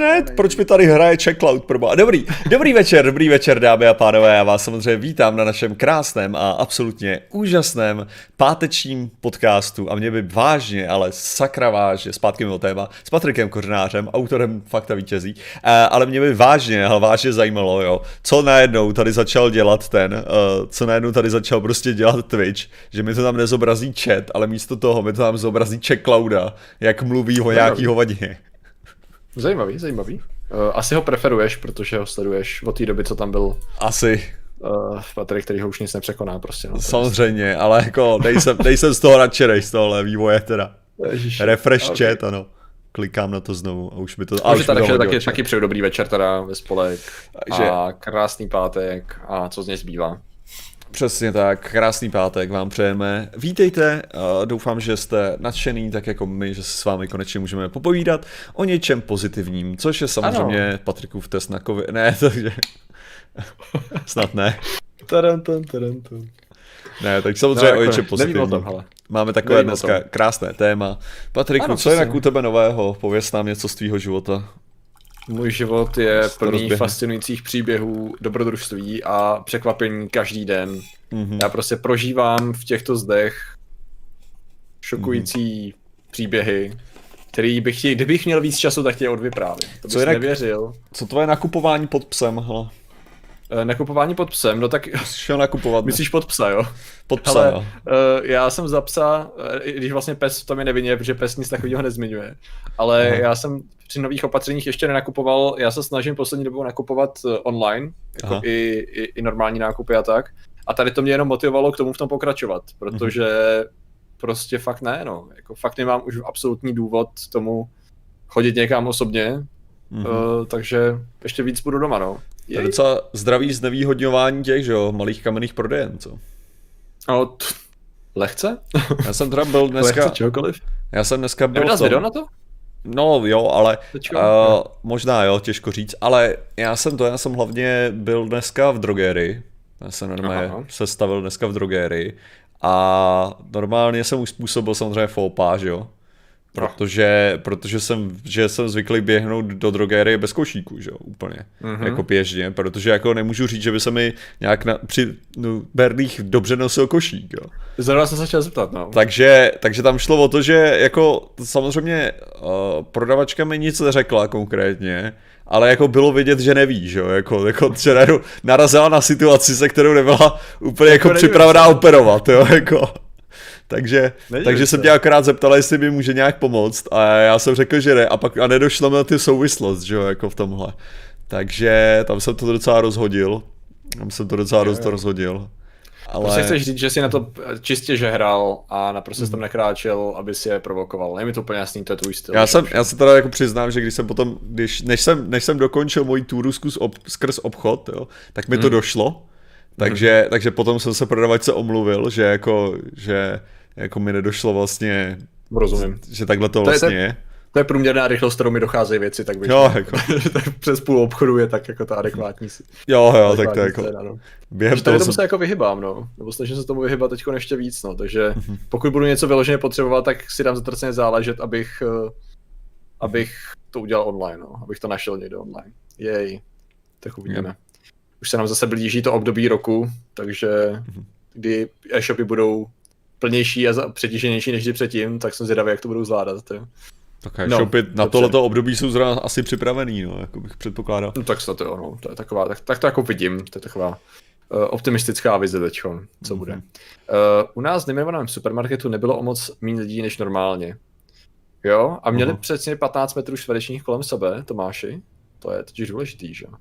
ne, proč mi tady hraje Checkloud proba? Dobrý, dobrý večer, dobrý večer, dámy a pánové, já vás samozřejmě vítám na našem krásném a absolutně úžasném pátečním podcastu a mě by vážně, ale sakra vážně, zpátky mimo téma, s Patrikem Kořenářem, autorem Fakta vítězí, uh, ale mě by vážně, ale vážně zajímalo, jo, co najednou tady začal dělat ten, uh, co najednou tady začal prostě dělat Twitch, že mi to tam nezobrazí chat, ale místo toho mi to tam zobrazí Checklouda, jak mluví o nějaký hovadině. Zajímavý, zajímavý. Uh, asi ho preferuješ, protože ho sleduješ od té doby, co tam byl Asi, uh, Patrik, který ho už nic nepřekoná prostě. No, samozřejmě, ale jako nejsem, nejsem z toho nadšenej, z tohohle vývoje teda. Ježiš. Refresh Okay. chat, ano. Klikám na to znovu a už mi to... A už takže taky, taky přeju dobrý večer teda ve spolek Takže- a krásný pátek a co z něj zbývá. Přesně tak, krásný pátek vám přejeme. Vítejte, uh, doufám, že jste nadšený, tak jako my, že se s vámi konečně můžeme popovídat o něčem pozitivním, což je samozřejmě ano. Patrikův test na covid. Ne, takže... Snad ne. Tarantan, tarantan. Ne, tak samozřejmě No, o jako něčem pozitivním. tom, hele. Máme takové Nevím dneska krásné téma. Patriku, Ano, co je na u tebe nového? Pověz nám něco z tvýho života. Můj život je plný rozběhne. fascinujících příběhů, dobrodružství a překvapení každý den. Mhm. Já prostě prožívám v těchto zdech šokující příběhy, který bych chtěl, kdybych měl víc času, tak tě odvyprávím. To bys jinak- nevěřil. Co tvoje nakupování pod psem? Hele, Eh, Nakupování pod psem, no tak šel nakupovat, ne? myslíš pod psa, jo? pod psa, Ale jo. uh, já jsem za psa, eh, i když vlastně pes to mi nevině, protože pes nic takového nezmiňuje, ale Aha. Já jsem při nových opatřeních ještě nenakupoval, já se snažím poslední dobou nakupovat eh, online, Aha. jako i, i, i normální nákupy a tak. A tady to mě jenom motivovalo k tomu v tom pokračovat, protože prostě fakt ne, no. Jako fakt nemám už absolutní důvod tomu chodit někam osobně, Mhm. uh, takže ještě víc budu doma, no. To je docela zdravý znevýhodňování těch, že jo, malých kamenných prodejen, co? No, lehce? Já jsem teda byl dneska, Lehce čehokoliv? já jsem dneska byl tom- video na to? No jo, ale Teďko? uh, možná jo, těžko říct, ale já jsem to, já jsem hlavně byl dneska v drogérii, já jsem normálně Aha. se stavil dneska v drogérii a normálně jsem už způsobil samozřejmě fópa, že jo, protože, protože jsem, že jsem zvyklý běhnout do drogérie bez košíku, že jo, úplně, Mhm. mm-hmm. jako běžně, protože jako nemůžu říct, že by se mi nějak na, při no, Berlích dobře nosil košík, jo. Zrovna jsem se chtěl zeptat, no. Takže, takže tam šlo o to, že jako samozřejmě uh, prodavačka mi nic neřekla konkrétně, ale jako bylo vidět, že neví, že jo, jako, jako narazila na situaci, se kterou nebyla úplně jako, Jako připravená operovat, jo, jako. Takže, takže se. jsem tě akorát zeptala, jestli mi může nějak pomoct a já jsem řekl, že ne a pak a nedošlo mi na ty souvislost, že jo, jako v tomhle. Takže tam jsem to docela rozhodil, tam jsem to docela dost rozhodil. Ale... Prostě chceš říct, že jsi na to čistě že hrál a naprosto jsi tam nekráčel, aby si je provokoval. Je mi to úplně jasný, to je tvůj styl. Já, jsem, já se teda jako přiznám, že když jsem potom, když, než, jsem, než jsem dokončil moji túru zkus ob, skrz obchod, jo, tak mi to Mhm. došlo. Takže, takže potom jsem se prodavačce omluvil, že jako, že jako mi nedošlo vlastně, Rozumím. že takhle to To je- vlastně to- je. To je průměrná rychlost, kterou mi docházejí věci, tak bych Jo, jako, tak přes půl obchodu je tak jako ta adekvátní. jo, jo, tak to adekvátní jako, scéna, no. během toho tomu jsem, se jako vyhybám, no. Nebo snažím se tomu vyhybat teď ještě víc, no. Takže Mhm. pokud budu něco vyloženě potřebovat, tak si dám zatraceně záležet, abych, eh, abych to udělal online, no. Abych to našel někde online. Jej. Tak uvidíme. Už se nám zase blíží to období roku, takže Mhm. kdy e-shopy budou plnější a přetíženější než kdy předtím, tak jsem zvědavý, jak to budou zvládat. Ty. tak no, shopy na tohleto období jsou zrovna asi připravený, no, jako bych předpokládal. No tak snad to jo, no. To je taková, tak, tak to jako vidím, to je taková uh, optimistická vize teď, co bude. Mhm. Uh, u nás v nejmenovaném supermarketu nebylo o moc méně lidí než normálně. Jo, a měli Aha. přesně 15 metrů čtverečních kolem sebe, Tomáši. To je totiž důležitý, že jo.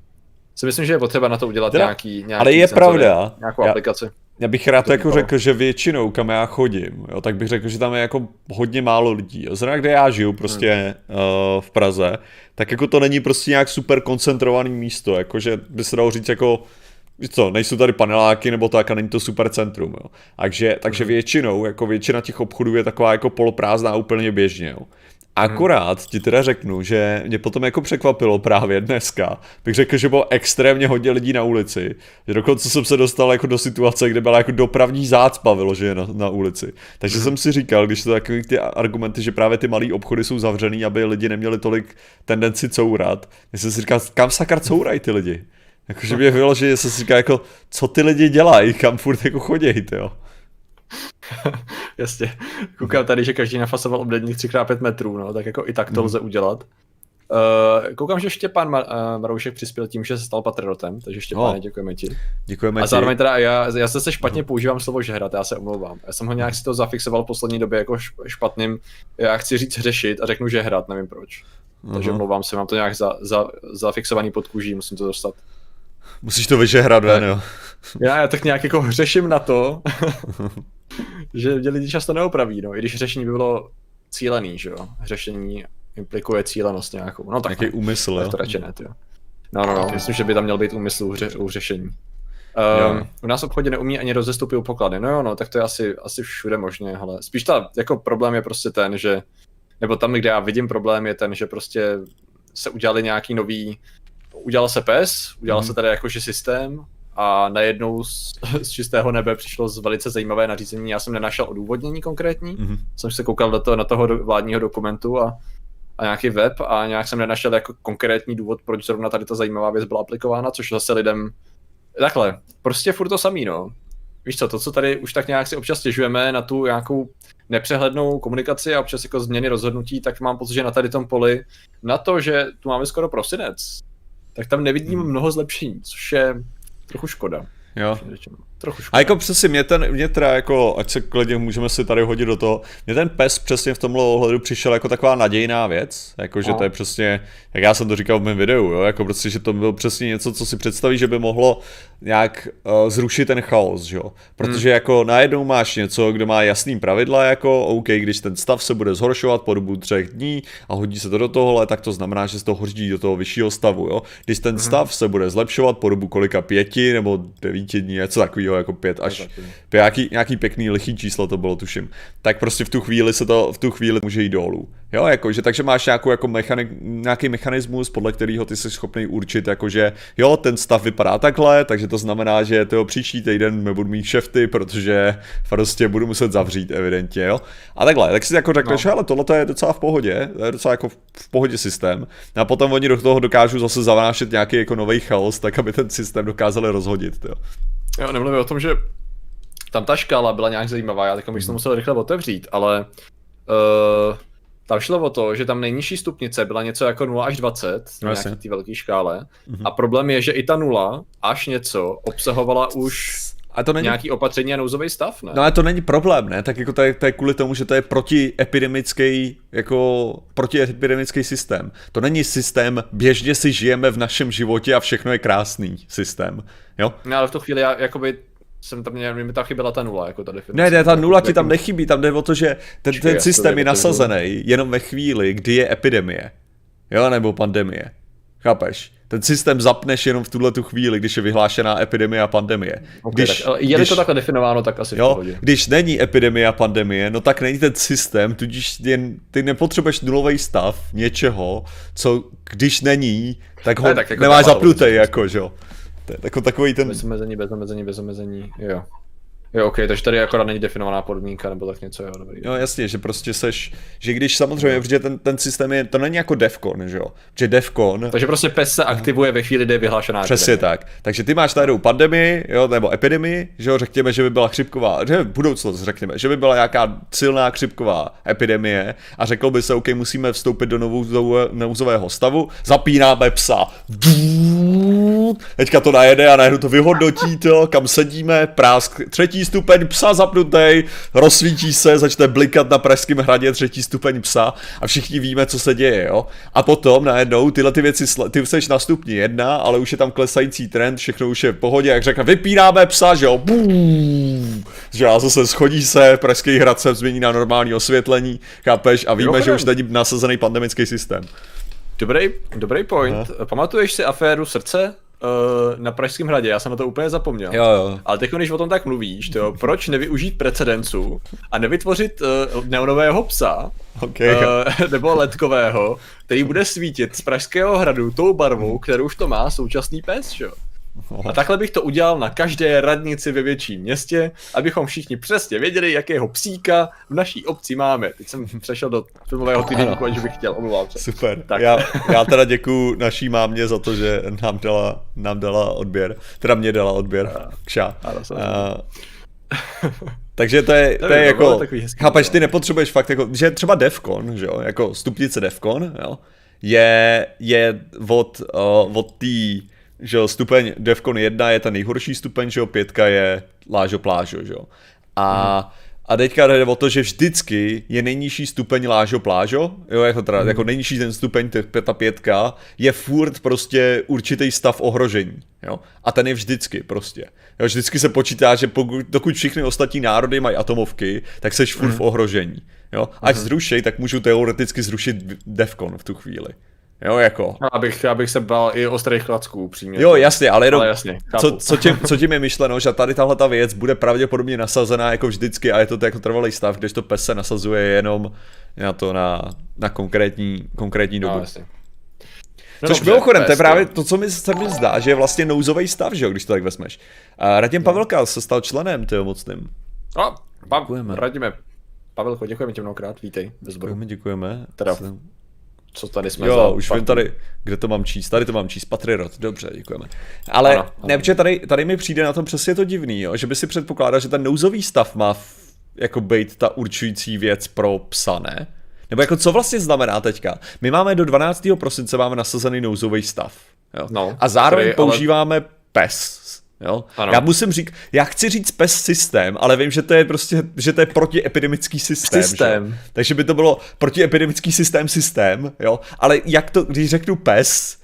Si myslím, že je potřeba na to udělat Teda, nějaký, nějaký ale je senzory, pravda, nějakou já- aplikaci. Já bych rád To jako bylo. řekl, že většinou, kam já chodím, jo, tak bych řekl, že tam je jako hodně málo lidí. Jo. Zrovna kde já žiju prostě Hmm. uh, v Praze, tak jako to není prostě nějak super koncentrovaný místo, jakože by se dalo říct jako, co, nejsou tady paneláky nebo tak a není to super centrum, jo. Takže, takže Hmm. většinou, jako většina těch obchodů je taková jako poloprázdná úplně běžně, jo. Akorát ti teda řeknu, že mě potom jako překvapilo právě dneska. Bych řekl, že bylo extrémně hodně lidí na ulici. Že dokonce jsem se dostal jako do situace, kde byla jako dopravní zácpa vyloženě na, na ulici. Takže hmm. jsem si říkal, když to takový ty argumenty, že právě ty malé obchody jsou zavřený, aby lidi neměli tolik tendenci courat. Já jsem si říkal, kam sakar courají ty lidi? Jakože mě vyloženě jsem si říkal, jako, co ty lidi dělají, kam furt jako chodějí, jo. Jasně. Koukám tady, že každý nafasoval obdobných 3x5 metrů, no, tak jako i tak to mm. lze udělat. Uh, koukám, že Štěpán Mar- uh, Maroušek přispěl tím, že se stal patriotem, takže Štěpáne, oh. děkujeme ti. Děkujeme A zároveň teda já, já se špatně používám slovo žehrat, já se omlouvám. Já jsem ho nějak si to zafixoval v poslední době jako špatným, já chci říct řešit a řeknu žehrat, nevím proč. Uh-huh. Takže omlouvám se, mám to nějak za, za, zafixovaný pod kůží, musím to dostat. Musíš to vyžehrat ven, jo. Já, já tak nějak jako hřeším na to, že mě lidi často neopraví, no, i když řešení by bylo cílený, že jo. Řešení implikuje cílenost nějakou. No tak Jaký no, úmysl, jo. To radši ne, jo. No, no, no, myslím, že by tam měl být úmysl u, ře- u řešení. Um, u nás v obchodě neumí ani rozestupy u poklady. No jo, no, tak to je asi, asi všude možně, ale spíš ta, jako problém je prostě ten, že, nebo tam, kde já vidím problém, je ten, že prostě se udělali nějaký nový, udělal se PES, udělal mm. se tady jakože systém, a najednou z, z čistého nebe přišlo z velice zajímavé nařízení. Já jsem nenašel odůvodnění konkrétní, mm-hmm. jsem se koukal do toho, na toho vládního dokumentu a, a nějaký web a nějak jsem nenašel jako konkrétní důvod, proč zrovna tady ta zajímavá věc byla aplikována, což zase lidem takhle, prostě furt to samý, no. Víš co, to, co tady už tak nějak si občas stěžujeme na tu nějakou nepřehlednou komunikaci a občas jako změny rozhodnutí, tak mám pocit, že na tady tom poli, na to, že tu máme skoro prosinec, tak tam nevidím hmm. mnoho zlepšení, což je trochu škoda. Jo. Trochu škoda. A jako přesně mě ten, mě teda jako, ať se klidně můžeme si tady hodit do toho, mě ten pes přesně v tomhle ohledu přišel jako taková nadějná věc, jako že no. to je přesně, jak já jsem to říkal v mém videu, jo, jako prostě, že to bylo přesně něco, co si představí, že by mohlo nějak uh, zrušit ten chaos, jo, protože hmm. jako najednou máš něco, kde má jasný pravidla, jako OK, když ten stav se bude zhoršovat po dobu třech dní a hodí se to do tohohle, tak to znamená, že se to hodí do toho vyššího stavu, jo, když ten hmm. stav se bude zlepšovat po dobu kolika pěti nebo devíti dní, něco takového, jako pět až pět, nějaký, nějaký pěkný lichý číslo to bylo, tuším, tak prostě v tu chvíli se to, v tu chvíli může jít dolů. Jo, jakože, takže máš nějakou, jako mechanik, nějaký mechanismus, podle kterého ty jsi schopný určit, jakože jo, ten stav vypadá takhle, takže to znamená, že toho příští týden nebudu mít šefty, protože prostě budu muset zavřít evidentně, jo. A takhle, tak si jako řekneš, no. ale tohle je docela v pohodě, to je docela jako v pohodě systém. A potom oni do toho dokážou zase zavášet nějaký jako nový chaos, tak aby ten systém dokázali rozhodit, jo. Jo, nemluvím o tom, že tam ta škála byla nějak zajímavá, já tak bych to musel rychle otevřít, ale uh, tam šlo o to, že tam nejnižší stupnice byla něco jako 0 až 20 no, nějaký té velké škále. Mm-hmm. A problém je, že i ta 0 až něco obsahovala už a to není... nějaký opatření a nouzový stav, ne? No ale to není problém, ne? Tak jako to je, to je kvůli tomu, že to je protiepidemický, jako protiepidemický systém. To není systém, běžně si žijeme v našem životě a všechno je krásný systém, jo? No ale v tu chvíli já, jakoby jsem tam, mě, mi tam chyběla ta nula, jako ta definice. Ne, ne, ta nula ti tam nechybí, tam jde o to, že ten, ten systém je nasazený jenom ve chvíli, kdy je epidemie, jo, nebo pandemie. Chápeš? Ten systém zapneš jenom v tuhle tu chvíli, když je vyhlášená epidemie a pandemie. Okay, když, tak, je když, to takhle definováno, tak asi jo, v Když není epidemie a pandemie, no tak není ten systém, tudíž jen, ty nepotřebuješ nulový stav něčeho, co když není, tak ho ne, tak jako nemáš zapnutý, jako, že jo. To je jako takový ten... Bez omezení, bez omezení, bez omezení, jo. Jo, ok, takže tady akorát není definovaná podmínka nebo tak něco, jo, dobrý. No jasně, že prostě seš, že když samozřejmě, no. protože ten, ten systém je, to není jako Defcon, že jo, že Defcon... Takže prostě PES se aktivuje ve chvíli, kdy je vyhlášená Přesně epidemie. tak, takže ty máš tady pandemii, jo, nebo epidemii, že jo, řekněme, že by byla chřipková, že budoucnost řekněme, že by byla nějaká silná chřipková epidemie a řekl by se, ok, musíme vstoupit do nouzového stavu, zapínáme psa, teďka to najede a najednou to vyhodnotí to, kam sedíme, prásk, třetí stupeň psa zapnutý, rozsvítí se, začne blikat na Pražském hradě třetí stupeň psa a všichni víme, co se děje, jo. A potom najednou tyhle ty věci, ty jsi na stupni jedna, ale už je tam klesající trend, všechno už je v pohodě, jak řekne, vypínáme psa, že jo, Bum! že a zase schodí se, Pražský hrad se změní na normální osvětlení, chápeš, a víme, jo, že už není nasazený pandemický systém. Dobrý, dobrý point. Aha. Pamatuješ si aféru srdce? uh, na Pražském hradě, já jsem na to úplně zapomněl. Jo, jo. Ale teď, když o tom tak mluvíš, to, proč nevyužít precedencu a nevytvořit uh, neonového psa, Okay. uh, nebo ledkového, který bude svítit z Pražského hradu tou barvou, kterou už to má současný pes, jo? A takhle bych to udělal na každé radnici ve větším městě, abychom všichni přesně věděli, jakého psíka v naší obci máme. Teď jsem přešel do filmového týdenníku, aniž bych chtěl, omlouvám se. Super. Tak. Já, já teda děkuju naší mámě za to, že nám dala, nám dala odběr. Teda mě dala odběr. Kša. takže to je, to, to je jako, chápeš, ty nepotřebuješ fakt jako, že třeba Defcon, že jo, jako stupnice Defcon, jo, je, je od, uh, od té že jo, stupeň Defcon 1 je ten nejhorší stupeň, že jo, pětka je Lážo Plážo, že jo. A, hmm. a teďka jde o to, že vždycky je nejnižší stupeň Lážo Plážo, jo, jako, teda, hmm. jako nejnižší ten stupeň, ta pětka, je furt prostě určitý stav ohrožení, jo. A ten je vždycky prostě. Jo, vždycky se počítá, že pokud, dokud všechny ostatní národy mají atomovky, tak seš furt hmm. v ohrožení. Jo? Ať hmm. zrušej, tak můžu teoreticky zrušit Defcon v tu chvíli. Jo, jako. No, abych, abych se bál i ostrých klacků, přímě. Jo, jasně, ale jenom, ale jasně, co, co, tím, co tím je myšleno, že tady tahle ta věc bude pravděpodobně nasazená jako vždycky a je to jako trvalý stav, když to pes se nasazuje jenom na to na, na konkrétní, konkrétní dobu. No, jasně. No Což dobře, mimochodem, to je právě to, co mi se mi zdá, že je vlastně nouzový stav, že jo, když to tak vezmeš. Uh, Radim no. Pavelka se stal členem, tyho mocným. A, pa, děkujeme. Radíme. Pavelko, děkujeme ti mnohokrát, vítej. Děkujeme, děkujeme. Teda co tady jsme Jo, za už vím tady, kde to mám číst. Tady to mám číst, Patriot, dobře, děkujeme. Ale ano, ano. ne, protože tady, tady mi přijde na tom přesně to divný, jo, že by si předpokládal, že ten nouzový stav má v, jako být ta určující věc pro psa, ne? Nebo jako co vlastně znamená teďka? My máme do 12. prosince máme nasazený nouzový stav. Jo? No, a zároveň který, používáme ale... PES, Jo? Ano. Já musím říct, já chci říct PES systém, ale vím, že to je prostě, že to je protiepidemický systém. Systém. Že? Takže by to bylo protiepidemický systém systém, jo? Ale jak to, když řeknu PES,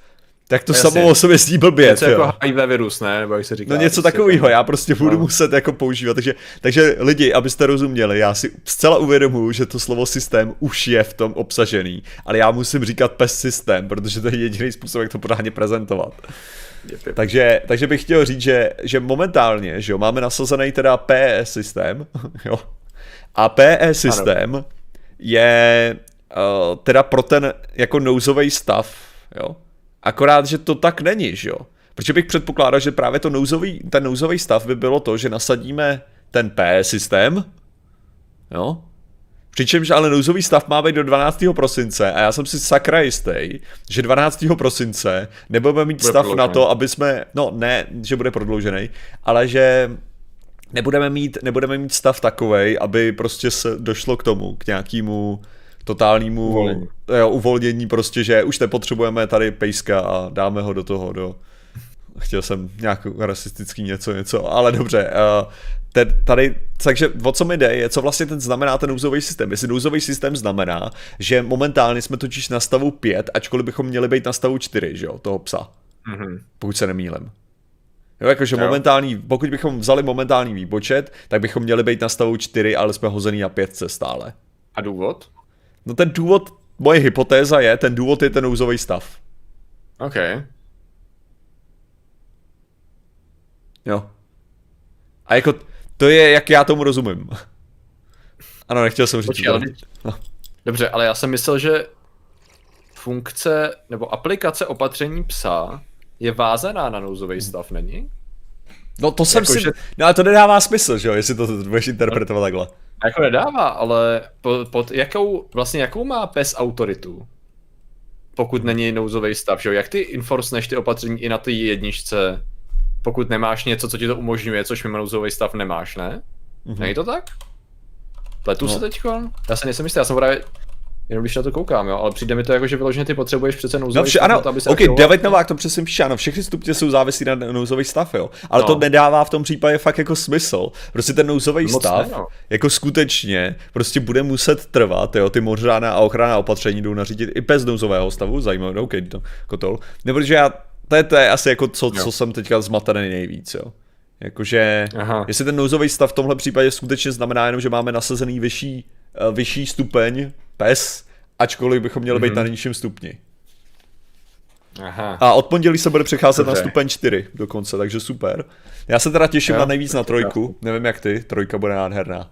tak to Jasně. samo o sobě zní blbě. Něco jako HIV virus, ne? Nebo jak se říká. No něco prostě takového, já prostě budu no. muset jako používat. Takže, takže lidi, abyste rozuměli, já si zcela uvědomuji, že to slovo systém už je v tom obsažený, ale já musím říkat PES systém, protože to je jediný způsob, jak to pořádně prezentovat. Takže, takže bych chtěl říct, že, že momentálně že jo, máme nasazený teda PE systém, jo, a PE systém ano. je uh, teda pro ten jako nouzový stav, jo. Akorát, že to tak není, že jo. Protože bych předpokládal, že právě to nouzový, ten nouzový stav by bylo to, že nasadíme ten PE systém, jo, Přičemž ale nouzový stav má být do 12. prosince a já jsem si sakra jistý, že 12. prosince nebudeme mít bude stav prodloužený. na to, aby jsme, no ne, že bude prodloužený, ale že nebudeme mít, nebudeme mít stav takovej, aby prostě se došlo k tomu, k nějakému totálnímu uvolnění. Jo, uvolnění prostě, že už nepotřebujeme tady pejska a dáme ho do toho, do, chtěl jsem nějak rasistický něco, něco, ale dobře. Uh, tady, takže o co mi jde, je, co vlastně ten znamená ten nouzový systém. Jestli nouzový systém znamená, že momentálně jsme totiž na stavu 5, ačkoliv bychom měli být na stavu 4, že jo, toho psa. Mm-hmm. Pokud se nemýlem. Jo, jakože momentální, pokud bychom vzali momentální výpočet, tak bychom měli být na stavu 4, ale jsme hozený na 5 stále. A důvod? No ten důvod, moje hypotéza je, ten důvod je ten nouzový stav. OK. Jo. A jako, to je, jak já tomu rozumím. Ano, nechtěl jsem říct. Počkej, ale... no. Dobře, ale já jsem myslel, že funkce nebo aplikace opatření psa je vázaná na nouzový stav, není? No to jsem jako, si... Že... No ale to nedává smysl, že jo, jestli to budeš interpretovat no, takhle. Jako nedává, ale pod, pod jakou, vlastně jakou má PES autoritu? Pokud není nouzový stav, že jo? Jak ty enforceneš ty opatření i na ty jedničce pokud nemáš něco, co ti to umožňuje, což mimo nouzový stav nemáš, ne? Mm-hmm. Není to tak? Pletu no. se teďko? Já se nejsem jistý, já jsem právě Jenom když na to koukám, jo, ale přijde mi to jako, že vyloženě ty potřebuješ přece nouzový no, vše, stav, ano, aby se OK, David Novák to přesně píše, ano, všechny stupně jsou závislí na nouzový stav, jo, ale no. to nedává v tom případě fakt jako smysl. Prostě ten nouzový stav, ne, no. jako skutečně, prostě bude muset trvat, jo, ty možná a ochrana opatření jdou nařídit i bez nouzového stavu, zajímavé, OK, to, kotol. Nebo že já to je, to je asi jako co, co jsem teďka zmatený nejvíc, jo. Jakože, Aha. jestli ten nouzový stav v tomhle případě skutečně znamená jenom, že máme nasazený vyšší, uh, vyšší stupeň PES, ačkoliv bychom měli mm-hmm. být na mhm. nižším stupni. Aha. A od pondělí se bude přecházet Dobře. na stupeň 4 dokonce, takže super. Já se teda těším Jo, na nejvíc na trojku, nevím jak ty, trojka bude nádherná.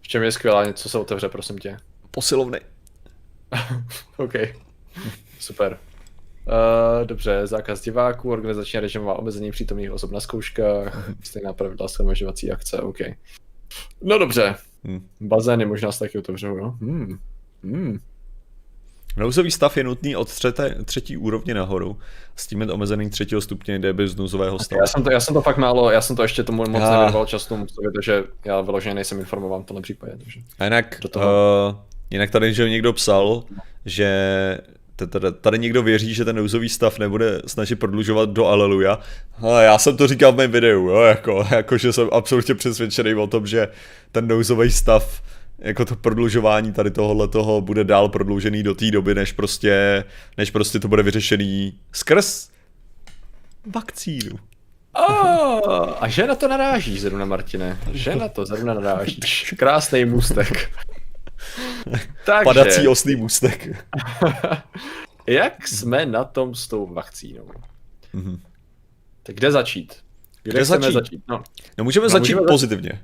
V čem je skvělá, něco se otevře, prosím tě. Posilovny. OK. Super. Uh, dobře, zákaz diváků, organizační režimová omezení přítomných osob na zkouškách, stejná pravidla shromažďovací akce, OK. No dobře. Hm. Bazény možná se taky otevřou, jo? Hmm. Hmm. Nouzový stav je nutný od třeté, třetí úrovně nahoru, s tím je omezený třetího stupně jde bez nouzového stavu. Já jsem, to, já jsem to fakt málo, já jsem to ještě tomu moc Já- nevěnoval tomu psovi, takže já vyloženě nejsem informován v tomhle případě. Takže. A jinak, Do toho. uh, jinak tady že někdo psal, že tady, tady někdo věří, že ten nouzový stav nebude snažit prodlužovat do Aleluja. A já jsem to říkal v mém videu, jo, jako, jako, že jsem absolutně přesvědčený o tom, že ten nouzový stav jako to prodlužování tady tohohle toho bude dál prodloužený do té doby, než prostě, než prostě to bude vyřešený skrz vakcínu. Oh, a že na to narážíš, zrovna Martine. Že na to zrovna narážíš. Krásný můstek. Takže, Padací oslý můstek. jak jsme na tom s tou vakcínou? Mhm. Tak kde začít? Kde, Kde začít? začít? No, No můžeme No, začít můžeme pozitivně.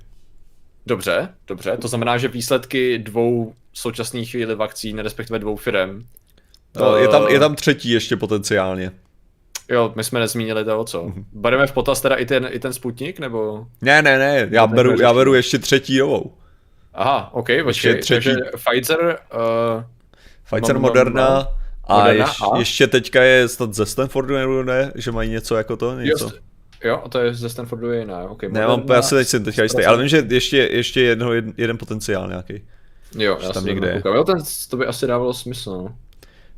dobře, dobře. To znamená, že výsledky dvou současných chvíli vakcín, respektive dvou firem. No, je, tam, eh, je tam třetí ještě potenciálně. Jo, my jsme nezmínili to, co. Mhm. Bereme v potaz teda i ten, i ten Sputnik, nebo? Ne, ne, ne, já beru, já beru ještě třetí novou. Aha, OK, počkej. třetí. Takže Pfizer, uh, Pfizer Mám- Moderna mám- a, Moderna ješ, a? ještě teďka je snad ze Stanfordu nebo ne, že mají něco jako to, něco. jo, jo, a to je ze Stanfordu je jiná, OK. Ne, mám, já si teď jsem teďka jistý, ale vím, že ještě, ještě jedno, jeden, potenciál nějaký. Jo, já tam někde je. někde. Jo, ten, to by asi dávalo smysl, no.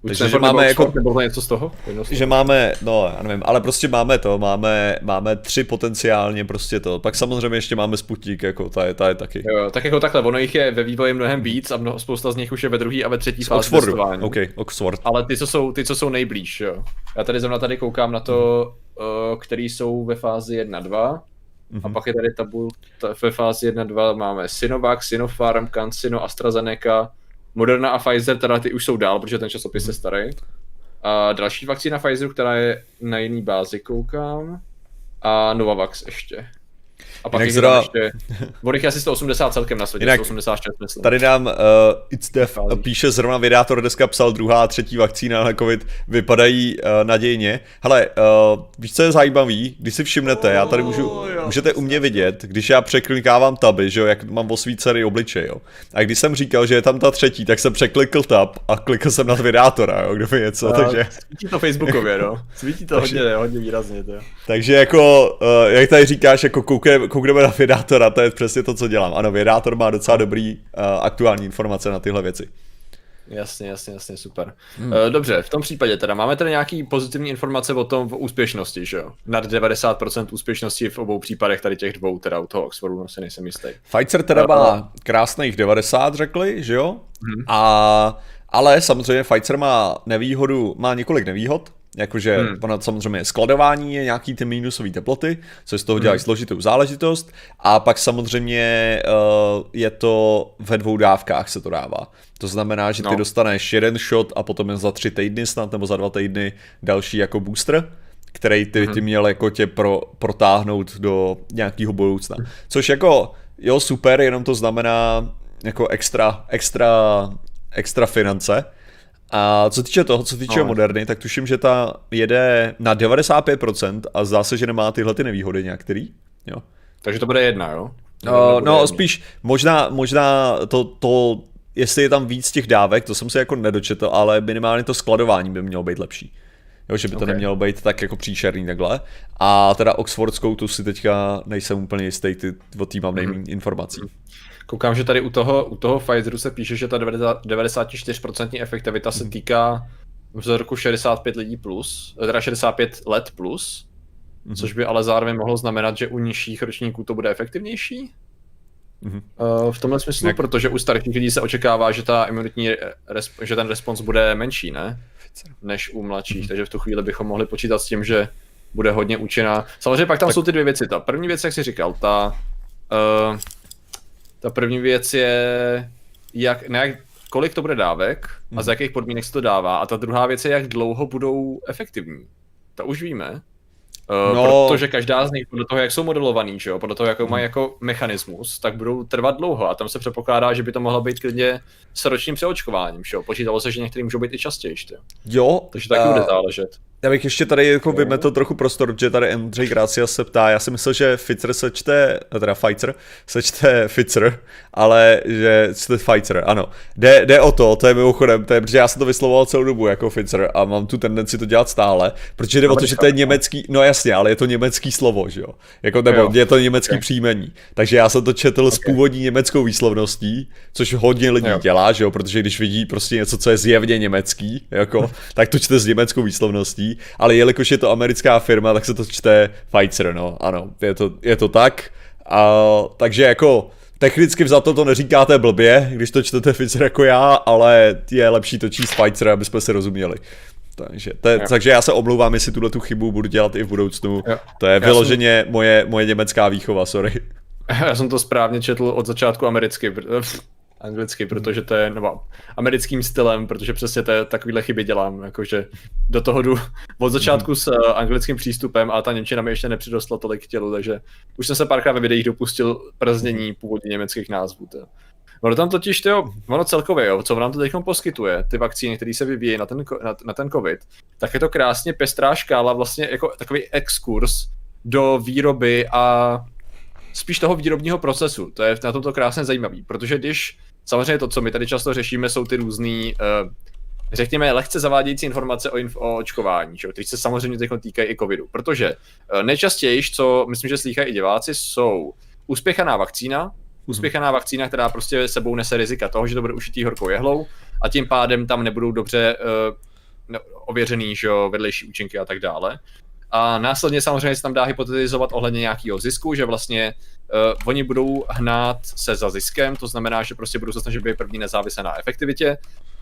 Takže, že máme jako- Oxford, Nebo něco z toho? Že máme, no já nevím, ale prostě máme to, máme, máme tři potenciálně prostě to. Pak samozřejmě ještě máme Sputnik, jako ta je, ta je taky. Jo, tak jako takhle, ono jich je ve vývoji mnohem víc a mnoho, spousta z nich už je ve druhé a ve třetí fázi Oxfordu, testování. OK, Oxford. Ale ty co, jsou, ty, co jsou nejblíž, jo. Já tady zrovna tady koukám na to, uh, který jsou ve fázi 1-2. A Mhm. pak je tady tabul, ta, ve fázi 1-2 máme Sinovac, Sinopharm, CanSino, AstraZeneca, Moderna a Pfizer, teda ty už jsou dál, protože ten časopis je starý. A další vakcína Pfizeru, která je na jiný bázi, koukám. A Novavax ještě. A pak Jinak zra- ještě, je asi 180 celkem na světě, Jinak 186 myslím. Tady nám uh, It's Vychází. píše zrovna vydátor dneska psal druhá a třetí vakcína na covid vypadají uh, nadějně. Hele, uh, víš co je zajímavý, když si všimnete, já tady můžu, Oh, jo. můžete u mě vidět, když já překlikávám taby, že jo, jak mám osvícený obličej, jo. A když jsem říkal, že je tam ta třetí, tak jsem překlikl tab a klikl jsem na vydátora, jo, kdyby něco, A takže... Svítí to Facebookově, no. Svítí to Takže- hodně, hodně výrazně, to. Takže jako, uh, jak tady říkáš, jako koukne, koukneme na Vědátora, to je přesně to, co dělám. Ano, Vědátor má docela dobrý uh, aktuální informace na tyhle věci. Jasně, jasně, jasně, super. Hmm. Uh, dobře, v tom případě teda máme tady nějaký pozitivní informace o tom v úspěšnosti, že jo? Nad 90% úspěšnosti v obou případech tady těch dvou, teda u toho Oxfordu, no si nejsem jistý. Pfizer teda Uh, má krásných 90, řekli, že jo? Mhm. A, ale samozřejmě Pfizer má nevýhodu, má několik nevýhod, jakože Hmm. ono samozřejmě skladování je nějaký ty minusové teploty, což z toho dělají Hmm. složitou záležitost a pak samozřejmě uh, je to ve dvou dávkách se to dává. To znamená, že ty No. dostaneš jeden shot a potom jen za tři týdny snad nebo za dva týdny další jako booster, který ty, ty měl jako tě pro, protáhnout do nějakého budoucna. Což jako, jo, super, jenom to znamená jako extra, extra, extra finance. A co týče toho, co týče No. Moderny, tak tuším, že ta jede na 95% a zdá se, že nemá tyhle ty nevýhody nějaký. Jo. Takže to bude jedna, jo? No, no jedna? spíš možná, možná to, to, jestli je tam víc těch dávek, to jsem se jako nedočetl, ale minimálně to skladování by mělo být lepší. Jo, že by to Ok. nemělo být tak jako příšerný takhle. A teda Oxfordskou tu si teďka nejsem úplně jistý, ty, o tým mám nejméně informací. Koukám, že tady u toho, u toho Pfizeru se píše, že ta 90 94% efektivita se týká vzorku 65 lidí plus, teda 65 let plus, Mhm. což by ale zároveň mohlo znamenat, že u nižších ročníků to bude efektivnější. Mhm. Uh, v tomhle smyslu, Jak- protože u starších lidí se očekává, že ta imunitní, resp- že ten respons bude menší, ne? Než u mladších, Mhm. takže v tu chvíli bychom mohli počítat s tím, že bude hodně účinná. Samozřejmě pak tam Tak- jsou ty dvě věci. Ta první věc, jak jsi říkal, ta, uh, ta první věc je, jak, ne jak, kolik to bude dávek a za Mhm. jakých podmínek se to dává. A ta druhá věc je, jak dlouho budou efektivní. To už víme. Uh, No. Protože každá z nich, podle toho, jak jsou modelovaný, že jo, podle toho, jak Mhm. mají jako mechanismus, tak budou trvat dlouho. A tam se předpokládá, že by to mohlo být klidně s ročním přeočkováním, že jo. Počítalo se, že některý můžou být i častěji, že? Jo, Takže taky a- bude záležet. Já bych ještě tady jako vymetl trochu prostor, že tady Andrej Gracia se ptá, já si myslel, že Pfizer se čte, teda Pfizer, se čte Pfizer, ale že čte Pfizer, ano. Jde, jde o to, to je mimochodem, to je, protože já jsem to vyslovoval celou dobu jako Pfizer a mám tu tendenci to dělat stále, protože jde o to, že to je německý, no jasně, ale je to německý slovo, že jo, jako nebo Jo. je to německý Ok. příjmení, takže já jsem to četl s původní německou výslovností, což hodně lidí Jo. dělá, že jo, protože když vidí prostě něco, co je zjevně německý, jako, tak to čte s německou výslovností, ale jelikož je to americká firma, tak se to čte Pfizer, no, ano, je to, je to tak, a, takže jako technicky vzato to neříkáte blbě, když to čtete Pfizer jako já, ale je lepší to číst Pfizer, aby jsme si rozuměli. Takže, to je, takže já se omlouvám, jestli tuhle tu chybu budu dělat i v budoucnu. Jo. To je Já vyloženě moje, moje německá výchova, sorry. Já jsem to správně četl od začátku americky, anglicky, protože to je, nebo americkým stylem, protože přesně to je, takovýhle chyby dělám, jakože do toho jdu od začátku s uh, anglickým přístupem a ta Němčina mi ještě nepřidostla tolik tělu, takže už jsem se párkrát ve videích dopustil prznění původně německých názvů. To. Ono tam totiž, to, ono celkově, jo, co nám to teď poskytuje, ty vakcíny, které se vyvíjí na ten, na, na ten covid, tak je to krásně pestrá škála, vlastně jako takový exkurs do výroby a spíš toho výrobního procesu. To je na tomto krásně zajímavý, protože když samozřejmě to, co my tady často řešíme, jsou ty různý, uh, řekněme, lehce zavádějící informace o, inf- o očkování, že? které se samozřejmě teď týkají i covidu, protože uh, nejčastěji, co myslím, že slýchají i diváci, jsou uspěchaná vakcína, uspěchaná vakcína, která prostě sebou nese rizika toho, že to bude ušitý horkou jehlou a tím pádem tam nebudou dobře uh, ověřený že jo, vedlejší účinky a tak dále. A následně samozřejmě se tam dá hypotetizovat ohledně nějakého zisku, že vlastně uh, oni budou hnát se za ziskem, to znamená, že prostě budou se snažit být první nezávislé na efektivitě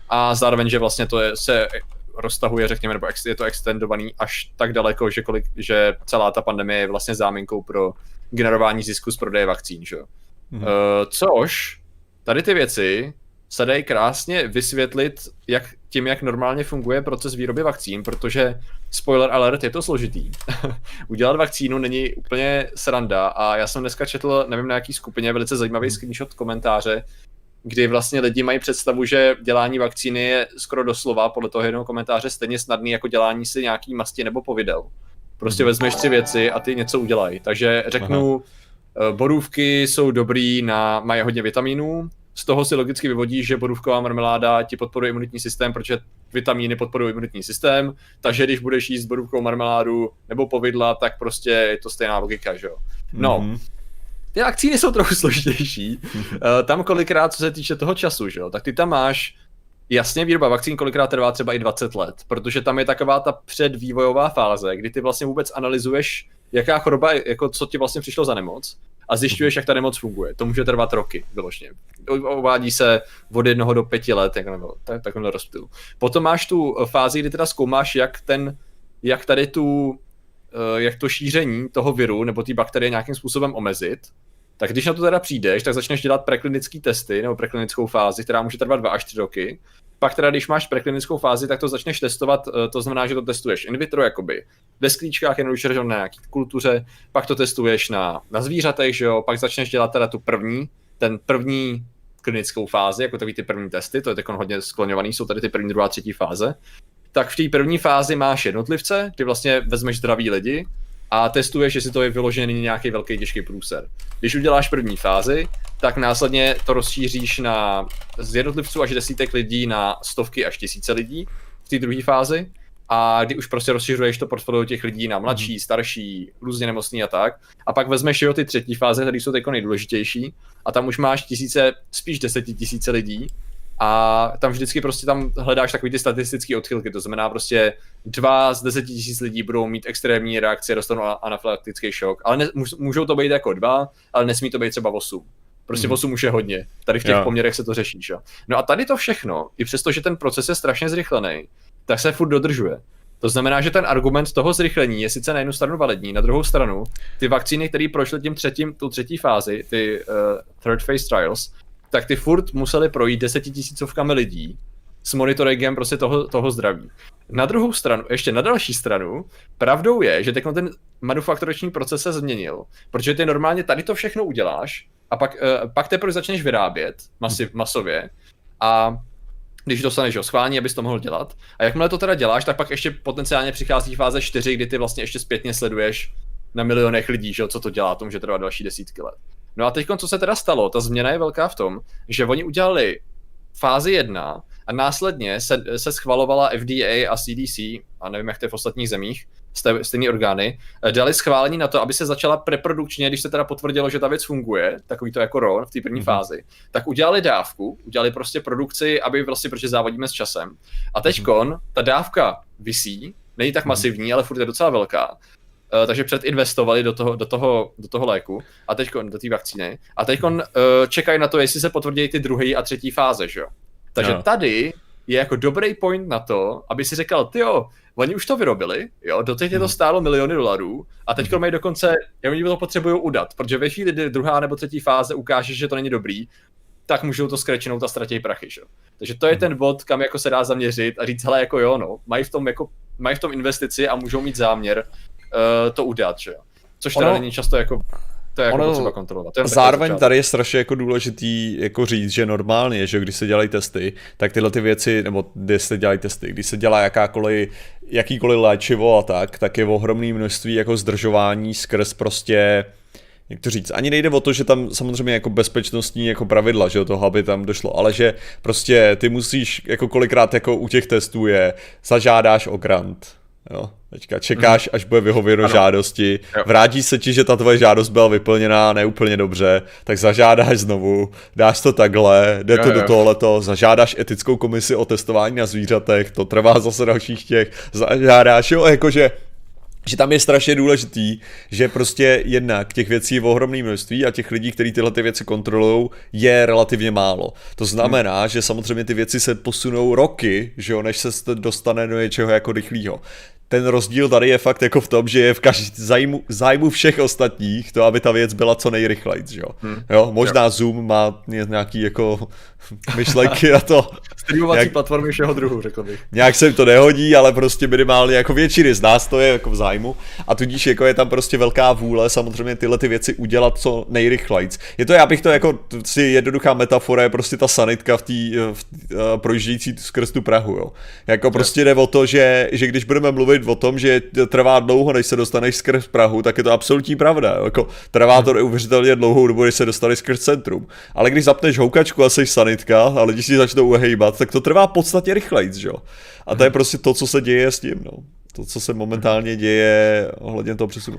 a zároveň, že vlastně to je, se roztahuje, řekněme, nebo ex, je to extendovaný až tak daleko, že, kolik, že celá ta pandemie je vlastně záminkou pro generování zisku z prodeje vakcín, že? Mhm. Uh, což tady ty věci se dají krásně vysvětlit jak, tím, jak normálně funguje proces výroby vakcín, protože spoiler alert, je to složitý. Udělat vakcínu není úplně sranda a já jsem dneska četl, nevím na jaký skupině, velice zajímavý screenshot komentáře, kdy vlastně lidi mají představu, že dělání vakcíny je skoro doslova, podle toho jednoho komentáře, stejně snadný jako dělání si nějaký masti nebo povidel. Prostě Mhm. vezmeš tři věci a ty něco udělají. Takže řeknu, Aha. borůvky jsou dobrý na, mají hodně vitamínů, z toho si logicky vyvodí, že borůvková marmeláda ti podporuje imunitní systém, protože vitamíny podporují imunitní systém, takže když budeš jíst borůvkovou marmeládu nebo povidla, tak prostě je to stejná logika, že jo. No, Mhm. ty vakcíny jsou trochu složitější. Eh, tam kolikrát, co se týče toho času, že jo, tak ty tam máš Jasně, výroba vakcín kolikrát trvá třeba i 20 let, protože tam je taková ta předvývojová fáze, kdy ty vlastně vůbec analyzuješ, jaká choroba, jako co ti vlastně přišlo za nemoc a zjišťuješ, jak ta nemoc funguje. To může trvat roky, vyložně. Uvádí se od jednoho do pěti let, jak nebo tak, takovýmhle rozptylu. Potom máš tu fázi, kdy teda zkoumáš, jak ten, jak tady tu, eh, jak to šíření toho viru nebo té bakterie nějakým způsobem omezit, tak když na to teda přijdeš, tak začneš dělat preklinické testy nebo preklinickou fázi, která může trvat 2 až 3 roky. Pak teda, když máš preklinickou fázi, tak to začneš testovat, eh, to znamená, že to testuješ in vitro, jakoby ve sklíčkách, jednoduše na nějaký kultuře, pak to testuješ na, na zvířatech, že jo, pak začneš dělat teda tu první, ten první klinickou fázi, jako takový ty první testy, to je teď hodně skloňovaný, jsou tady ty první, druhá, třetí fáze. Tak v té první fázi máš jednotlivce, ty vlastně vezmeš zdraví lidi, a testuješ, jestli to je vyložený nějaký velký těžký průser. Když uděláš první fázi, tak následně to rozšíříš na z jednotlivců až desítek lidí na stovky až tisíce lidí v té druhé fázi. A kdy už prostě rozšiřuješ to portfolio těch lidí na mladší, starší, různě nemocný a tak. A pak vezmeš jo ty třetí fáze, které jsou teď nejdůležitější. A tam už máš tisíce, spíš desetitisíce lidí, a tam vždycky prostě tam hledáš takový ty statistické odchylky, to znamená prostě dva z deseti tisíc lidí budou mít extrémní reakci dostanou anafylaktický šok, ale ne, můžou to být jako dva, ale nesmí to být třeba osm. Prostě. 8 už je hodně. Tady v těch Jo. poměrech se to řeší, že? No a tady to všechno, i přesto, že ten proces je strašně zrychlený, tak se furt dodržuje. To znamená, že ten argument toho zrychlení je sice na jednu stranu validní, na druhou stranu ty vakcíny, které prošly tím třetím, tu třetí fázi, ty uh, third phase trials, tak ty furt museli projít desetitisícovkami lidí s monitoringem prostě toho, toho zdraví. Na druhou stranu, ještě na další stranu, pravdou je, že teď ten manufakturační proces se změnil, protože ty normálně tady to všechno uděláš a pak, uh, pak teprve začneš vyrábět masiv, masově a když dostaneš ho schválení, abys to mohl dělat. A jakmile to teda děláš, tak pak ještě potenciálně přichází fáze 4, kdy ty vlastně ještě zpětně sleduješ na milionech lidí, že, co to dělá, to může trvat další desítky let. No a teď, co se teda stalo, ta změna je velká v tom, že oni udělali fázi 1 a následně se, se schvalovala FDA a CDC, a nevím, jak to je v ostatních zemích, stejné orgány, eh, dali schválení na to, aby se začala preprodukčně, když se teda potvrdilo, že ta věc funguje, takový to jako RON v té první mm-hmm. fázi, tak udělali dávku, udělali prostě produkci, aby vlastně, protože závodíme s časem. A teďkon mm-hmm. ta dávka visí, není tak mhm. masivní, mm-hmm. ale furt je docela velká. Uh, takže předinvestovali do toho, do toho, do toho léku a teď do té vakcíny a teď uh, čekají na to, jestli se potvrdí ty druhé a třetí fáze, že jo. Takže no. tady je jako dobrý point na to, aby si řekl, ty jo, oni už to vyrobili, jo, doteď je to mhm. stálo miliony dolarů a teď mají dokonce, já oni to potřebují udat, protože ve chvíli, kdy druhá nebo třetí fáze ukáže, že to není dobrý, tak můžou to skrečenout a ztratit prachy, že? Takže to je mhm. ten bod, kam jako se dá zaměřit a říct, hele, jako jo, no, mají v tom, jako, mají v tom investici a můžou mít záměr to udat, že jo. Což teda ono, není často jako to je jako ono, potřeba kontrolovat. To je zároveň tady je strašně jako důležitý jako říct, že normálně, že když se dělají testy, tak tyhle ty věci, nebo když se dělají testy, když se dělá jakákoliv, jakýkoliv léčivo a tak, tak je ohromné množství jako zdržování skrz prostě jak to říct, ani nejde o to, že tam samozřejmě jako bezpečnostní jako pravidla, že toho, aby tam došlo, ale že prostě ty musíš, jako kolikrát jako u těch testů je, zažádáš o grant, jo, Teďka čekáš, až bude vyhověno ano. žádosti, vrátí se ti, že ta tvoje žádost byla vyplněná neúplně dobře, tak zažádáš znovu, dáš to takhle, jde jo, to jo. do toholeto, zažádáš etickou komisi o testování na zvířatech, to trvá zase dalších těch, zažádáš, jo, jakože že tam je strašně důležitý, že prostě jednak těch věcí je v ohromné množství a těch lidí, kteří tyhle ty věci kontrolují, je relativně málo. To znamená, hmm. že samozřejmě ty věci se posunou roky, že jo, než se dostane do něčeho jako rychlého ten rozdíl tady je fakt jako v tom, že je v každý zájmu, zájmu všech ostatních to, aby ta věc byla co nejrychlejší, jo. Hmm. jo možná jo. Zoom má nějaký jako myšlenky na to. Streamovací jak, platformy všeho druhu, řekl bych. Nějak se jim to nehodí, ale prostě minimálně jako většiny z nás to je jako v zájmu a tudíž jako je tam prostě velká vůle samozřejmě tyhle ty věci udělat co nejrychleji. Je to, já bych to jako si jednoduchá metafora je prostě ta sanitka v té uh, projíždějící skrz tu Prahu, jo. Jako prostě jde o to, že, že když budeme mluvit o tom, že trvá dlouho, než se dostaneš skrz Prahu, tak je to absolutní pravda. Jako, trvá to neuvěřitelně dlouhou dobu, než se dostaneš skrz centrum. Ale když zapneš houkačku a jsi sanitka a lidi si začnou uhejbat, tak to trvá podstatě rychleji, jo. A to je prostě to, co se děje s tím, no. To, co se momentálně děje ohledně toho přesunu.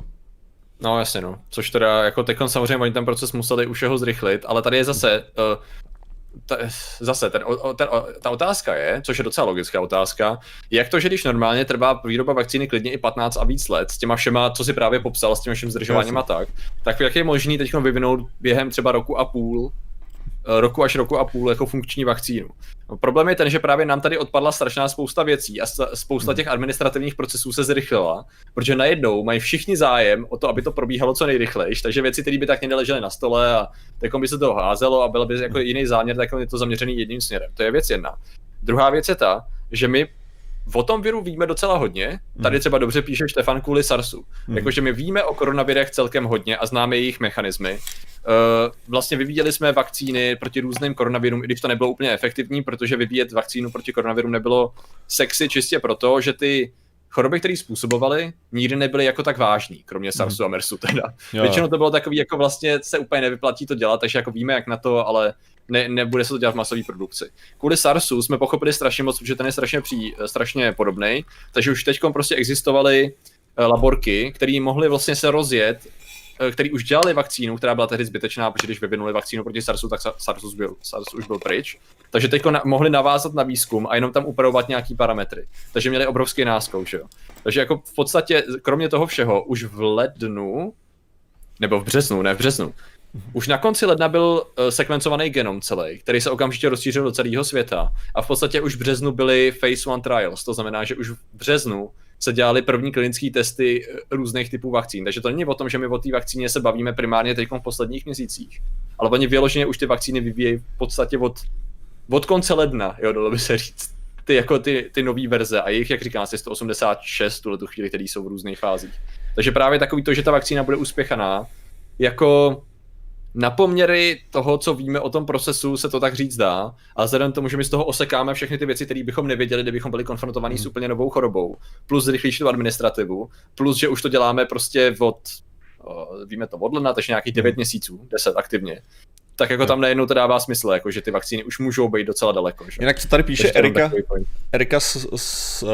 No jasně no, což teda jako teď samozřejmě oni ten proces museli už jeho zrychlit, ale tady je zase, uh, ta, zase, ten, ten, ta otázka je, což je docela logická otázka, jak to, že když normálně trvá výroba vakcíny klidně i 15 a víc let, s těma všema, co si právě popsal, s těma všem zdržováním a tak, tak jak je možný teď vyvinout během třeba roku a půl roku až roku a půl jako funkční vakcínu. No, problém je ten, že právě nám tady odpadla strašná spousta věcí a spousta hmm. těch administrativních procesů se zrychlila, protože najednou mají všichni zájem o to, aby to probíhalo co nejrychleji, takže věci, které by tak neležely na stole a tak by se to házelo a byl by jako jiný záměr, tak je to zaměřený jedním směrem. To je věc jedna. Druhá věc je ta, že my O tom viru víme docela hodně. Tady hmm. třeba dobře píše Štefan kvůli SARSu. Mm. Jakože my víme o koronavirech celkem hodně a známe jejich mechanismy. Uh, vlastně vyvíjeli jsme vakcíny proti různým koronavirům, i když to nebylo úplně efektivní, protože vyvíjet vakcínu proti koronavirům nebylo sexy čistě proto, že ty choroby, které způsobovaly, nikdy nebyly jako tak vážný, kromě SARSu a MERSu teda. Jo. Většinou to bylo takový, jako vlastně se úplně nevyplatí to dělat, takže jako víme jak na to, ale ne, nebude se to dělat v masové produkci. Kvůli SARSu jsme pochopili strašně moc, že ten je strašně, pří, strašně podobný, takže už teď prostě existovaly eh, laborky, které mohly vlastně se rozjet eh, který už dělali vakcínu, která byla tehdy zbytečná, protože když vyvinuli vakcínu proti SARSu, tak SARS už byl, SARS už byl pryč. Takže teď na, mohli navázat na výzkum a jenom tam upravovat nějaký parametry. Takže měli obrovský náskok, že jo. Takže jako v podstatě, kromě toho všeho, už v lednu, nebo v březnu, ne v březnu, už na konci ledna byl uh, sekvencovaný genom celý, který se okamžitě rozšířil do celého světa. A v podstatě už v březnu byly phase one trials, to znamená, že už v březnu se dělaly první klinické testy eh, různých typů vakcín. Takže to není o tom, že my o té vakcíně se bavíme primárně teď v posledních měsících. Ale oni vyloženě už ty vakcíny vyvíjejí v podstatě od, od konce ledna, jo, dalo by se říct. Ty, jako ty, ty nové verze a jejich, jak říkám, asi 186 tuhle tu chvíli, které jsou v různých fázích. Takže právě takový to, že ta vakcína bude uspěchaná, jako na poměry toho, co víme o tom procesu, se to tak říct dá, a vzhledem tomu, že my z toho osekáme všechny ty věci, které bychom nevěděli, kdybychom byli konfrontovaní hmm. s úplně novou chorobou, plus rychlejší tu administrativu, plus, že už to děláme prostě od, víme to od ledna, takže nějakých 9 hmm. měsíců, 10 aktivně, tak jako tam najednou to dává smysl, jako že ty vakcíny už můžou být docela daleko. Že? Jinak co tady píše Erika, Erika S- S-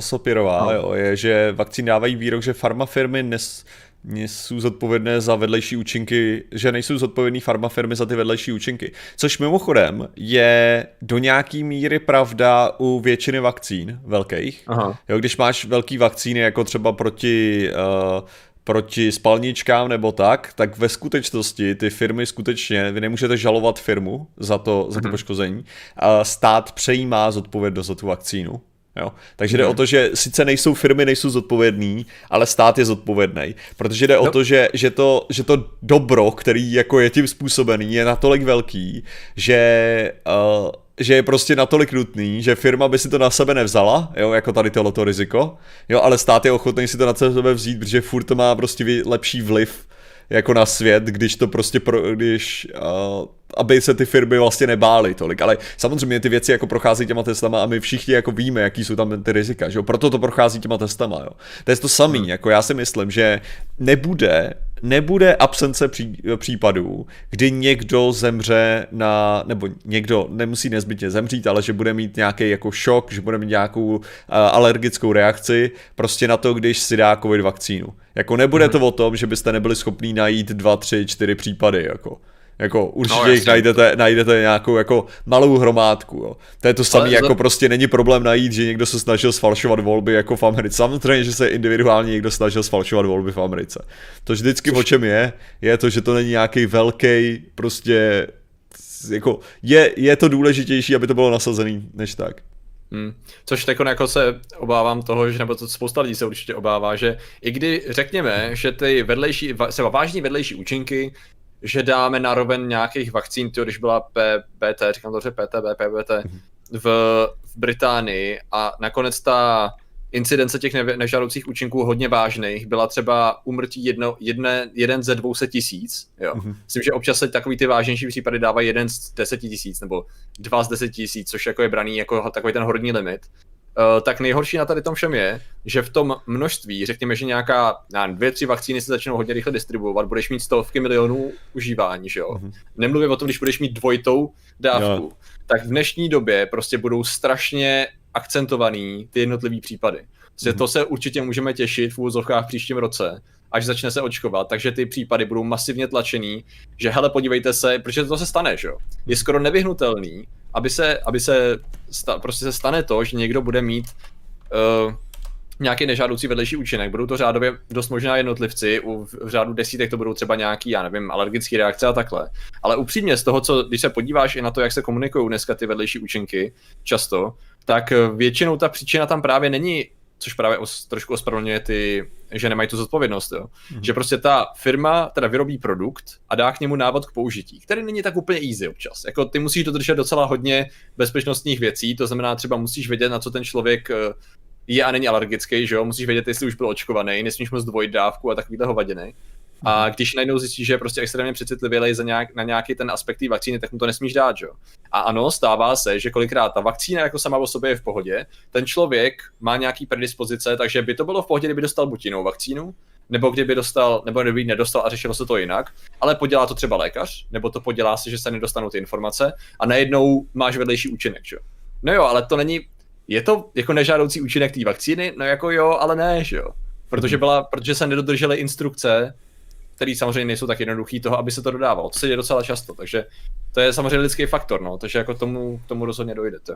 Sopirová, no. jo, je, že vakcíny dávají výrok, že farmafirmy nes, nejsou zodpovědné za vedlejší účinky, že nejsou zodpovědní farmafirmy za ty vedlejší účinky. Což mimochodem je do nějaký míry pravda u většiny vakcín velkých. Aha. Jo, když máš velký vakcíny, jako třeba proti uh, proti spalničkám nebo tak, tak ve skutečnosti ty firmy skutečně, vy nemůžete žalovat firmu za to, za to mhm. poškození, a stát přejímá zodpovědnost za tu vakcínu. Jo. Takže jde hmm. o to, že sice nejsou firmy, nejsou zodpovědný, ale stát je zodpovědný. Protože jde no. o to, že, že, to, že to dobro, který jako je tím způsobený, je natolik velký, že uh, že je prostě natolik nutný, že firma by si to na sebe nevzala, jo, jako tady tohleto riziko, jo, ale stát je ochotný si to na sebe vzít, protože furt to má prostě lepší vliv jako na svět, když to prostě, pro, když, uh, aby se ty firmy vlastně nebály tolik, ale samozřejmě ty věci jako prochází těma testama a my všichni jako víme, jaký jsou tam ty rizika, že jo, proto to prochází těma testama, jo. To je to samý, hmm. jako já si myslím, že nebude, nebude absence pří, případů, kdy někdo zemře na, nebo někdo nemusí nezbytně zemřít, ale že bude mít nějaký jako šok, že bude mít nějakou uh, alergickou reakci prostě na to, když si dá covid vakcínu. Jako nebude to o tom, že byste nebyli schopní najít dva, tři, čtyři případy, jako. Jako určitě no, jich najdete, najdete nějakou jako malou hromádku. Jo. To je to samé, jako za... prostě není problém najít, že někdo se snažil sfalšovat volby jako v Americe. Samozřejmě, že se individuálně někdo snažil sfalšovat volby v Americe. To vždycky Což... o čem je, je to, že to není nějaký velký prostě jako je, je to důležitější, aby to bylo nasazený, než tak. Hmm. Což tak jako se obávám toho, že nebo to spousta lidí se určitě obává, že i kdy řekněme, že ty vedlejší, třeba vážní vedlejší účinky že dáme na roven nějakých vakcín, tyjo, když byla PBT, říkám to, že PTB, PBT, mhm. v, v Británii a nakonec ta incidence těch ne- nežádoucích účinků hodně vážných byla třeba umrtí jedno, jedne, jeden ze 200 tisíc. Jo. Mm-hmm. Myslím, že občas se takový ty vážnější případy dávají jeden z 10 tisíc nebo dva z 10 tisíc, což jako je braný jako takový ten horní limit. Uh, tak nejhorší na tady tom všem je, že v tom množství, řekněme, že nějaká, nevím, dvě, tři vakcíny se začnou hodně rychle distribuovat, budeš mít stovky milionů užívání, že jo? Mm-hmm. Nemluvím o tom, když budeš mít dvojitou dávku, jo. tak v dnešní době prostě budou strašně akcentovaný ty jednotlivé případy. mm-hmm. to se určitě můžeme těšit v úvozovkách v příštím roce, až začne se očkovat, takže ty případy budou masivně tlačený, že hele, podívejte se, protože to se stane, že jo? Je skoro nevyhnutelný, aby se, aby se sta, prostě se stane to, že někdo bude mít uh, nějaký nežádoucí vedlejší účinek. Budou to řádově dost možná jednotlivci, u, v řádu desítek to budou třeba nějaký, já nevím, alergické reakce a takhle. Ale upřímně z toho, co, když se podíváš i na to, jak se komunikují dneska ty vedlejší účinky, často, tak většinou ta příčina tam právě není což právě os, trošku ospravedlňuje ty, že nemají tu zodpovědnost, jo. Mm-hmm. Že prostě ta firma teda vyrobí produkt a dá k němu návod k použití, který není tak úplně easy občas. Jako ty musíš dodržet docela hodně bezpečnostních věcí, to znamená třeba musíš vědět, na co ten člověk eh, je a není alergický, že jo, musíš vědět, jestli už byl očkovaný, nesmíš mu zdvojit dávku a takovýhle hovadiny. A když najednou zjistíš, že je prostě extrémně přecitlivý za nějak, na nějaký ten aspekt té vakcíny, tak mu to nesmíš dát, jo. A ano, stává se, že kolikrát ta vakcína jako sama o sobě je v pohodě, ten člověk má nějaký predispozice, takže by to bylo v pohodě, kdyby dostal buď jinou vakcínu, nebo kdyby dostal, nebo kdyby nedostal a řešilo se to jinak, ale podělá to třeba lékař, nebo to podělá se, že se nedostanou ty informace a najednou máš vedlejší účinek, jo. No jo, ale to není, je to jako nežádoucí účinek té vakcíny? No jako jo, ale ne, že jo. Protože, mhm. byla, protože se nedodržely instrukce který samozřejmě nejsou tak jednoduchý toho, aby se to dodávalo. To se děje docela často, takže to je samozřejmě lidský faktor, no, takže jako tomu, tomu rozhodně dojde. To.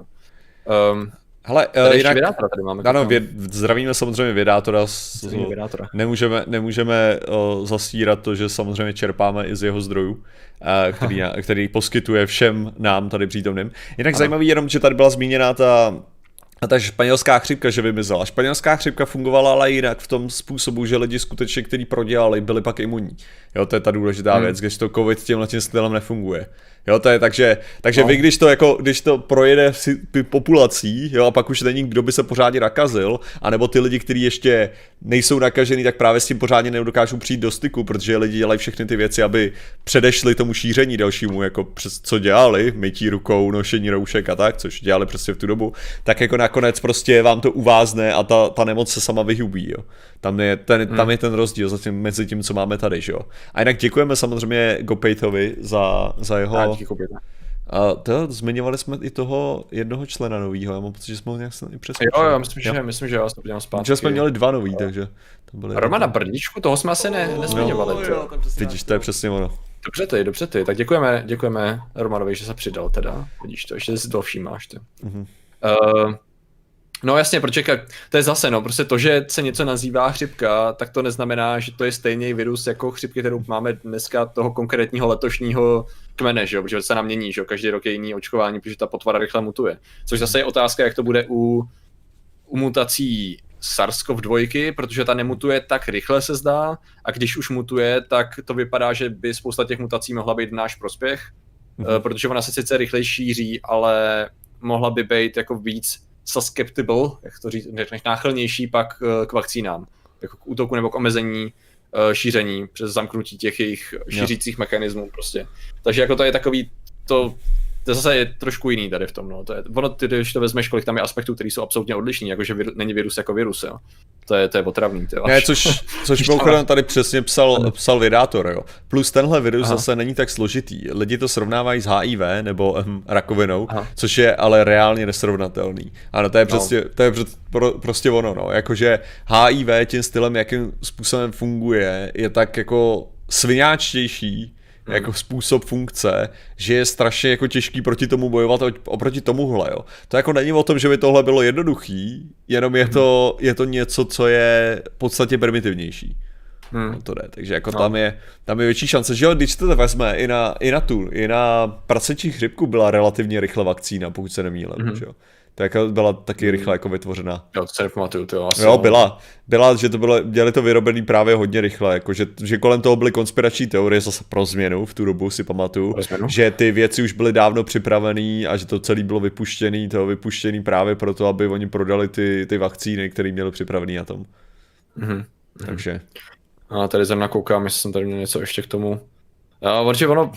Um, Hele, tady uh, jinak, vědátora tady máme. Ano, věd, zdravíme samozřejmě vědátora. Zdravíme vědátora. Nemůžeme, nemůžeme uh, zastírat to, že samozřejmě čerpáme i z jeho zdrojů, uh, který, který poskytuje všem nám tady přítomným. Jinak ano. zajímavý jenom, že tady byla zmíněna ta a ta španělská chřipka, že vymizela. Španělská chřipka fungovala ale jinak v tom způsobu, že lidi skutečně, kteří prodělali, byli pak imunní. Jo, to je ta důležitá hmm. věc, když to covid tímhle tím stylem nefunguje. Jo, to je takže, takže no. vy, když to, jako, když to projede populací, jo, a pak už není kdo by se pořádně nakazil, anebo ty lidi, kteří ještě nejsou nakažený, tak právě s tím pořádně nedokážou přijít do styku, protože lidi dělají všechny ty věci, aby předešli tomu šíření dalšímu, jako přes co dělali, mytí rukou, nošení roušek a tak, což dělali přesně v tu dobu, tak jako nakonec prostě vám to uvázne a ta, ta nemoc se sama vyhubí, jo. Tam je ten, hmm. tam je ten rozdíl zatím, mezi tím, co máme tady, že jo. A jinak děkujeme samozřejmě Gopejtovi za, za jeho a to, zmiňovali jsme i toho jednoho člena novýho, já mám pocit, že jsme ho nějak i přeskočili. Jo, jo, myslím, že, myslím, že já to podívám zpátky. Že jsme měli dva nový, takže to byly... Romana Brdičku, toho jsme asi ne, nezmiňovali. No, jo, Vidíš, to je přesně ono. Dobře ty, dobře ty, tak děkujeme, děkujeme Romanovi, že se přidal teda, vidíš to, ještě si to všímáš ty. Mm-hmm. Uh, No jasně, protože to je zase, no, prostě to, že se něco nazývá chřipka, tak to neznamená, že to je stejný virus jako chřipky, kterou máme dneska toho konkrétního letošního kmene, že jo, protože se nám mění, že jo, každý rok je jiný očkování, protože ta potvara rychle mutuje. Což zase je otázka, jak to bude u, u mutací SARS-CoV-2, protože ta nemutuje tak rychle se zdá a když už mutuje, tak to vypadá, že by spousta těch mutací mohla být v náš prospěch, mm-hmm. protože ona se sice rychleji šíří, ale mohla by být jako víc susceptible, jak to říct, řekneš, náchylnější pak eh, k vakcínám, jako k útoku nebo k omezení uh, šíření přes zamknutí těch jejich šířících jo. mechanismů prostě. Takže jako to je takový, to to zase je trošku jiný tady v tom. No. To je, ono, ty, když to vezmeš, kolik tam je aspektů, které jsou absolutně odlišní, jakože vir, není virus jako virus, jo. To je, to je otravný. Ty, ne, což, což mimochodem tady přesně psal, psal vydátor, jo. Plus tenhle virus Aha. zase není tak složitý. Lidi to srovnávají s HIV nebo um, rakovinou, Aha. což je ale reálně nesrovnatelný. Ano, to je, no. přesně, to je pro, prostě ono, no. Jakože HIV tím stylem, jakým způsobem funguje, je tak jako svináčtější, hmm. jako způsob funkce, že je strašně jako těžký proti tomu bojovat oproti tomuhle, jo. To jako není o tom, že by tohle bylo jednoduchý, jenom je to, je to něco, co je v podstatě primitivnější. Hmm. No to jde, takže jako no. tam, je, tam je větší šance, že jo, když to vezme i na, i na tu, i na prasečí chřipku byla relativně rychle vakcína, pokud se nemýlím, hmm. že jo tak byla taky hmm. rychle jako vytvořena. Jo, to se nepamatuju, to asi. Jo, byla. Byla, že to bylo, dělali to vyrobený právě hodně rychle, jako že, že kolem toho byly konspirační teorie zase pro změnu, v tu dobu si pamatuju, že ty věci už byly dávno připravený a že to celé bylo vypuštěný, to vypuštěný právě proto, aby oni prodali ty, ty vakcíny, které měli připravený na tom. Mm-hmm. Takže. A tady zrovna koukám, jestli jsem tady měl něco ještě k tomu. A, protože ono,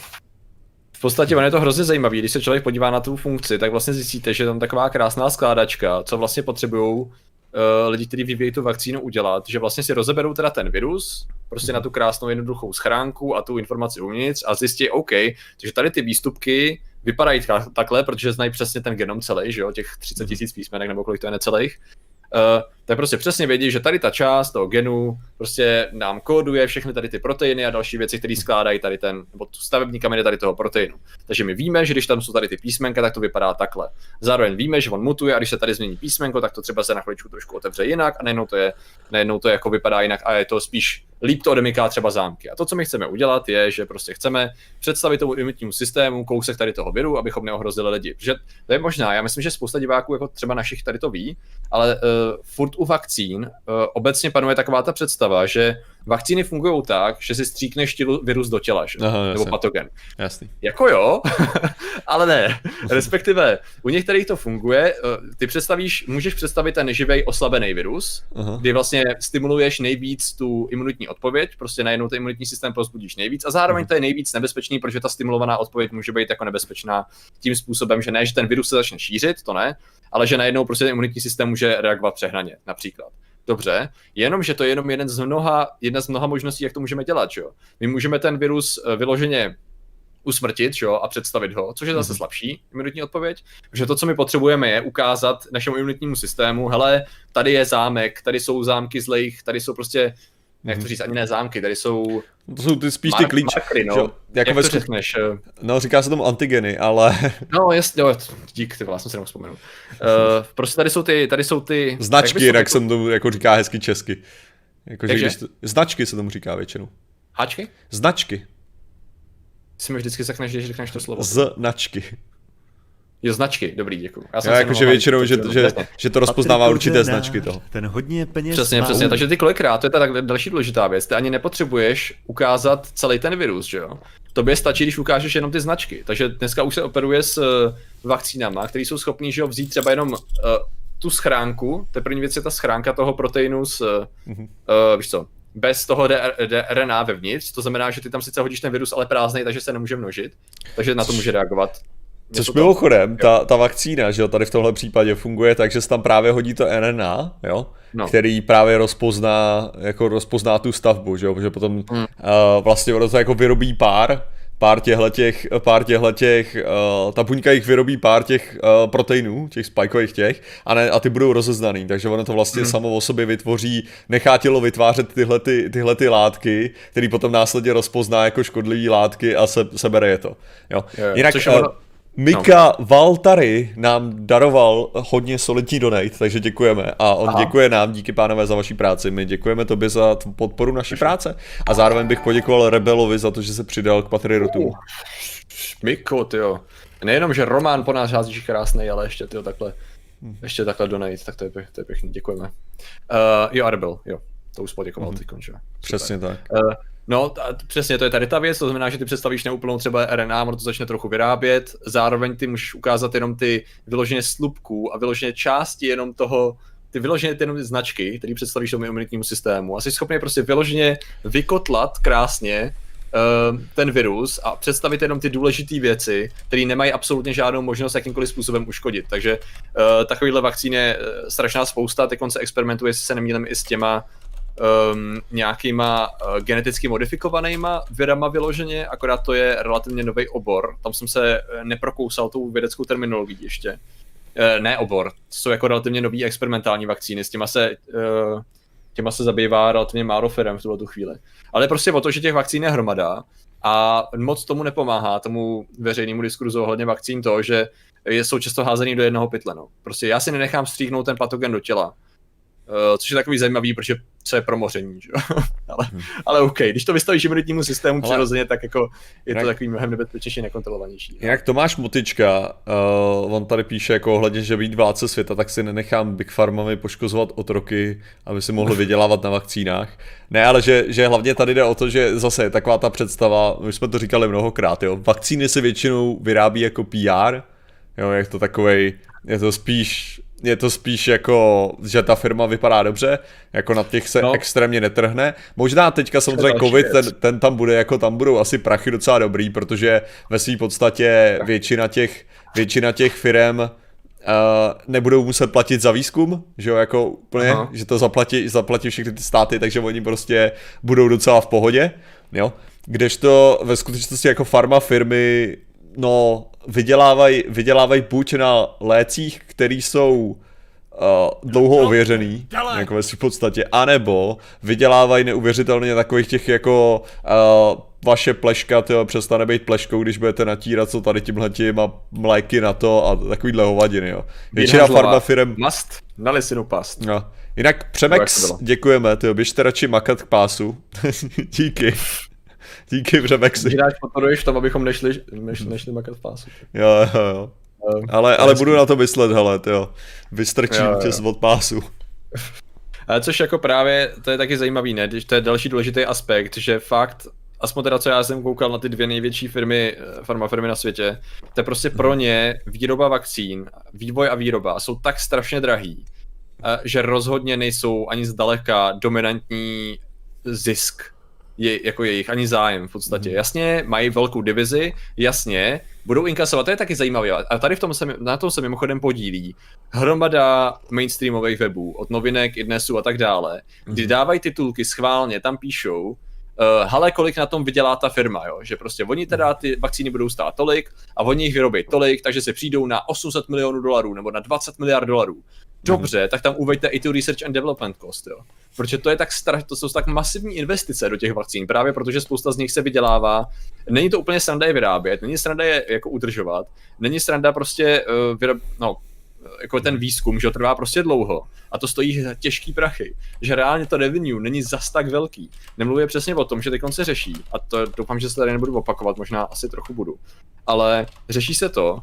v podstatě ono je to hrozně zajímavé, když se člověk podívá na tu funkci, tak vlastně zjistíte, že je tam taková krásná skládačka, co vlastně potřebují uh, lidi, kteří vyvíjí tu vakcínu udělat, že vlastně si rozeberou teda ten virus, prostě na tu krásnou jednoduchou schránku a tu informaci uvnitř a zjistí, OK, takže tady ty výstupky vypadají takhle, protože znají přesně ten genom celý, že jo, těch 30 tisíc písmenek nebo kolik to je necelých. Uh, tak prostě přesně vědí, že tady ta část toho genu prostě nám kóduje všechny tady ty proteiny a další věci, které skládají tady ten, nebo tu stavební kameny tady toho proteinu. Takže my víme, že když tam jsou tady ty písmenka, tak to vypadá takhle. Zároveň víme, že on mutuje a když se tady změní písmenko, tak to třeba se na chviličku trošku otevře jinak a najednou to je, najednou to jako vypadá jinak a je to spíš líp to odemyká třeba zámky. A to, co my chceme udělat, je, že prostě chceme představit tomu imunitnímu systému kousek tady toho viru, abychom neohrozili lidi. Protože to je možná, já myslím, že spousta diváků, jako třeba našich, tady to ví, ale uh, furt u vakcín uh, obecně panuje taková ta představa, že vakcíny fungují tak, že si stříkneš virus do těla, že? Aha, nebo patogen. Jasný. Jako jo, ale ne. Respektive u některých to funguje. Eh, ty představíš, můžeš představit ten neživý oslabený virus, Aha. kdy vlastně stimuluješ nejvíc tu imunitní odpověď, prostě najednou ten imunitní systém pozbudíš nejvíc a zároveň Aha. to je nejvíc nebezpečný, protože ta stimulovaná odpověď může být jako nebezpečná tím způsobem, že ne, že ten virus se začne šířit, to ne, ale že najednou prostě ten imunitní systém může reagovat přehnaně, například. Dobře, jenom, že to je jenom jeden z mnoha, jedna z mnoha možností, jak to můžeme dělat, jo. My můžeme ten virus eh, vyloženě usmrtit jo, a představit ho, což je zase mm-hmm. slabší imunitní odpověď. Protože to, co my potřebujeme, je ukázat našemu imunitnímu systému, hele, tady je zámek, tady jsou zámky zlejch, tady jsou prostě jak to říct, ani ne zámky, tady jsou... To jsou ty spíš ty klíče. Markry, no. Že, jako jak to skup... řekneš? Eh? No, říká se tomu antigeny, ale... No, jasně, jo, dík, ty vlastně se nemohl vzpomenout. Uh, prostě tady jsou ty, tady jsou ty... Značky, jak, jak jsem to jako říká hezky česky. Jako, že když to... Značky se tomu říká většinou. Háčky? Značky. Si mi vždycky řekneš, když řekneš to slovo. Značky. Jo, značky, dobrý, děkuji. Já jsem jako, že většinou, že, že, že, to rozpoznává určité značky toho. Ten hodně peněz Přesně, přesně, takže ty kolikrát, to je tak další důležitá věc, ty ani nepotřebuješ ukázat celý ten virus, že jo. Tobě stačí, když ukážeš jenom ty značky, takže dneska už se operuje s uh, vakcínama, které jsou schopní, že jo, vzít třeba jenom uh, tu schránku, to je první věc je ta schránka toho proteinu s, uh, uh, víš co, bez toho RNA vevnitř, to znamená, že ty tam sice hodíš ten virus, ale prázdnej, takže se nemůže množit, takže na to může reagovat. Což mimochodem, ta, ta vakcína, že jo, tady v tomhle případě funguje tak, že se tam právě hodí to RNA, jo, no. který právě rozpozná, jako rozpozná tu stavbu, že jo, protože potom hmm. uh, vlastně ono to jako vyrobí pár, pár těchto těch, pár těchto těch, uh, ta buňka jich vyrobí pár těch uh, proteinů, těch spajkových těch, a, ne, a ty budou rozeznaný, takže ono to vlastně mm. samo o sobě vytvoří, nechá tělo vytvářet tyhle, ty, tyhle ty látky, který potom následně rozpozná jako škodlivé látky a se, sebere je to. Jo. Jo. Jinak, Což uh, ono Mika no. Valtary nám daroval hodně solidní donate, takže děkujeme. A on Aha. děkuje nám, díky pánové, za vaší práci. My děkujeme tobě za podporu naší práce. A zároveň bych poděkoval Rebelovi za to, že se přidal k Patriotům. Uh, Miko, jo. Nejenom, že Román po nás hází krásný, ale ještě tyjo, takhle, hmm. ještě takhle donate, tak to je, to je pěkný, děkujeme. Uh, jo, Rebel, jo, to už poděkoval hmm. teď, že? Přesně tak. Uh, No, t- přesně, to je tady ta věc, to znamená, že ty představíš neúplnou třeba RNA, ono to začne trochu vyrábět, zároveň ty můžeš ukázat jenom ty vyloženě slupků a vyloženě části jenom toho, ty vyloženě ty jenom značky, který představíš tomu imunitnímu systému. A jsi schopný prostě vyloženě vykotlat krásně uh, ten virus a představit jenom ty důležité věci, které nemají absolutně žádnou možnost jakýmkoliv způsobem uškodit. Takže uh, takovýhle vakcín je uh, strašná spousta, teď se experimentuje, jestli se nemýlím, i s těma um, nějakýma uh, geneticky modifikovanýma vědama vyloženě, akorát to je relativně nový obor. Tam jsem se eh, neprokousal tou vědeckou terminologií ještě. Uh, ne obor, jsou jako relativně nový experimentální vakcíny, s těma se, uh, těma se zabývá relativně málo firm v tuhle chvíli. Ale prostě o to, že těch vakcín je hromada a moc tomu nepomáhá, tomu veřejnému diskurzu ohledně vakcín to, že jsou často házený do jednoho pytle. No. Prostě já si nenechám stříknout ten patogen do těla což je takový zajímavý, protože co je promoření, že? ale, hmm. ale OK, když to vystavíš imunitnímu systému ale... přirozeně, tak jako je jak... to takový mnohem nebezpečnější, nekontrolovanější. Jak Tomáš Motička, uh, on tady píše jako ohledně, že být vládce světa, tak si nenechám Big Pharmami poškozovat otroky, aby si mohli vydělávat na vakcínách. Ne, ale že, že hlavně tady jde o to, že zase je taková ta představa, my jsme to říkali mnohokrát, jo, vakcíny se většinou vyrábí jako PR, jo, je to takovej, je to spíš je to spíš jako, že ta firma vypadá dobře, jako na těch se no. extrémně netrhne. Možná teďka samozřejmě covid, ten, ten tam bude, jako tam budou asi prachy docela dobrý, protože ve své podstatě většina těch, většina těch firm uh, nebudou muset platit za výzkum, že jo, jako úplně, Aha. že to zaplatí, zaplatí všechny ty státy, takže oni prostě budou docela v pohodě, jo. Kdežto ve skutečnosti jako farma firmy no, vydělávají vydělávaj buď na lécích, které jsou uh, dlouho ověřený, jako ve v podstatě, anebo vydělávají neuvěřitelně takových těch jako uh, vaše pleška tyjo, přestane být pleškou, když budete natírat co tady tímhle tím a mléky na to a takovýhle hovadiny, jo. Většina farma firm... Mast na lisinu past. No. Jinak Přemex, děkujeme, ty běžte radši makat k pásu. Díky. Díky, Přemexi. Když nás podporuješ v tom, abychom nešli, nešli, nešli makat v pásu. Jo, jo, jo. Um, ale, ale budu na to myslet, hele, jo. Vystrčím jo, jo. tě od pásu. Ale což jako právě, to je taky zajímavý, ne? To je další důležitý aspekt, že fakt, aspoň teda co já jsem koukal na ty dvě největší firmy, eh, farmafirmy na světě, to je prostě pro ně výroba vakcín, vývoj a výroba jsou tak strašně drahý, eh, že rozhodně nejsou ani zdaleka dominantní zisk je, jako jejich ani zájem v podstatě. Mm. Jasně, mají velkou divizi, jasně, budou inkasovat, to je taky zajímavé. A tady v tom se, na tom se mimochodem podílí hromada mainstreamových webů, od novinek, i dnesu a tak dále, kdy mhm. dávají titulky schválně, tam píšou, uh, hele, kolik na tom vydělá ta firma, jo? že prostě oni teda mhm. ty vakcíny budou stát tolik a oni jich vyrobí tolik, takže se přijdou na 800 milionů dolarů nebo na 20 miliard dolarů. Dobře, tak tam uveďte i tu research and development cost, jo. Protože to je tak stra- to jsou tak masivní investice do těch vakcín, právě protože spousta z nich se vydělává. Není to úplně sranda je vyrábět, není sranda je jako udržovat, není sranda prostě uh, vyrob, no, jako ten výzkum, že trvá prostě dlouho a to stojí těžký prachy, že reálně to revenue není zas tak velký. Nemluvě přesně o tom, že teď se řeší, a to doufám, že se tady nebudu opakovat, možná asi trochu budu, ale řeší se to,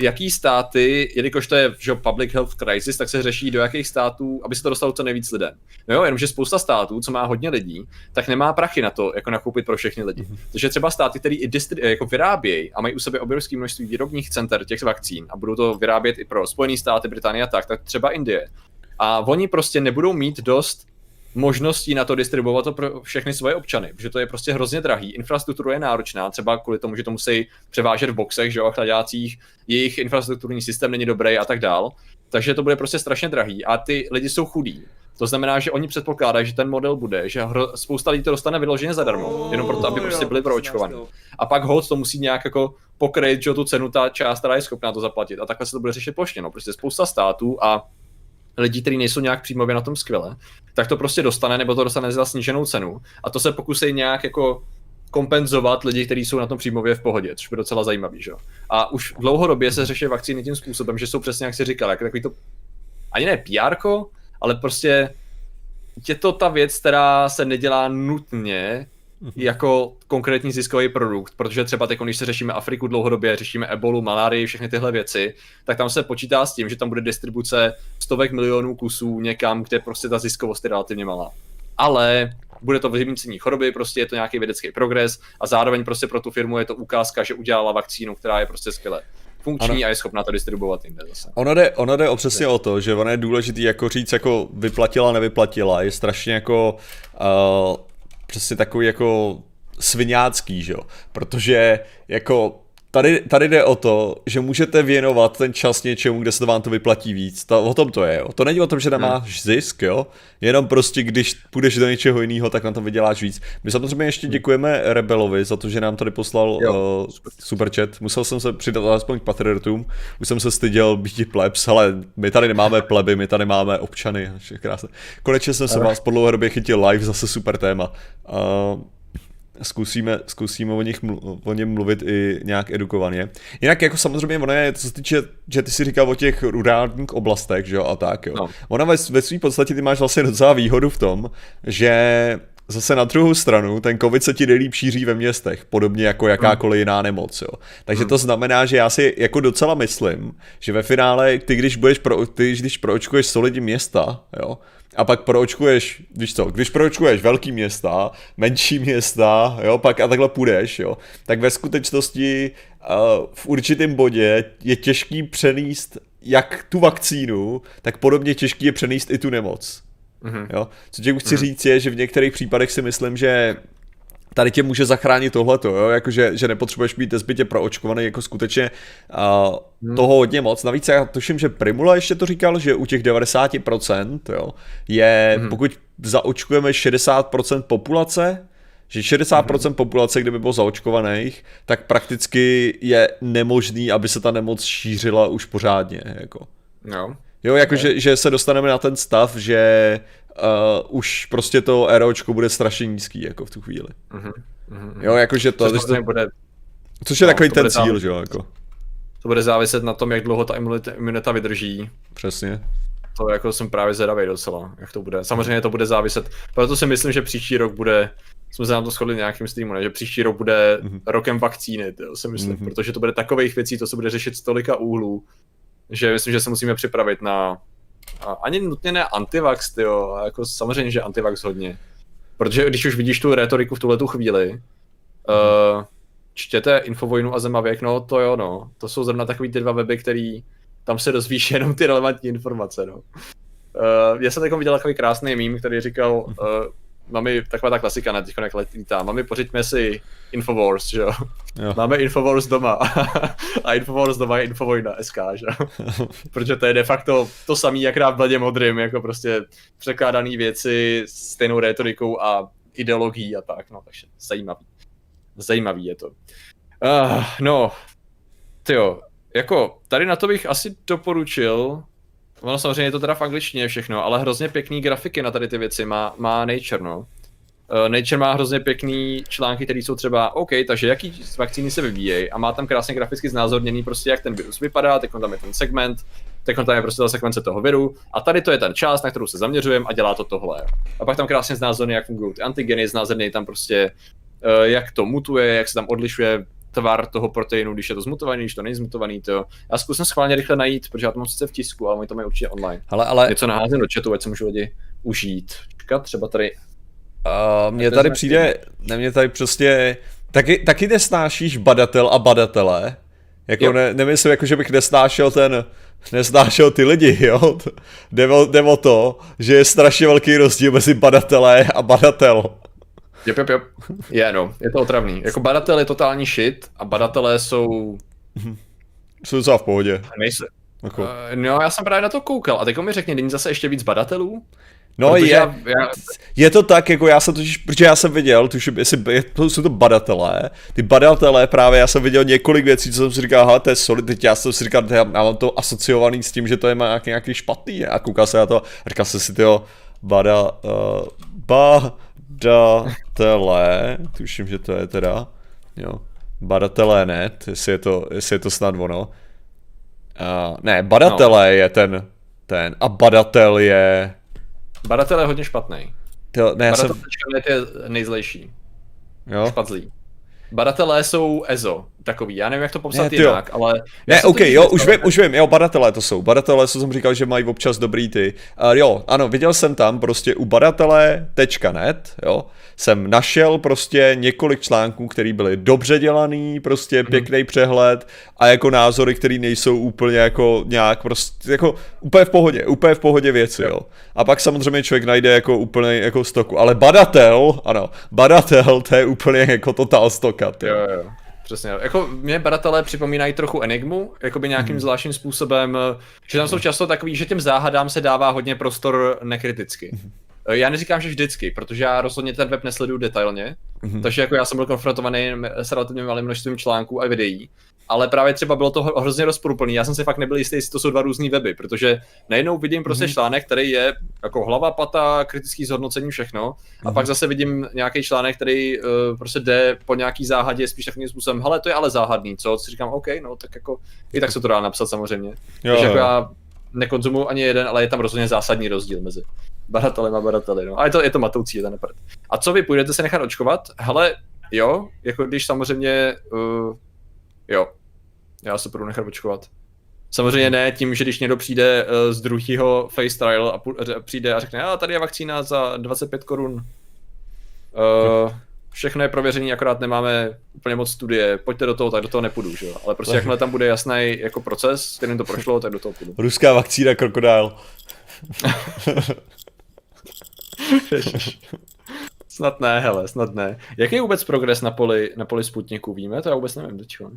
jaký státy, jelikož to je že, public health crisis, tak se řeší do jakých států, aby se to dostalo co nejvíc lidem. No jo, jenomže spousta států, co má hodně lidí, tak nemá prachy na to, jako nakoupit pro všechny lidi. Mm-hmm. Takže třeba státy, které i distri- jako vyrábějí a mají u sebe obrovské množství výrobních center těch vakcín a budou to vyrábět i pro Spojené státy, Británie a tak, tak třeba Indie. A oni prostě nebudou mít dost možností na to distribuovat to pro všechny svoje občany, protože to je prostě hrozně drahý. Infrastruktura je náročná, třeba kvůli tomu, že to musí převážet v boxech, že jo, chladácích, jejich infrastrukturní systém není dobrý a tak dál. Takže to bude prostě strašně drahý a ty lidi jsou chudí. To znamená, že oni předpokládají, že ten model bude, že hro, spousta lidí to dostane vyloženě zadarmo, jenom proto, aby prostě byli proočkovaní. A pak hod to musí nějak jako pokryt, že tu cenu ta část, která je schopná to zaplatit. A takhle se to bude řešit plošně. No. Prostě spousta států a lidí, kteří nejsou nějak přímově na tom skvěle, tak to prostě dostane, nebo to dostane za sníženou cenu. A to se pokusí nějak jako kompenzovat lidi, kteří jsou na tom přímově v pohodě, což je docela zajímavý, že? A už dlouhodobě se řeší vakcíny tím způsobem, že jsou přesně jak si říkal, jako takový to ani ne PR, ale prostě je to ta věc, která se nedělá nutně. Jako konkrétní ziskový produkt, protože třeba teď, když se řešíme Afriku dlouhodobě, řešíme ebolu, malárii, všechny tyhle věci, tak tam se počítá s tím, že tam bude distribuce stovek milionů kusů někam, kde prostě ta ziskovost je relativně malá. Ale bude to vymícení choroby, prostě je to nějaký vědecký progres a zároveň prostě pro tu firmu je to ukázka, že udělala vakcínu, která je prostě skvěle funkční ano. a je schopná to distribuovat jinde zase. Ono jde, ono jde přesně o to, že ono je důležitý jako říct jako vyplatila, nevyplatila, je strašně jako uh, přesně takový jako sviňácký, že jo, protože jako Tady, tady jde o to, že můžete věnovat ten čas něčemu, kde se vám to vyplatí víc. To, o tom to je. Jo. To není o tom, že nemáš hmm. zisk, jo. Jenom prostě, když půjdeš do něčeho jiného, tak na to vyděláš víc. My samozřejmě ještě hmm. děkujeme Rebelovi za to, že nám tady poslal jo, uh, super chat. Musel jsem se přidat alespoň k Patriotům. Už jsem se styděl být plebs, ale my tady nemáme pleby, my tady máme občany. Krásné. Konečně jsem se vás po dlouhé době chytil live, zase super téma. Uh, zkusíme, zkusíme o, nich, o něm mluvit i nějak edukovaně. Jinak jako samozřejmě ono je, co se týče, že ty si říkal o těch rurálních oblastech, že jo, a tak jo. No. Ona ve, ve své podstatě ty máš vlastně docela výhodu v tom, že zase na druhou stranu ten covid se ti nejlíp šíří ve městech, podobně jako jakákoliv jiná nemoc, jo. Takže to znamená, že já si jako docela myslím, že ve finále ty když budeš pro, ty když proočkuješ solidní města, jo, a pak proočkuješ, víš co, když proočkuješ velký města, menší města, jo, pak a takhle půjdeš, jo, tak ve skutečnosti uh, v určitém bodě je těžký přenést jak tu vakcínu, tak podobně těžký je přenést i tu nemoc. Mm-hmm. Jo? Co tě chci mm-hmm. říct je, že v některých případech si myslím, že tady tě může zachránit tohleto, jo? Jakože, že nepotřebuješ být nezbytě proočkovaný jako skutečně uh, hmm. toho hodně moc. Navíc já tuším, že Primula ještě to říkal, že u těch 90% jo, je, hmm. pokud zaočkujeme 60% populace, že 60% hmm. populace, kdyby bylo zaočkovaných, tak prakticky je nemožný, aby se ta nemoc šířila už pořádně. Jako. No. Jo, jakože okay. že se dostaneme na ten stav, že uh, už prostě to ROčko bude strašně nízký jako v tu chvíli. Uh-huh. Jo, jakože to... Což, to bude, což je no, takový ten cíl, že jo, jako. To bude záviset na tom, jak dlouho ta imunita, imunita vydrží. Přesně. To jako jsem právě zvědavý docela, jak to bude. Samozřejmě to bude záviset, proto si myslím, že příští rok bude, jsme se na to shodli nějakým streamu, ne? že příští rok bude uh-huh. rokem vakcíny, to si myslím, uh-huh. protože to bude takových věcí, to se bude řešit z tolika úhlů, že myslím, že se musíme připravit na ani nutně ne antivax, jo, jako samozřejmě, že antivax hodně. Protože když už vidíš tu retoriku v tuhle tu chvíli, uh, čtěte Infovojnu a Zemavěk, no to jo, no. To jsou zrovna takový ty dva weby, který tam se dozvíš jenom ty relevantní informace, no. Uh, já jsem takový viděl takový krásný mím, který říkal, uh, máme taková ta klasika na teď jak letítá, máme pořiďme si Infowars, že jo? jo. Máme Infowars doma a Infowars doma je Infovojna SK, že jo? Protože to je de facto to samé, jak v bledě modrým, jako prostě překládané věci stejnou retorikou a ideologií a tak, no, takže zajímavý. Zajímavý je to. Uh, no, jo, jako tady na to bych asi doporučil Ono samozřejmě je to teda v angličtině všechno, ale hrozně pěkný grafiky na tady ty věci má, má Nature, no. Uh, Nature má hrozně pěkný články, které jsou třeba OK, takže jaký vakcíny se vyvíjejí a má tam krásně graficky znázorněný prostě, jak ten virus vypadá, teď tam je ten segment, teď tam je prostě ta sekvence toho viru a tady to je ten čas, na kterou se zaměřujeme a dělá to tohle. A pak tam krásně znázorně, jak fungují ty antigeny, znázorně tam prostě, uh, jak to mutuje, jak se tam odlišuje tvar toho proteinu, když je to zmutovaný, když to není zmutovaný, to. Já zkusím schválně rychle najít, protože já to mám sice v tisku, ale oni to mají určitě online. Ale, ale... Něco naházím do chatu, ať se můžu lidi užít. Čekat, třeba tady. Uh, mně tady přijde, ne, mě tady prostě, taky, taky nesnášíš badatel a badatele, jako ne, nemyslím, jako, že bych nesnášel ten, nesnášel ty lidi, jo. Jde o, jde o to, že je strašně velký rozdíl mezi badatelé a badatel. Jop, jop, jop. Je, no, je to otravný. Jako badatel je totální shit a badatelé jsou... Jsou docela v pohodě. Nejsou. Jako. Uh, no, já jsem právě na to koukal. A teď mi řekni, není zase ještě víc badatelů? No je, já, já... je to tak, jako já jsem totiž, protože já jsem viděl, tuším, jestli to jsou to badatelé, ty badatelé právě, já jsem viděl několik věcí, co jsem si říkal, hele, to je solid, teď já jsem si říkal, já, já mám to asociovaný s tím, že to je nějaký, nějaký špatný, a koukal se na to, a říkal jsem si, tyjo, bada, uh, badatelé, tuším, že to je teda, jo, badatelé ne, jestli je to, jestli je to snad ono, uh, ne, badatelé no. je ten, ten, a badatel je, Badatel je hodně špatný. To, ne, já jsem... je nejzlejší. Jo? Špatný. Badatelé jsou EZO, takový, já nevím, jak to popsat ne, jinak, ale... Ne, OK, jo, už vím, už vím, jo, badatelé to jsou, badatelé, co jsem říkal, že mají občas dobrý ty. Uh, jo, ano, viděl jsem tam prostě u badatelé.net, jo, jsem našel prostě několik článků, které byly dobře dělaný, prostě hmm. pěkný přehled a jako názory, které nejsou úplně jako nějak prostě, jako úplně v pohodě, úplně v pohodě věci, jo. jo. A pak samozřejmě člověk najde jako úplně jako stoku, ale badatel, ano, badatel, to je úplně jako totál stokat, jo. jo, jo. Přesně. Jako mě badatelé připomínají trochu Enigmu, jakoby nějakým hmm. zvláštním způsobem, že tam jsou často takový, že těm záhadám se dává hodně prostor nekriticky. Hmm. Eh, já neříkám, že vždycky, protože já rozhodně ten web nesleduju detailně, mm-hmm. takže jako já jsem byl konfrontovaný s relativně malým množstvím článků a videí, ale právě třeba bylo to hrozně rozporuplný. Já jsem si fakt nebyl jistý, jestli to jsou dva různé weby, protože najednou vidím prostě mm-hmm. článek, který je jako hlava, pata, kritický zhodnocení, všechno, mm-hmm. a mhm. pak zase vidím nějaký článek, který uh, prostě jde po nějaký záhadě spíš takovým způsobem, hele, to je ale záhadný, co? Si říkám, OK, no tak jako i tak se to dá napsat samozřejmě. Jo, takže jako já nekonzumuju ani jeden, ale je tam rozhodně zásadní rozdíl mezi badatelem a badateli, no. A je to, je to matoucí, je to nepad. A co vy, půjdete se nechat očkovat? Hele, jo, jako když samozřejmě, uh, jo, já se budu nechat očkovat. Samozřejmě ne tím, že když někdo přijde uh, z druhého face trial a přijde a řekne, a tady je vakcína za 25 korun. Uh, všechno je prověřený, akorát nemáme úplně moc studie, pojďte do toho, tak do toho nepůjdu, že jo. Ale prostě jakmile tam bude jasný jako proces, kterým to prošlo, tak do toho půjdu. Ruská vakcína krokodil. snad ne, hele, snad ne. Jaký je vůbec progres na poli, na poli Sputniku, víme? To já vůbec nevím, teďko.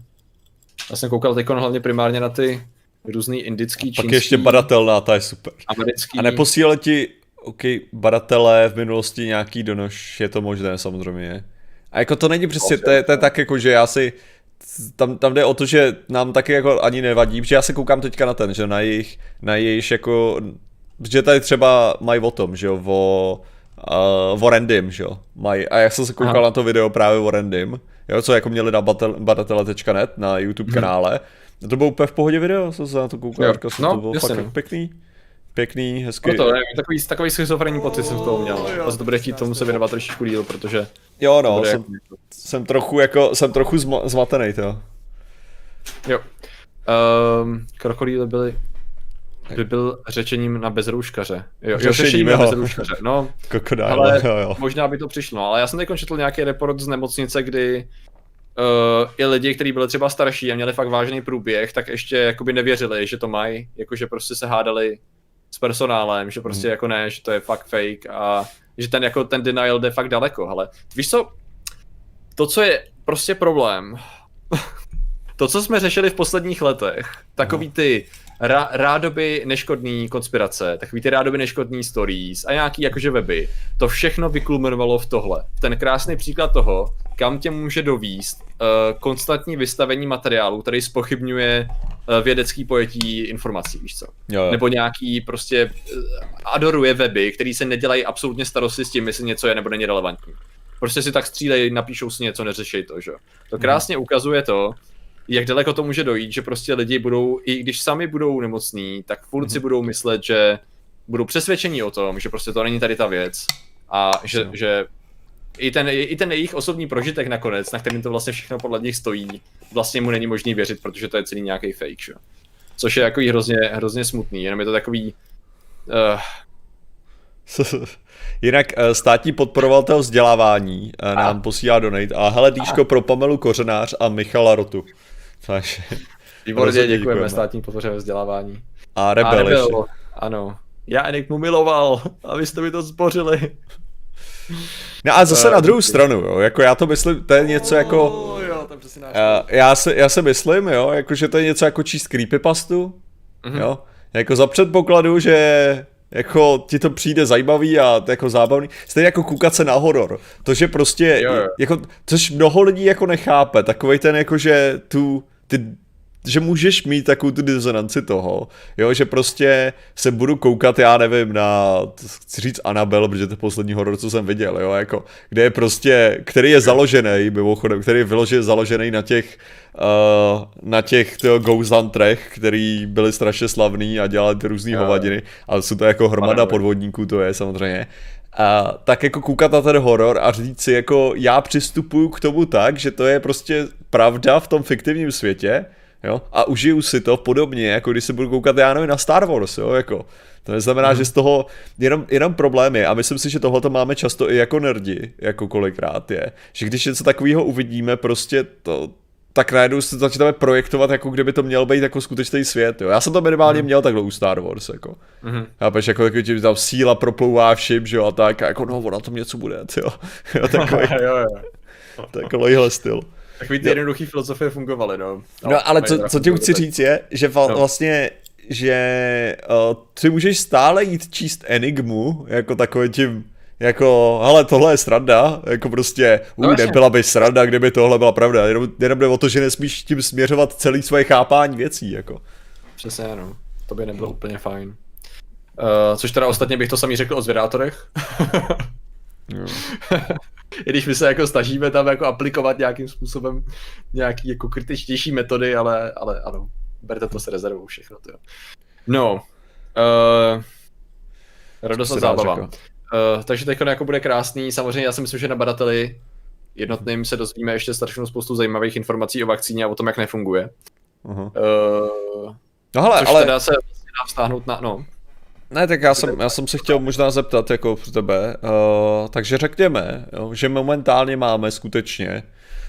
Já jsem koukal teď hlavně primárně na ty různý indický, čínský... Pak ještě badatelná, ta je super. Americký... A neposílali ti, OK, badatelé v minulosti nějaký donož, je to možné samozřejmě. A jako to není přesně, to je, to je tak jako, že já si, tam, tam jde o to, že nám taky jako ani nevadí, protože já se koukám teďka na ten, že na jejich, na jejich jako Protože tady třeba mají o tom, že jo, o, uh, o random, že jo, mají. A já jsem se koukal Aha. na to video právě o random, jo, co jako měli na badatele.net na YouTube hmm. kanále. A to bylo úplně v pohodě video, jsem se na to koukal, říkal jsem, no, to bylo jasně, fakt no. pěkný. Pěkný, hezký. No to je takový, takový schizofrenní pocit jsem z toho měl. A to bude chtít tomu se věnovat trošičku díl, protože... Jo no, jsem, jako... jsem, trochu jako, jsem trochu zma, zmatený to. Jo. Um, krokodýly byly by byl řečením na bezrouškaře. Jo, jo řešením na bezrouškaře. No, Krokodil, ale jo, jo. možná by to přišlo. Ale já jsem teď četl nějaký report z nemocnice, kdy uh, i lidi, kteří byli třeba starší a měli fakt vážný průběh, tak ještě jakoby nevěřili, že to mají, jakože prostě se hádali s personálem, že prostě hmm. jako ne, že to je fakt fake a že ten jako ten denial jde fakt daleko, ale víš co, to, co je prostě problém, to, co jsme řešili v posledních letech, takový ty rá, rádoby neškodný konspirace, takový ty rádoby neškodný stories a nějaký jakože weby, to všechno vykulminovalo v tohle. Ten krásný příklad toho, kam tě může dovíst uh, konstantní vystavení materiálu, který spochybňuje uh, vědecký pojetí informací, víš co? Jo, jo. Nebo nějaký prostě uh, adoruje weby, který se nedělají absolutně starosti s tím, jestli něco je nebo není relevantní. Prostě si tak střílej, napíšou si něco, neřešej to, že? To krásně ukazuje to, jak daleko to může dojít, že prostě lidi budou, i když sami budou nemocní, tak furt si mhm. budou myslet, že budou přesvědčení o tom, že prostě to není tady ta věc a že, že i ten, i ten jejich osobní prožitek nakonec, na kterým to vlastně všechno podle nich stojí, vlastně mu není možný věřit, protože to je celý nějaký fake, že? Což je jako hrozně, hrozně smutný, jenom je to takový... Uh... Jinak eh, státní podporovatel vzdělávání eh, nám a. posílá donate a hele Dýško pro Pamelu Kořenář a Michala Rotu. Takže... Výborně, děkujeme, děkujeme státní podpoře vzdělávání. A Rebel, a Rebel ano. Já Enik mu miloval a vy jste mi to zbořili. No a zase uh, na druhou stranu, jo, jako já to myslím, to je něco jako... Oh, jo, to je já, já, se, já se myslím, jo, jako že to je něco jako číst creepypastu, mm-hmm. jo, jako za předpokladu, že jako ti to přijde zajímavý a jako zábavný. Stejně jako koukat se na horor. To, že prostě, jo, jo. jako, což mnoho lidí jako nechápe, takovej ten jako, že tu, ty že můžeš mít takovou tu disonanci toho, jo, že prostě se budu koukat, já nevím, na, chci říct Anabel, protože to je poslední horor, co jsem viděl, jo, jako, kde je prostě, který je založený, mimochodem, který je vyloženě založený na těch, uh, na těch Ghost Hunterech, který byli strašně slavný a dělali ty různý hovadiny, ale jsou to jako hromada podvodníků, to je samozřejmě. A tak jako koukat na ten horor a říct si, jako já přistupuju k tomu tak, že to je prostě pravda v tom fiktivním světě, jo, a užiju si to podobně, jako když se budu koukat, já nevím, na Star Wars, jo, jako. To neznamená, mm. že z toho jenom, jenom problémy a myslím si, že tohle to máme často i jako nerdi, jako kolikrát je, že když něco takového uvidíme, prostě to, tak najednou se začínáme projektovat, jako kdyby to měl být jako skutečný svět, jo. Já jsem to minimálně mm. měl takhle u Star Wars, jako. Mm. Chápeš, jako, jako že tam síla proplouvá všim, že jo, a tak, a jako no, ona tam něco bude, jo. jo takový, jo, jo. takovýhle styl. Takový ty jednoduchý filozofie fungovaly, no. No, no ale co, co tím chci říct je, že no. vlastně že uh, ty můžeš stále jít číst Enigmu, jako takový tím, jako, hele, tohle je sranda, jako prostě, no, uj, nebyla by sranda, kdyby tohle byla pravda, jenom, jenom jde o to, že nesmíš tím směřovat celý svoje chápání věcí, jako. Přesně, no, to by nebylo úplně fajn. Uh, což teda ostatně bych to samý řekl o zvědátorech. I když my se jako snažíme tam jako aplikovat nějakým způsobem nějaký jako kritičtější metody, ale, ale ano, berte to se rezervou všechno. To jo. No, uh, radost a zábava. Uh, takže teď jako bude krásný. Samozřejmě já si myslím, že na badateli jednotným se dozvíme ještě strašnou spoustu zajímavých informací o vakcíně a o tom, jak nefunguje. Uh-huh. Uh, no hele, což ale... teda se vlastně dá vztáhnout na, no. Ne, tak já jsem, já jsem se chtěl možná zeptat jako pro tebe, uh, takže řekněme, jo, že momentálně máme skutečně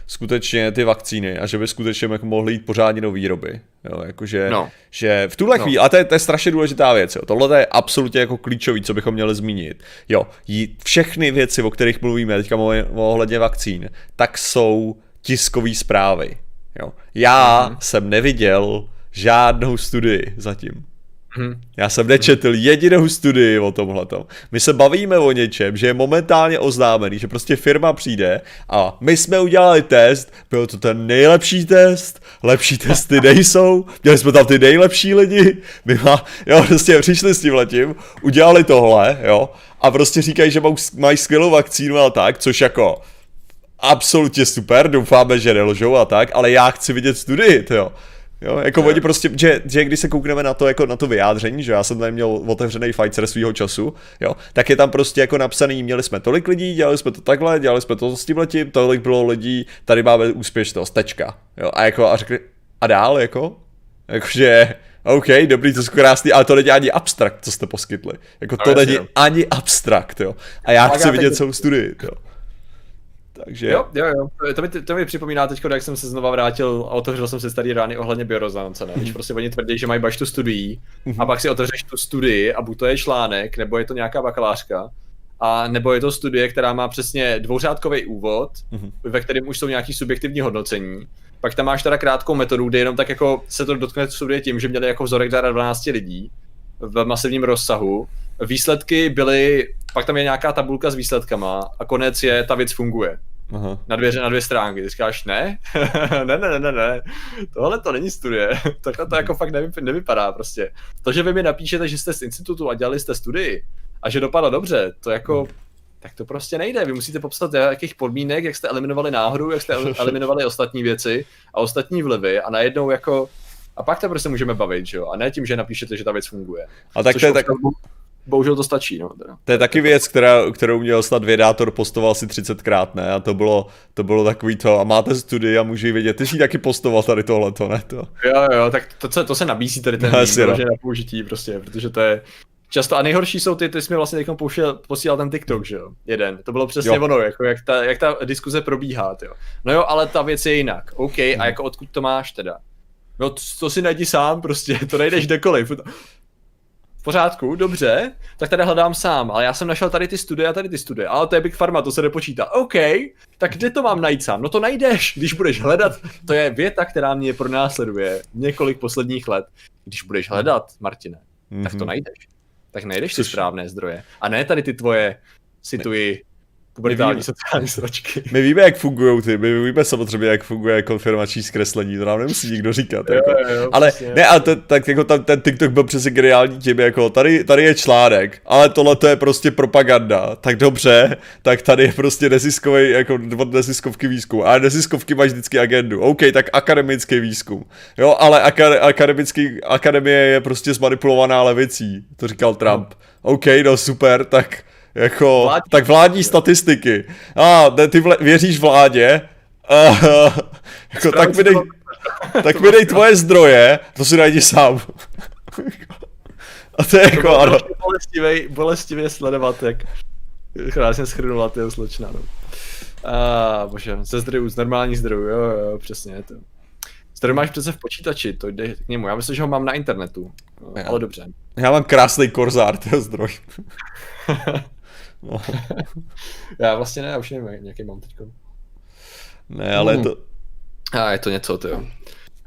skutečně ty vakcíny a že by skutečně jako mohly jít pořádně do výroby. Jo, jakože, no. že v tuhle no. chvíli, a to je, to je strašně důležitá věc, jo, tohle je absolutně jako klíčový, co bychom měli zmínit. Jo, všechny věci, o kterých mluvíme teďka ohledně vakcín, tak jsou tiskové zprávy. Jo. Já mm-hmm. jsem neviděl žádnou studii zatím. Hmm. Já jsem nečetl jedinou studii o tomhle. My se bavíme o něčem, že je momentálně oznámený, že prostě firma přijde a my jsme udělali test, byl to ten nejlepší test, lepší testy nejsou, měli jsme tam ty nejlepší lidi, my má, jo, prostě přišli s tím letím, udělali tohle, jo, a prostě říkají, že mají skvělou vakcínu a tak, což jako absolutně super, doufáme, že neložou a tak, ale já chci vidět studii, jo. Jo, jako oni prostě, že, že když se koukneme na to, jako na to vyjádření, že já jsem tady měl otevřený Pfizer svého času, jo, tak je tam prostě jako napsaný, měli jsme tolik lidí, dělali jsme to takhle, dělali jsme to s tím letím, tolik bylo lidí, tady máme úspěšnost, tečka, jo, a jako a řekli, a dál, jako, jakože, OK, dobrý, to je krásný, ale to není ani abstrakt, co jste poskytli. Jako to není ani abstrakt, jo. A já chci vidět celou studii, jo. Takže... Jo, jo, jo. To mi, to mi připomíná teď, jak jsem se znova vrátil a otevřel jsem si starý rány ohledně biorezonance, ne? Když prostě oni tvrdí, že mají baštu studií a mhm. pak si otevřeš tu studii a buď to je článek, nebo je to nějaká bakalářka, a nebo je to studie, která má přesně dvouřádkový úvod, mm-hmm. ve kterém už jsou nějaký subjektivní hodnocení. Pak tam máš teda krátkou metodu, kde jenom tak jako se to dotkne studie tím, že měli jako vzorek 12 lidí v masivním rozsahu. Výsledky byly, pak tam je nějaká tabulka s výsledkama a konec je, ta věc funguje. Aha. Na, dvě, na dvě stránky. Ty říkáš, ne? ne, ne, ne, ne, ne. Tohle to není studie. Takhle to jako fakt nevy, nevypadá prostě. To, že vy mi napíšete, že jste z institutu a dělali jste studii a že dopadlo dobře, to jako, hmm. tak to prostě nejde. Vy musíte popsat, jakých podmínek, jak jste eliminovali náhodu, jak jste eliminovali ostatní věci a ostatní vlivy a najednou jako a pak to prostě můžeme bavit, že jo? A ne tím, že napíšete, že ta věc funguje. A tak to je tak... bohužel to stačí. No, teda. To je taky věc, která, kterou měl snad vědátor, postoval si 30krát, ne? A to bylo, to bylo takový to, a máte studii a může vědět, ty jsi taky postoval tady tohleto, ne? To. Jo, jo, tak to, to, to se nabízí tady ten Asi, mím, no. na použití prostě, protože to je často, a nejhorší jsou ty, ty jsi mi vlastně teď posílal, posílal ten TikTok, že jo, jeden, to bylo přesně Jo. ono, jako jak ta, jak ta diskuze probíhá, jo. No jo, ale ta věc je jinak, OK, Mhm. a jako odkud to máš teda? No to, to si najdi sám prostě, to najdeš kdekoliv. Pořádku, dobře, tak tady hledám sám, ale já jsem našel tady ty studie a tady ty studie, ale to je Big Pharma, to se nepočítá. OK, tak kde to mám najít sám? No to najdeš, když budeš hledat. To je věta, která mě pronásleduje několik posledních let. Když budeš hledat, Martine, tak to Mhm. najdeš. Tak najdeš si Což- správné zdroje. A ne tady ty tvoje, cituji, pubertální sociální sračky. My víme, jak fungují ty, my víme samozřejmě, jak funguje konfirmační zkreslení, to nám nemusí nikdo říkat. Jako. Jo, jo, Ale přesně. ne, a ten, tak jako tam, ten TikTok byl přesně geniální tím, jako tady, tady je článek, ale tohle to je prostě propaganda, tak dobře, tak tady je prostě neziskový, jako od neziskovky výzkum, a neziskovky máš vždycky agendu, OK, tak akademický výzkum, jo, ale aka, akademický, akademie je prostě zmanipulovaná levicí, to říkal Trump, OK, no super, tak jako, Vládní- tak vládní statistiky, a ah, ty vle, věříš vládě, uh, jako, tak mi dej, tak mi dej tvoje zdroje, to si najdi sám. A to je jako, ano. Bolestivě, bolestivě sledovat, jak krásně schrnula tyho slečna, no. A bože, ze zdrojů, z normálních zdrojů, jo, jo, přesně to. Zdroj máš přece v počítači, to jde k němu. Já myslím, že ho mám na internetu, no, Já. ale dobře. Já mám krásný korzár, to je zdroj. No, Já vlastně ne, já už nevím, jaký mám teď. ne, ale Hmm. to, A je to něco, ty jo.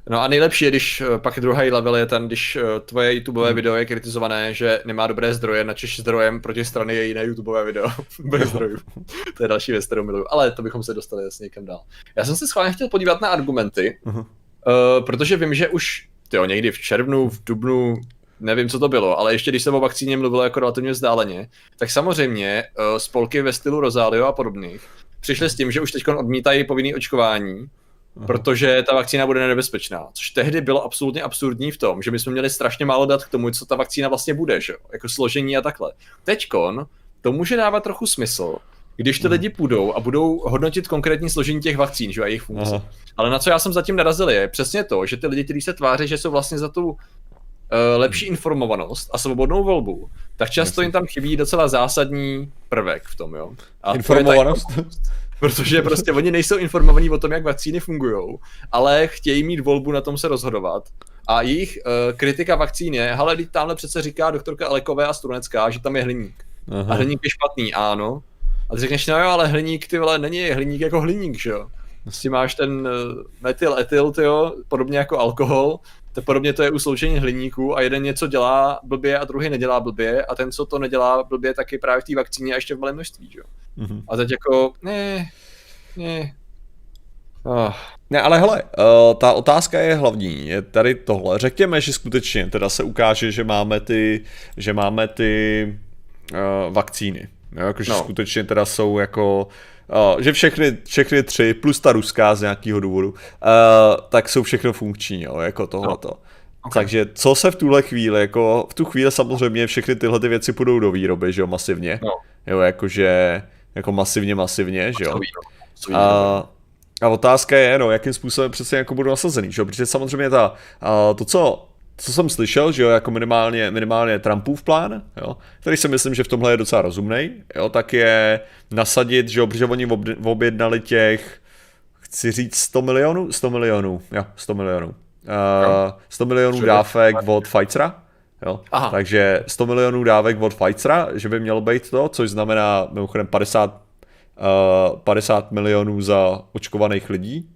No a nejlepší je, když eh, pak druhý level je ten, když eh, tvoje YouTubeové video je kritizované, že nemá dobré zdroje, načeš zdrojem proti strany je jiné YouTubeové video bez zdrojů. To je další věc, kterou miluju, ale to bychom se dostali jasně někam dál. Já jsem se schválně chtěl podívat na argumenty, Mhm. uh, protože vím, že už tyjo, někdy v červnu, v dubnu, nevím, co to bylo, ale ještě když se o vakcíně mluvilo jako relativně vzdáleně, tak samozřejmě uh, spolky ve stylu Rosalio a podobných přišly s tím, že už teď odmítají povinný očkování, protože ta vakcína bude nebezpečná. Což tehdy bylo absolutně absurdní v tom, že my jsme měli strašně málo dat k tomu, co ta vakcína vlastně bude, že jo? Jako složení a takhle. Teďkon to může dávat trochu smysl, když ty Mhm. lidi půjdou a budou hodnotit konkrétní složení těch vakcín, že a jejich funkce. Aha. Ale na co já jsem zatím narazil je přesně to, že ty lidi, kteří se tváří, že jsou vlastně za tu lepší informovanost a svobodnou volbu, tak často jim tam chybí docela zásadní prvek v tom, jo. A to informovanost. Protože prostě oni nejsou informovaní o tom, jak vakcíny fungují, ale chtějí mít volbu na tom se rozhodovat. A jejich uh, kritika vakcín je, hele, teď tamhle přece říká doktorka Alekové a Strunecká, že tam je hliník. A Aha. hliník je špatný, ano. A ty řekneš, no jo, ale hliník, ty vole, není hliník jako hliník, že jo. Prostě máš ten uh, metyl, etyl, ty jo, podobně jako alkohol, to podobně to je u sloučení hliníků a jeden něco dělá blbě a druhý nedělá blbě a ten, co to nedělá blbě, tak je právě v té vakcíně a ještě v malém množství, že jo. Mhm. A teď jako, ne, ne. Oh, Ne, ale hele, uh, ta otázka je hlavní, je tady tohle. Řekněme, že skutečně teda se ukáže, že máme ty, že máme ty uh, vakcíny. Jo, jakože no. Skutečně teda jsou jako, uh, že všechny, všechny tři, plus ta ruská z nějakého důvodu, uh, tak jsou všechno funkční, jo, jako tohleto. No. Okay. Takže co se v tuhle chvíli, jako v tu chvíli samozřejmě všechny tyhle ty věci půjdou do výroby, že jo, masivně. No. Jo, jakože, jako masivně, masivně, že jo. No. A, a otázka je, no, jakým způsobem přesně jako budou nasazený, že jo? Protože samozřejmě ta, a to, co, co jsem slyšel, že jo, jako minimálně, minimálně Trumpův plán, jo, který si myslím, že v tomhle je docela rozumný, jo, tak je nasadit, že jo, protože oni ob, objednali těch, chci říct 100 milionů, 100 milionů, jo, 100 milionů. Uh, 100 milionů dávek od Pfizera, jo, Aha. takže 100 milionů dávek od Pfizera, že by mělo být to, což znamená mimochodem 50 uh, 50 milionů za očkovaných lidí,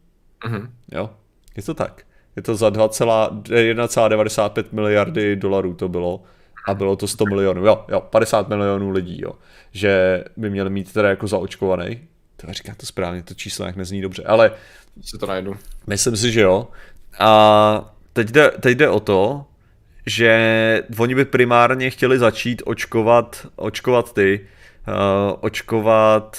Mhm. jo, je to tak. Je to za 1,95 miliardy dolarů to bylo a bylo to 100 milionů, jo, jo, 50 milionů lidí, jo, že by měli mít teda jako zaočkovaný. To říká to správně, to číslo nějak nezní dobře, ale Si to najdu. Myslím si, že jo. A teď jde, teď jde o to, že oni by primárně chtěli začít očkovat, očkovat ty, uh, očkovat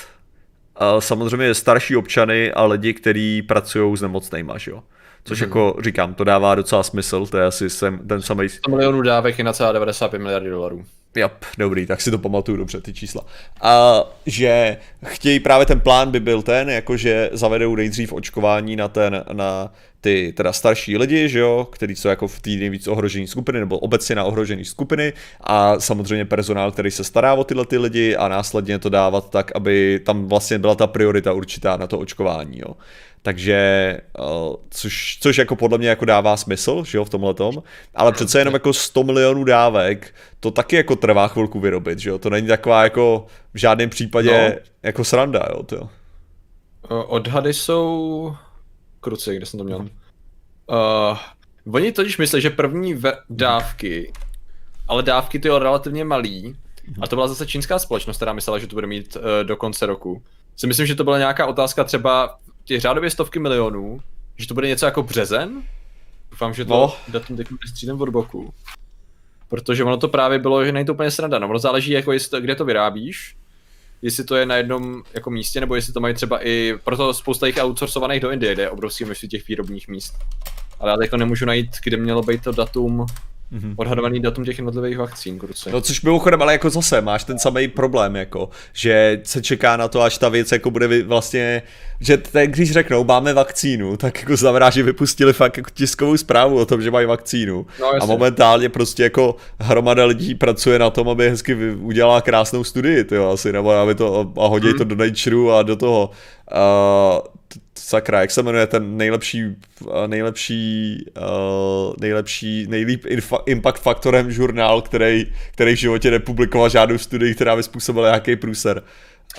uh, samozřejmě starší občany a lidi, kteří pracují s nemocnejma, že jo. Což Mhm. jako říkám, to dává docela smysl, to je asi sem, ten samý 100 milionů dávek je na celá 95 miliardy dolarů. Yep, dobrý, tak si to pamatuju dobře, ty čísla. A že chtějí, právě ten plán by byl ten, jakože zavedou nejdřív očkování na ten, na ty teda starší lidi, že jo, který jsou jako v té nejvíc ohrožené skupiny, nebo obecně na ohrožené skupiny a samozřejmě personál, který se stará o tyhle ty lidi a následně to dávat tak, aby tam vlastně byla ta priorita určitá na to očkování, jo. Takže, uh, což, což jako podle mě jako dává smysl, že jo, v tomhle tom, ale přece jenom jako 100 milionů dávek, to taky jako trvá chvilku vyrobit, že jo, to není taková jako v žádném případě no. jako sranda, jo, to. Odhady jsou kruci, kde jsem to měl. Uh, oni totiž myslí, že první ve- dávky, ale dávky ty relativně malý, a to byla zase čínská společnost, která myslela, že to bude mít uh, do konce roku. Si myslím, že to byla nějaká otázka třeba těch řádově stovky milionů, že to bude něco jako březen. Doufám, že to no. datum teď nestřídem od boku. Protože ono to právě bylo, že není to úplně sranda. No, ono záleží, jako jestli kde to vyrábíš, jestli to je na jednom jako místě, nebo jestli to mají třeba i, proto spousta jich outsourcovaných do Indie, jde obrovské množství těch výrobních míst. Ale já teď nemůžu najít, kde mělo být to datum mm-hmm. odhadovaný datum těch jednotlivých vakcín, kruce. No což mimochodem, ale jako zase máš ten samý problém, jako, že se čeká na to, až ta věc jako bude vlastně, že ten, když řeknou, máme vakcínu, tak jako znamená, že vypustili fakt jako tiskovou zprávu o tom, že mají vakcínu. No, a momentálně prostě jako hromada lidí pracuje na tom, aby hezky udělala krásnou studii, tyjo, asi, nebo aby to, a hodí hmm. to do Nature a do toho. Uh, sakra, jak se jmenuje ten nejlepší, eh, nejlepší, uh, nejlepší, nejlíp infa, impact faktorem žurnál, který, který v životě nepublikoval žádnou studii, která by způsobila nějaký průser.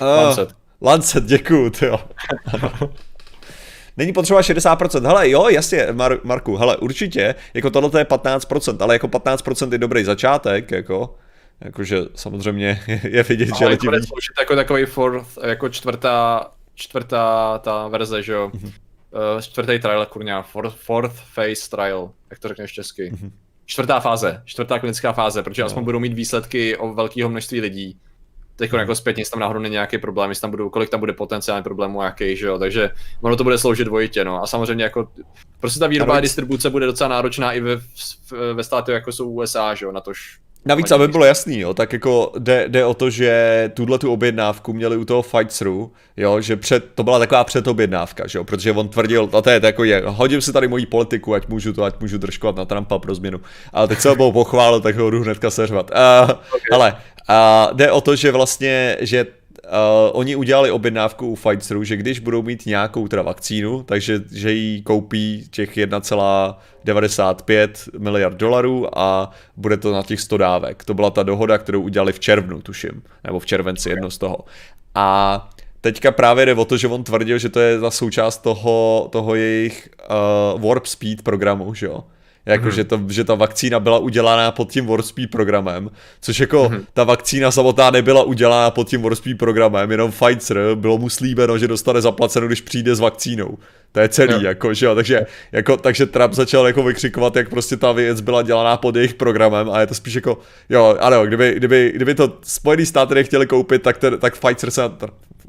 Uh, Lancet. Lancet, děkuju, jo. Není potřeba 60%. Hele, jo, jasně, Mar- Marku, hele, určitě, jako tohle je 15%, ale jako 15% je dobrý začátek, jako, jakože samozřejmě je vidět, ale že lidi... Ale jako takový fourth, jako čtvrtá čtvrtá ta verze, že jo. Mm-hmm. Uh, čtvrtý trial, kurňa, fourth, fourth phase trial, jak to řekneš česky. Mm-hmm. Čtvrtá fáze, čtvrtá klinická fáze, protože no. aspoň budou mít výsledky o velkého množství lidí. Teď jako zpětně, jestli tam náhodou není nějaký problém, jestli tam budou, kolik tam bude potenciální problémů, jaký, že jo, takže ono to bude sloužit dvojitě, no. A samozřejmě jako, prostě ta výroba a distribuce bude docela náročná i ve, ve státě, jako jsou USA, že jo, na tož Navíc, aby bylo jasný, jo, tak jako jde, jde o to, že tuhle tu objednávku měli u toho Fightthrough, jo, že před, to byla taková předobjednávka, že jo, protože on tvrdil, a to je jako je, hodím si tady moji politiku, ať můžu to, ať můžu držkovat na Trumpa pro změnu. Ale teď se ho pochválil, tak ho jdu hnedka seřvat. Uh, okay. Ale uh, jde o to, že vlastně, že Uh, oni udělali objednávku u Pfizeru, že když budou mít nějakou teda vakcínu, takže že ji koupí těch 1,95 miliard dolarů a bude to na těch 100 dávek. To byla ta dohoda, kterou udělali v červnu, tuším, nebo v červenci, jedno z toho. A teďka právě jde o to, že on tvrdil, že to je za součást toho, toho jejich uh, Warp Speed programu, že jo jako, mm-hmm. že, to, že ta vakcína byla udělána pod tím Warspeed programem, což jako mm-hmm. ta vakcína samotná nebyla udělána pod tím Warspeed programem, jenom Pfizer bylo mu slíbeno, že dostane zaplaceno, když přijde s vakcínou. To je celý, no. jako, že jo, takže, jako, takže Trump začal jako vykřikovat, jak prostě ta věc byla dělaná pod jejich programem a je to spíš jako, jo, ano, kdyby, kdyby, kdyby to Spojený státy nechtěli koupit, tak, ten, tak Pfizer se,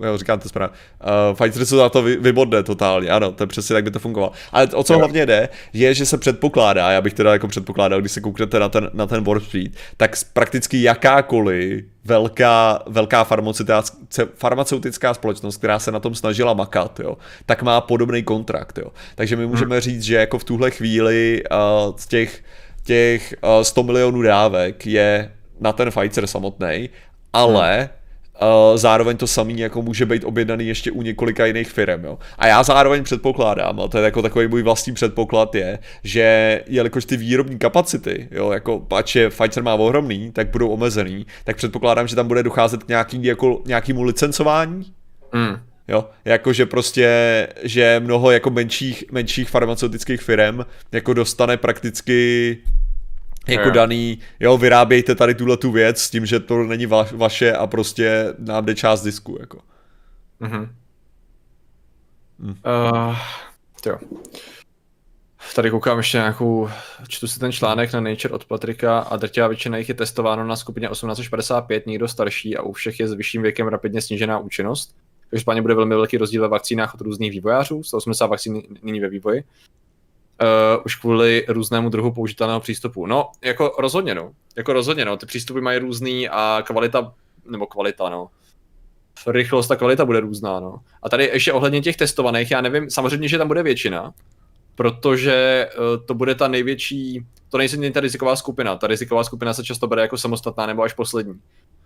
jo, říkám to správně, uh, Pfizer se za to vy, vybodne totálně, ano, to je přesně tak by to fungovalo. Ale o co jo. hlavně jde, je, že se předpokládá, já bych teda jako předpokládal, když se kouknete na ten, na ten Warp Speed, tak prakticky jakákoliv velká, velká farmaceutická společnost, která se na tom snažila makat, jo, tak má podobný kontrakt. Jo. Takže my můžeme hmm. říct, že jako v tuhle chvíli uh, z těch, těch uh, 100 milionů dávek je na ten Pfizer samotný, ale hmm zároveň to samý jako může být objednaný ještě u několika jiných firm. Jo. A já zároveň předpokládám, a to je jako takový můj vlastní předpoklad je, že jelikož ty výrobní kapacity, jo, jako pač je Pfizer má ohromný, tak budou omezený, tak předpokládám, že tam bude docházet k nějaký, jako, nějakému licencování. Mm. Jo, jakože prostě, že mnoho jako menších, menších farmaceutických firm jako dostane prakticky jako daný, jo, vyrábějte tady tuhle tu věc s tím, že to není va- vaše a prostě nám jde část disku, jako. Mhm. Mm. Uh, jo. Tady koukám ještě nějakou, čtu si ten článek na Nature od Patrika a drtivá většina jich je testováno na skupině 18 až 55, někdo starší a u všech je s vyšším věkem rapidně snížená účinnost. Každopádně bude velmi velký rozdíl ve vakcínách od různých vývojářů, 180 vakcín nyní ve vývoji. Uh, už kvůli různému druhu použitelného přístupu. No, jako rozhodně, no. Jako rozhodně, no. Ty přístupy mají různý a kvalita, nebo kvalita, no. Rychlost a kvalita bude různá, no. A tady ještě ohledně těch testovaných, já nevím, samozřejmě, že tam bude většina, protože uh, to bude ta největší, to nejsem ta riziková skupina. Ta riziková skupina se často bere jako samostatná nebo až poslední.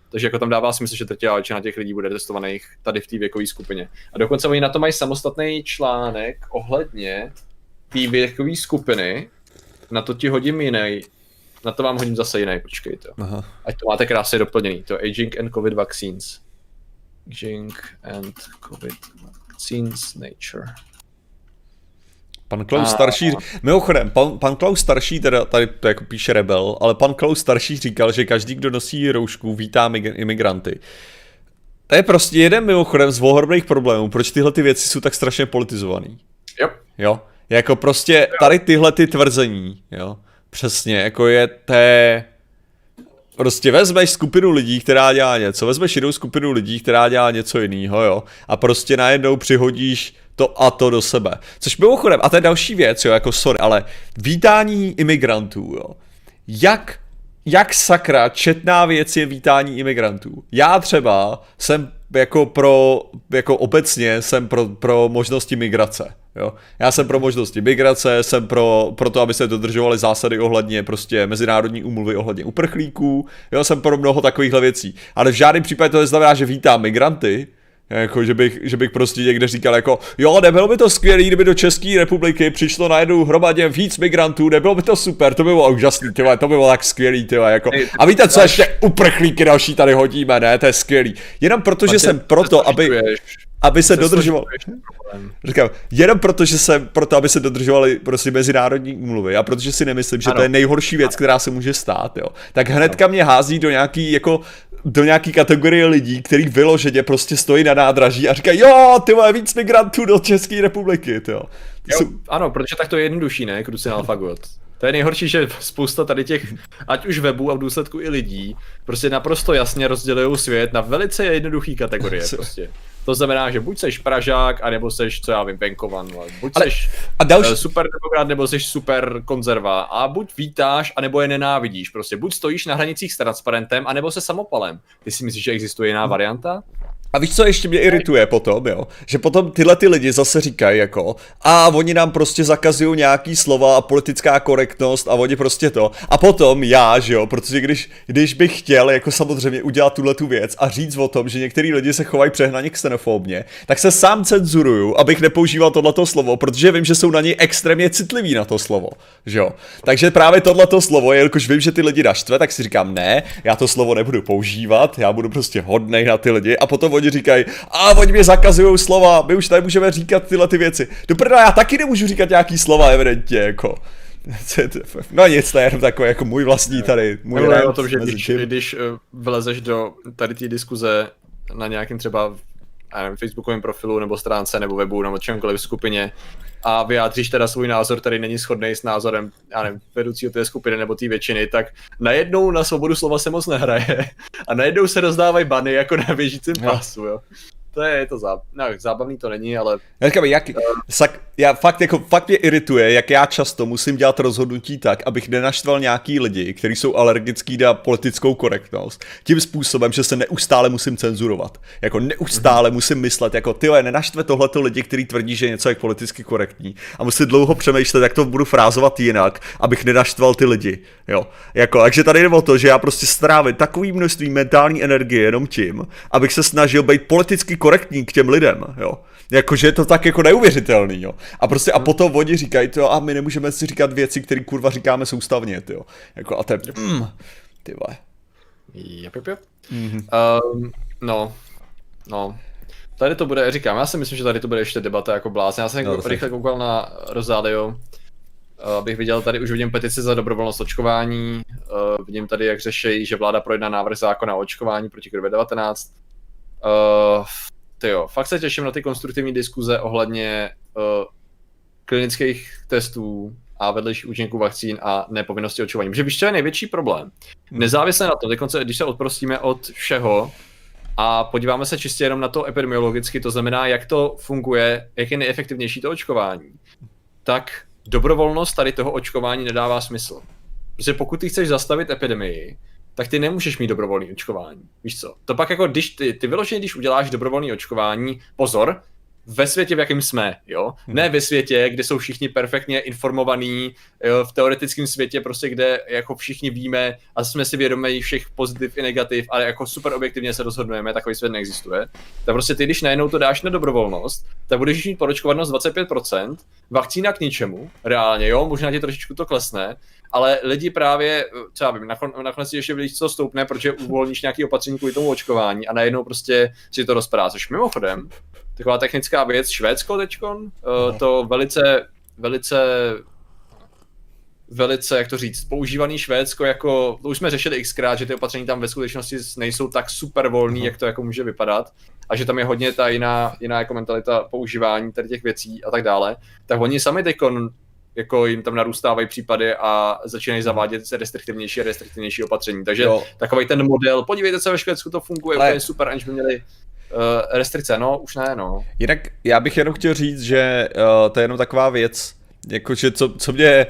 Takže jako tam dává smysl, že drtivá většina těch lidí bude testovaných tady v té věkové skupině. A dokonce oni na to mají samostatný článek ohledně té věkové skupiny, na to ti hodím jiný, na to vám hodím zase jiný, počkejte. Aha. Ať to máte krásně doplněný, to Aging and COVID Vaccines. Aging and COVID Vaccines Nature. Pan Klaus a, starší, mimochodem, pan, pan Klaus starší, teda tady to jako píše Rebel, ale pan Klaus starší říkal, že každý, kdo nosí roušku, vítá imigranty. To je prostě jeden mimochodem z ohromných problémů, proč tyhle ty věci jsou tak strašně politizovaný. Jo. Jo. Jako prostě tady tyhle ty tvrzení, jo. Přesně, jako je té... Prostě vezmeš skupinu lidí, která dělá něco, vezmeš jinou skupinu lidí, která dělá něco jiného, jo. A prostě najednou přihodíš to a to do sebe. Což mimochodem, a to je další věc, jo, jako sorry, ale vítání imigrantů, jo. Jak, jak sakra četná věc je vítání imigrantů. Já třeba jsem jako pro, jako obecně jsem pro, pro možnosti migrace. Jo. Já jsem pro možnosti migrace, jsem pro, pro to, aby se dodržovaly zásady ohledně prostě mezinárodní úmluvy ohledně uprchlíků, jo, jsem pro mnoho takovýchhle věcí. Ale v žádném případě to neznamená, že vítám migranty, jako, že bych, že bych prostě někde říkal jako, jo, nebylo by to skvělé, kdyby do České republiky přišlo najednou hromadě víc migrantů, nebylo by to super, to by bylo úžasný, tyhle, to by bylo tak skvělý, tyhle, jako. A víte, co ještě uprchlíky další tady hodíme, ne, to je skvělý. Jenom protože jsem proto, aby, aby se dodržoval. Říkám, jenom proto, že jsem proto, aby se dodržovaly prostě mezinárodní úmluvy a protože si nemyslím, že ano. to je nejhorší věc, která se může stát, jo, tak hnedka mě hází do nějaký jako do nějaký kategorie lidí, který vyloženě prostě stojí na nádraží a říkají, jo, ty máš víc migrantů do České republiky, ty jo. Jsou... Ano, protože tak to je jednodušší, ne, Crucial Fagot. To je nejhorší, že spousta tady těch, ať už webů a v důsledku i lidí, prostě naprosto jasně rozdělují svět na velice jednoduché kategorie prostě. To znamená, že buď seš Pražák, anebo seš, co já vím, Benkovan. Buď Ale, seš a další... Eh, super demokrat, nebo seš super konzerva. A buď vítáš, anebo je nenávidíš. Prostě buď stojíš na hranicích s transparentem, anebo se samopalem. Ty si myslíš, že existuje jiná varianta? A víš, co ještě mě irituje potom, jo? Že potom tyhle ty lidi zase říkají jako a oni nám prostě zakazují nějaký slova a politická korektnost a oni prostě to. A potom já, že jo, protože když, když bych chtěl jako samozřejmě udělat tuhle tu věc a říct o tom, že některý lidi se chovají přehnaně xenofobně, tak se sám cenzuruju, abych nepoužíval tohleto slovo, protože vím, že jsou na něj extrémně citliví na to slovo, že jo. Takže právě tohleto slovo, jelikož vím, že ty lidi naštve, tak si říkám, ne, já to slovo nebudu používat, já budu prostě hodnej na ty lidi a potom oni říkají, a oni mě zakazují slova, my už tady můžeme říkat tyhle ty věci. Doprda, já taky nemůžu říkat nějaký slova, evidentně, jako. No nic, to je jenom takové jako můj vlastní tady, můj rant o tom, že když, když uh, vlezeš do tady té diskuze na nějakým třeba já nevím, facebookovém profilu nebo stránce nebo webu nebo čemkoliv skupině. A vyjádříš teda svůj názor, který není shodný s názorem, já nevím, vedoucího té skupiny nebo té většiny, tak najednou na svobodu slova se moc nehraje. A najednou se rozdávají bany jako na běžícím pasu, jo to je, je to záb... no, zábavný to není, ale... Já říkám, jak, sak, já fakt, jako, fakt mě irituje, jak já často musím dělat rozhodnutí tak, abych nenaštval nějaký lidi, kteří jsou alergický na politickou korektnost, tím způsobem, že se neustále musím cenzurovat. Jako neustále mm-hmm. musím myslet, jako ty nenaštve tohleto lidi, kteří tvrdí, že něco je politicky korektní. A musím dlouho přemýšlet, jak to budu frázovat jinak, abych nenaštval ty lidi. Jo. Jako, takže tady jde o to, že já prostě strávím takový množství mentální energie jenom tím, abych se snažil být politicky korektní k těm lidem, jo. Jakože je to tak jako neuvěřitelný, jo. A prostě a hmm. potom oni říkají, to a my nemůžeme si říkat věci, které kurva říkáme soustavně, jo. Jako a to je, mm, ty vole. Jep, jep, jep. Mm-hmm. Um, no, no, Tady to bude, říkám, já si myslím, že tady to bude ještě debata jako blázen. Já jsem no, rychle koukal na Rosario, eh, abych viděl, tady už vidím petici za dobrovolnost očkování, uh, vidím tady, jak řeší, že vláda projedná návrh zákona o očkování proti COVID-19. Ty jo, fakt se těším na ty konstruktivní diskuze ohledně uh, klinických testů a vedlejších účinků vakcín a nepovinnosti očkování. Protože víš, co je největší problém? Hmm. Nezávisle na tom, dokonce, když se odprostíme od všeho a podíváme se čistě jenom na to epidemiologicky, to znamená, jak to funguje, jak je nejefektivnější to očkování, tak dobrovolnost tady toho očkování nedává smysl. Protože pokud ty chceš zastavit epidemii, tak ty nemůžeš mít dobrovolný očkování. Víš co? To pak jako, když ty, ty vyloženě, když uděláš dobrovolný očkování, pozor, ve světě, v jakém jsme, jo. Hmm. Ne ve světě, kde jsou všichni perfektně informovaní, jo, v teoretickém světě prostě, kde jako všichni víme a jsme si vědomí všech pozitiv i negativ, ale jako super objektivně se rozhodujeme, takový svět neexistuje. Tak prostě ty, když najednou to dáš na dobrovolnost, tak budeš mít poročkovanost 25%, vakcína k ničemu, reálně, jo, možná ti trošičku to klesne, ale lidi právě, co já vím, nakonec ještě víc co stoupne, protože uvolníš nějaký opatření kvůli tomu očkování a najednou prostě si to rozpadá, což mimochodem, taková technická věc, Švédsko teďkon, uh, to velice, velice velice, jak to říct, používaný Švédsko jako, to už jsme řešili xkrát, že ty opatření tam ve skutečnosti nejsou tak super volný, uh jak to jako může vypadat a že tam je hodně ta jiná, jiná jako mentalita používání tady těch věcí a tak dále, tak oni sami teďkon jako jim tam narůstávají případy a začínají zavádět se restriktivnější a restriktivnější opatření. Takže jo. takový ten model, podívejte se, ve Švédsku to funguje, Ale... úplně super, aniž by měli uh, restrikce, no, už ne, no. Jinak já bych jenom chtěl říct, že uh, to je jenom taková věc, jakože co, co mě,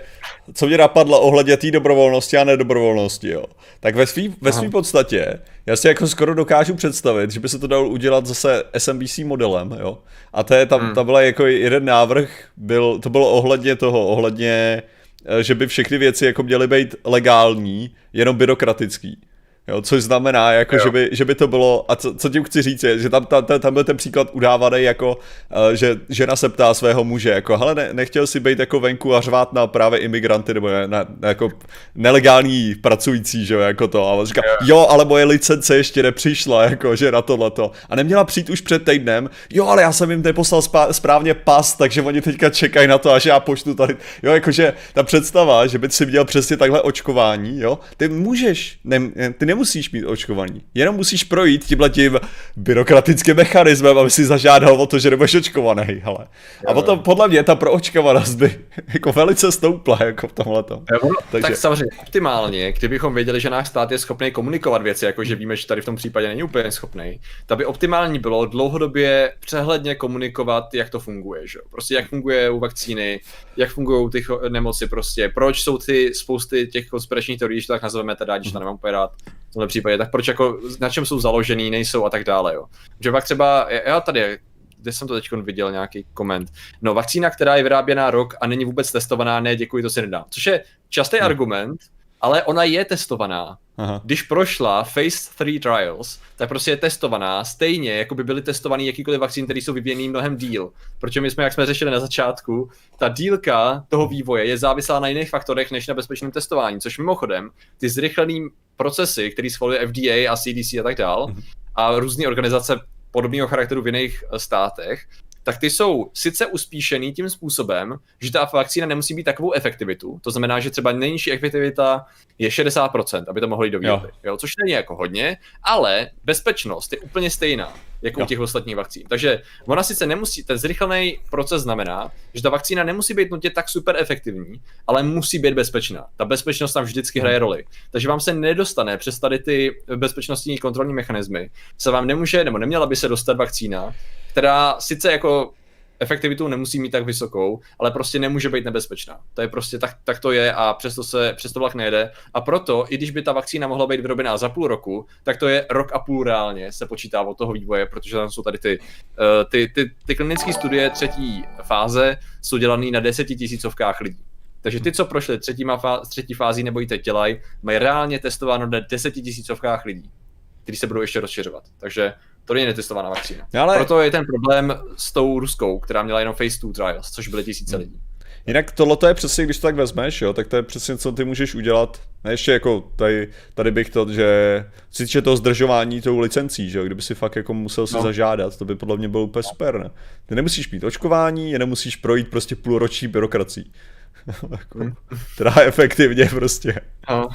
co mě napadlo ohledně té dobrovolnosti a nedobrovolnosti, jo. Tak ve své ve svý podstatě, já si jako skoro dokážu představit, že by se to dalo udělat zase SMBC modelem, jo. A to je tam, hmm. tam byla jako jeden návrh, byl, to bylo ohledně toho, ohledně, eh, že by všechny věci jako měly být legální, jenom byrokratický. Jo, což znamená, jako, že, by, že by to bylo, a co, co tím chci říct je, že tam, tam, tam byl ten příklad udávaný jako, uh, že žena se ptá svého muže, jako, hele, ne, nechtěl si být jako venku a řvát na právě imigranty, nebo na, na, jako nelegální pracující, že jo, jako to. A on říká, jo, ale moje licence ještě nepřišla, jako, že na tohleto. A neměla přijít už před týdnem, jo, ale já jsem jim neposlal správně pas, takže oni teďka čekají na to, až já poštu tady. Jo, jakože ta představa, že by si měl přesně takhle očkování, jo, ty můžeš, ne, ty nemusíš mít očkovaný, jenom musíš projít tímhle tím byrokratickým mechanismem, aby si zažádal o to, že nebudeš očkovaný, hele. A potom podle mě ta proočkovanost by jako velice stoupla jako v tomhle. Takže... Tak samozřejmě optimálně, kdybychom věděli, že náš stát je schopný komunikovat věci, jako že víme, že tady v tom případě není úplně schopný, tak by optimální bylo dlouhodobě přehledně komunikovat, jak to funguje, že? Prostě jak funguje u vakcíny, jak fungují ty nemoci prostě, proč jsou ty spousty těch konspiračních teorií, že to tak nazveme teda, když to nemám úplně rád, v tomhle případě, tak proč jako, na čem jsou založený, nejsou a tak dále, jo. Že pak třeba, já tady, kde jsem to teď viděl, nějaký koment. No, vakcína, která je vyráběná rok a není vůbec testovaná, ne, děkuji, to si nedám. Což je častý hmm. argument, ale ona je testovaná. Aha. Když prošla Phase 3 trials, tak prostě je testovaná stejně, jako by byly testovaný jakýkoliv vakcín, které jsou vyvíjený mnohem díl. Protože my jsme, jak jsme řešili na začátku, ta dílka toho vývoje je závislá na jiných faktorech než na bezpečném testování, což mimochodem ty zrychlený procesy, které schvaluje FDA a CDC a tak dál, mhm. a různé organizace podobného charakteru v jiných eh, státech, tak ty jsou sice uspíšený tím způsobem, že ta vakcína nemusí být takovou efektivitu. To znamená, že třeba nejnižší efektivita je 60%, aby to mohlo jít do výroby. Jo. Jo, což není jako hodně, ale bezpečnost je úplně stejná jako jo. u těch ostatních vakcín. Takže ona sice nemusí, ten zrychlený proces znamená, že ta vakcína nemusí být nutně tak super efektivní, ale musí být bezpečná. Ta bezpečnost tam vždycky hraje hmm. roli. Takže vám se nedostane přes tady ty bezpečnostní kontrolní mechanismy, se vám nemůže, nebo neměla by se dostat vakcína, která sice jako efektivitu nemusí mít tak vysokou, ale prostě nemůže být nebezpečná. To je prostě tak, tak to je a přesto se přesto vlak nejede. A proto, i když by ta vakcína mohla být vyrobená za půl roku, tak to je rok a půl reálně se počítá od toho vývoje, protože tam jsou tady ty, uh, ty, ty, ty klinické studie třetí fáze, jsou dělané na desetitisícovkách lidí. Takže ty, co prošli třetíma fá- třetí fází nebo ji teď dělají, mají reálně testováno na desetitisícovkách lidí, kteří se budou ještě rozšiřovat. Takže to není netestovaná vakcína. Ale... Proto je ten problém s tou ruskou, která měla jenom phase 2 trials, což byly tisíce hmm. lidí. Jinak tohle je přesně, když to tak vezmeš, jo, tak to je přesně, co ty můžeš udělat. Ne, ještě jako tady, tady bych to, že si týče toho zdržování tou licencí, že jo, kdyby si fakt jako musel si no. zažádat, to by podle mě bylo úplně super, ne? Ty nemusíš mít očkování, je nemusíš projít prostě půlroční byrokracií. jako, hmm. Efektivně prostě. No.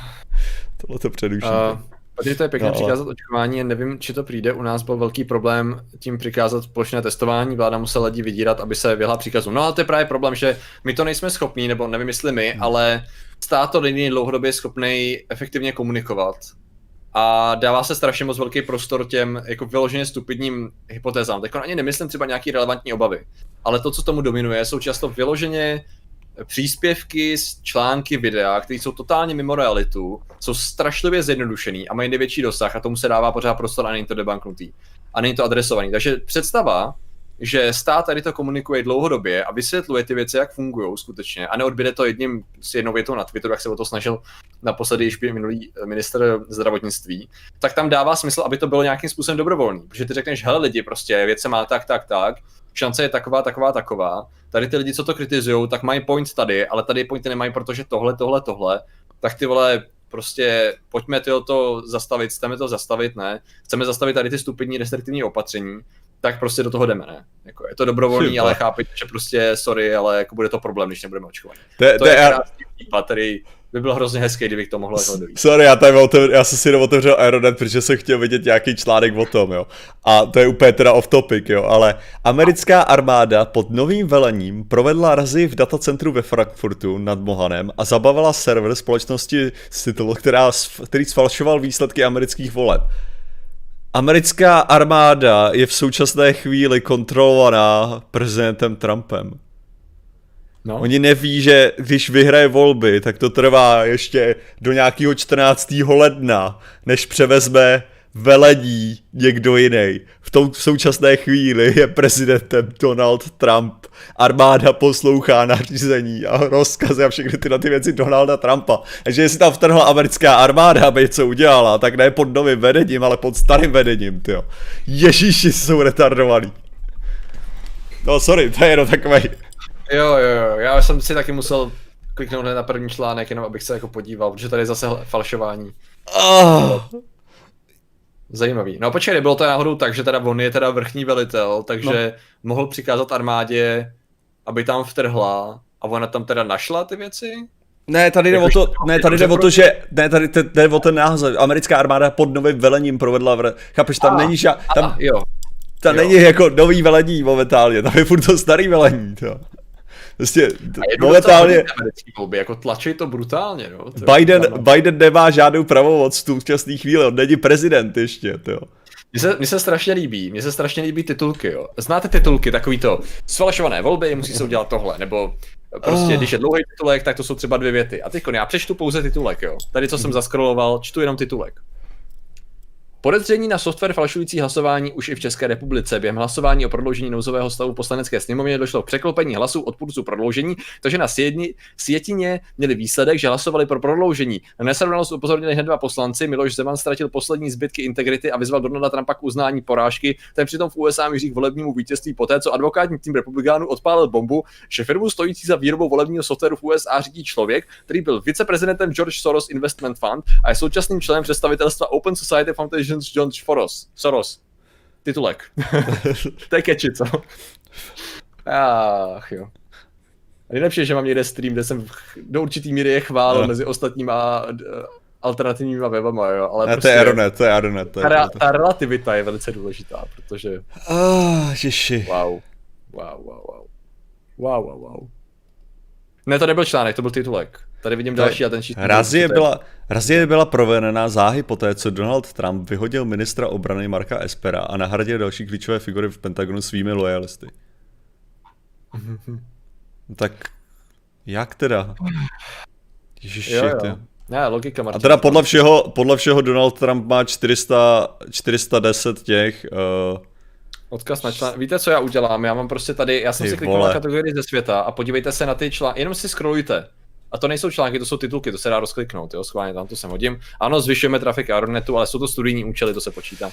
Tohle to předuší. Uh, Tady to je pěkně no, přikázat očkování, nevím, či to přijde. U nás byl velký problém tím přikázat plošné testování. Vláda musela lidi vydírat, aby se vyhla příkazu. No ale to je právě problém, že my to nejsme schopní, nebo nevím, jestli my, hmm. ale stát to není dlouhodobě schopný efektivně komunikovat. A dává se strašně moc velký prostor těm jako vyloženě stupidním hypotézám. Tak ani nemyslím třeba nějaký relevantní obavy. Ale to, co tomu dominuje, jsou často vyloženě příspěvky, články, videa, které jsou totálně mimo realitu, jsou strašlivě zjednodušený a mají největší dosah a tomu se dává pořád prostor a není to debanknutý. A není to adresovaný. Takže představa, že stát tady to komunikuje dlouhodobě a vysvětluje ty věci, jak fungují skutečně a neodběde to jedním s jednou větou na Twitteru, jak se o to snažil naposledy již minulý minister zdravotnictví, tak tam dává smysl, aby to bylo nějakým způsobem dobrovolný. Protože ty řekneš, hele lidi, prostě věc se má tak, tak, tak, šance je taková, taková, taková. Tady ty lidi, co to kritizují, tak mají point tady, ale tady pointy nemají, protože tohle, tohle, tohle. Tak ty vole, prostě pojďme ty to zastavit, chceme to zastavit, ne? Chceme zastavit tady ty stupidní restriktivní opatření, tak prostě do toho jdeme, ne? Jako je to dobrovolný, Super. ale chápejte, že prostě sorry, ale jako bude to problém, když nebudeme očkovat. To, to, je, krásný který by byl hrozně hezký, kdybych to mohl jako dojít. Sorry, já, tady otevřel, já jsem si jenom otevřel Aeronet, protože jsem chtěl vidět nějaký článek o tom, jo. A to je úplně teda off topic, jo, ale americká armáda pod novým velením provedla razy v datacentru ve Frankfurtu nad Mohanem a zabavila server společnosti Citadel, která, který sfalšoval výsledky amerických voleb. Americká armáda je v současné chvíli kontrolovaná prezidentem Trumpem. No. Oni neví, že když vyhraje volby, tak to trvá ještě do nějakého 14. ledna, než převezme veledí někdo jiný. V tom současné chvíli je prezidentem Donald Trump. Armáda poslouchá nařízení a rozkazy a všechny tyhle ty věci Donalda Trumpa. Takže jestli tam vtrhla americká armáda, aby něco udělala, tak ne pod novým vedením, ale pod starým vedením, tyjo. Ježíši jsou retardovaný. No sorry, to je jenom takový. Jo, jo, jo, já jsem si taky musel kliknout na první článek, jenom abych se jako podíval, protože tady je zase falšování. Oh. Zajímavý. No počkej, bylo to náhodou tak, že teda on je teda vrchní velitel, takže no. mohl přikázat armádě, aby tam vtrhla a ona tam teda našla ty věci? Ne, tady jde o to, ne, tady jde o to, že, ne, tady jde o ten název. Americká armáda pod novým velením provedla, v, chápeš, tam a, není ža, tam, a, jo. tam jo. není jako nový velení momentálně, tam je furt to starý velení, to. Prostě momentálně... Volby, jako tlačí to brutálně, no. To Biden, Biden nemá žádnou pravomoc v současné chvíli, on není prezident ještě, to mně se, mně se strašně líbí, mně se strašně líbí titulky, jo. Znáte titulky, takový to, sfalšované volby, musí se udělat tohle, nebo prostě, oh. když je dlouhý titulek, tak to jsou třeba dvě věty. A teď já přečtu pouze titulek, jo. Tady, co jsem zaskroloval, čtu jenom titulek. Podezření na software falšující hlasování už i v České republice. Během hlasování o prodloužení nouzového stavu poslanecké sněmovně došlo k překlopení hlasů odpůrců prodloužení, takže na sjedni, sjetině měli výsledek, že hlasovali pro prodloužení. Na nesrovnalost upozornili hned dva poslanci. Miloš Zeman ztratil poslední zbytky integrity a vyzval Donalda Trumpa k uznání porážky. Ten přitom v USA míří k volebnímu vítězství poté, co advokátní tým republikánů odpálil bombu, že firmu stojící za výrobou volebního softwaru v USA řídí člověk, který byl viceprezidentem George Soros Investment Fund a je současným členem představitelstva Open Society Foundation John, John Soros. Soros. Titulek. to je catchy, co? Ach jo. Nejlepší je, že mám někde stream, kde jsem do určitý míry je chválil no. mezi ostatníma uh, alternativníma webama, jo, ale ne, prostě... To je Aeronet, to je Aeronet. To je ta, ta relativita je velice důležitá, protože... Ah, ježi. Wow. Wow, wow, wow. Wow, wow, wow. Ne, to nebyl článek, to byl titulek. Tady vidím další a ten Razie byla, razie byla provedena záhy poté, co Donald Trump vyhodil ministra obrany Marka Espera a nahradil další klíčové figury v Pentagonu svými lojalisty. tak jak teda? Ježiši, jo, jo. Ne, logika Martin. A teda podle všeho, podle všeho Donald Trump má 400, 410 těch uh, Odkaz na článek. Víte, co já udělám? Já mám prostě tady, já jsem ty si kliknul na kategorii ze světa a podívejte se na ty články, jenom si scrollujte. A to nejsou články, to jsou titulky, to se dá rozkliknout, jo, schválně tam to sem hodím. Ano, zvyšujeme trafik Aeronetu, ale jsou to studijní účely, to se počítá.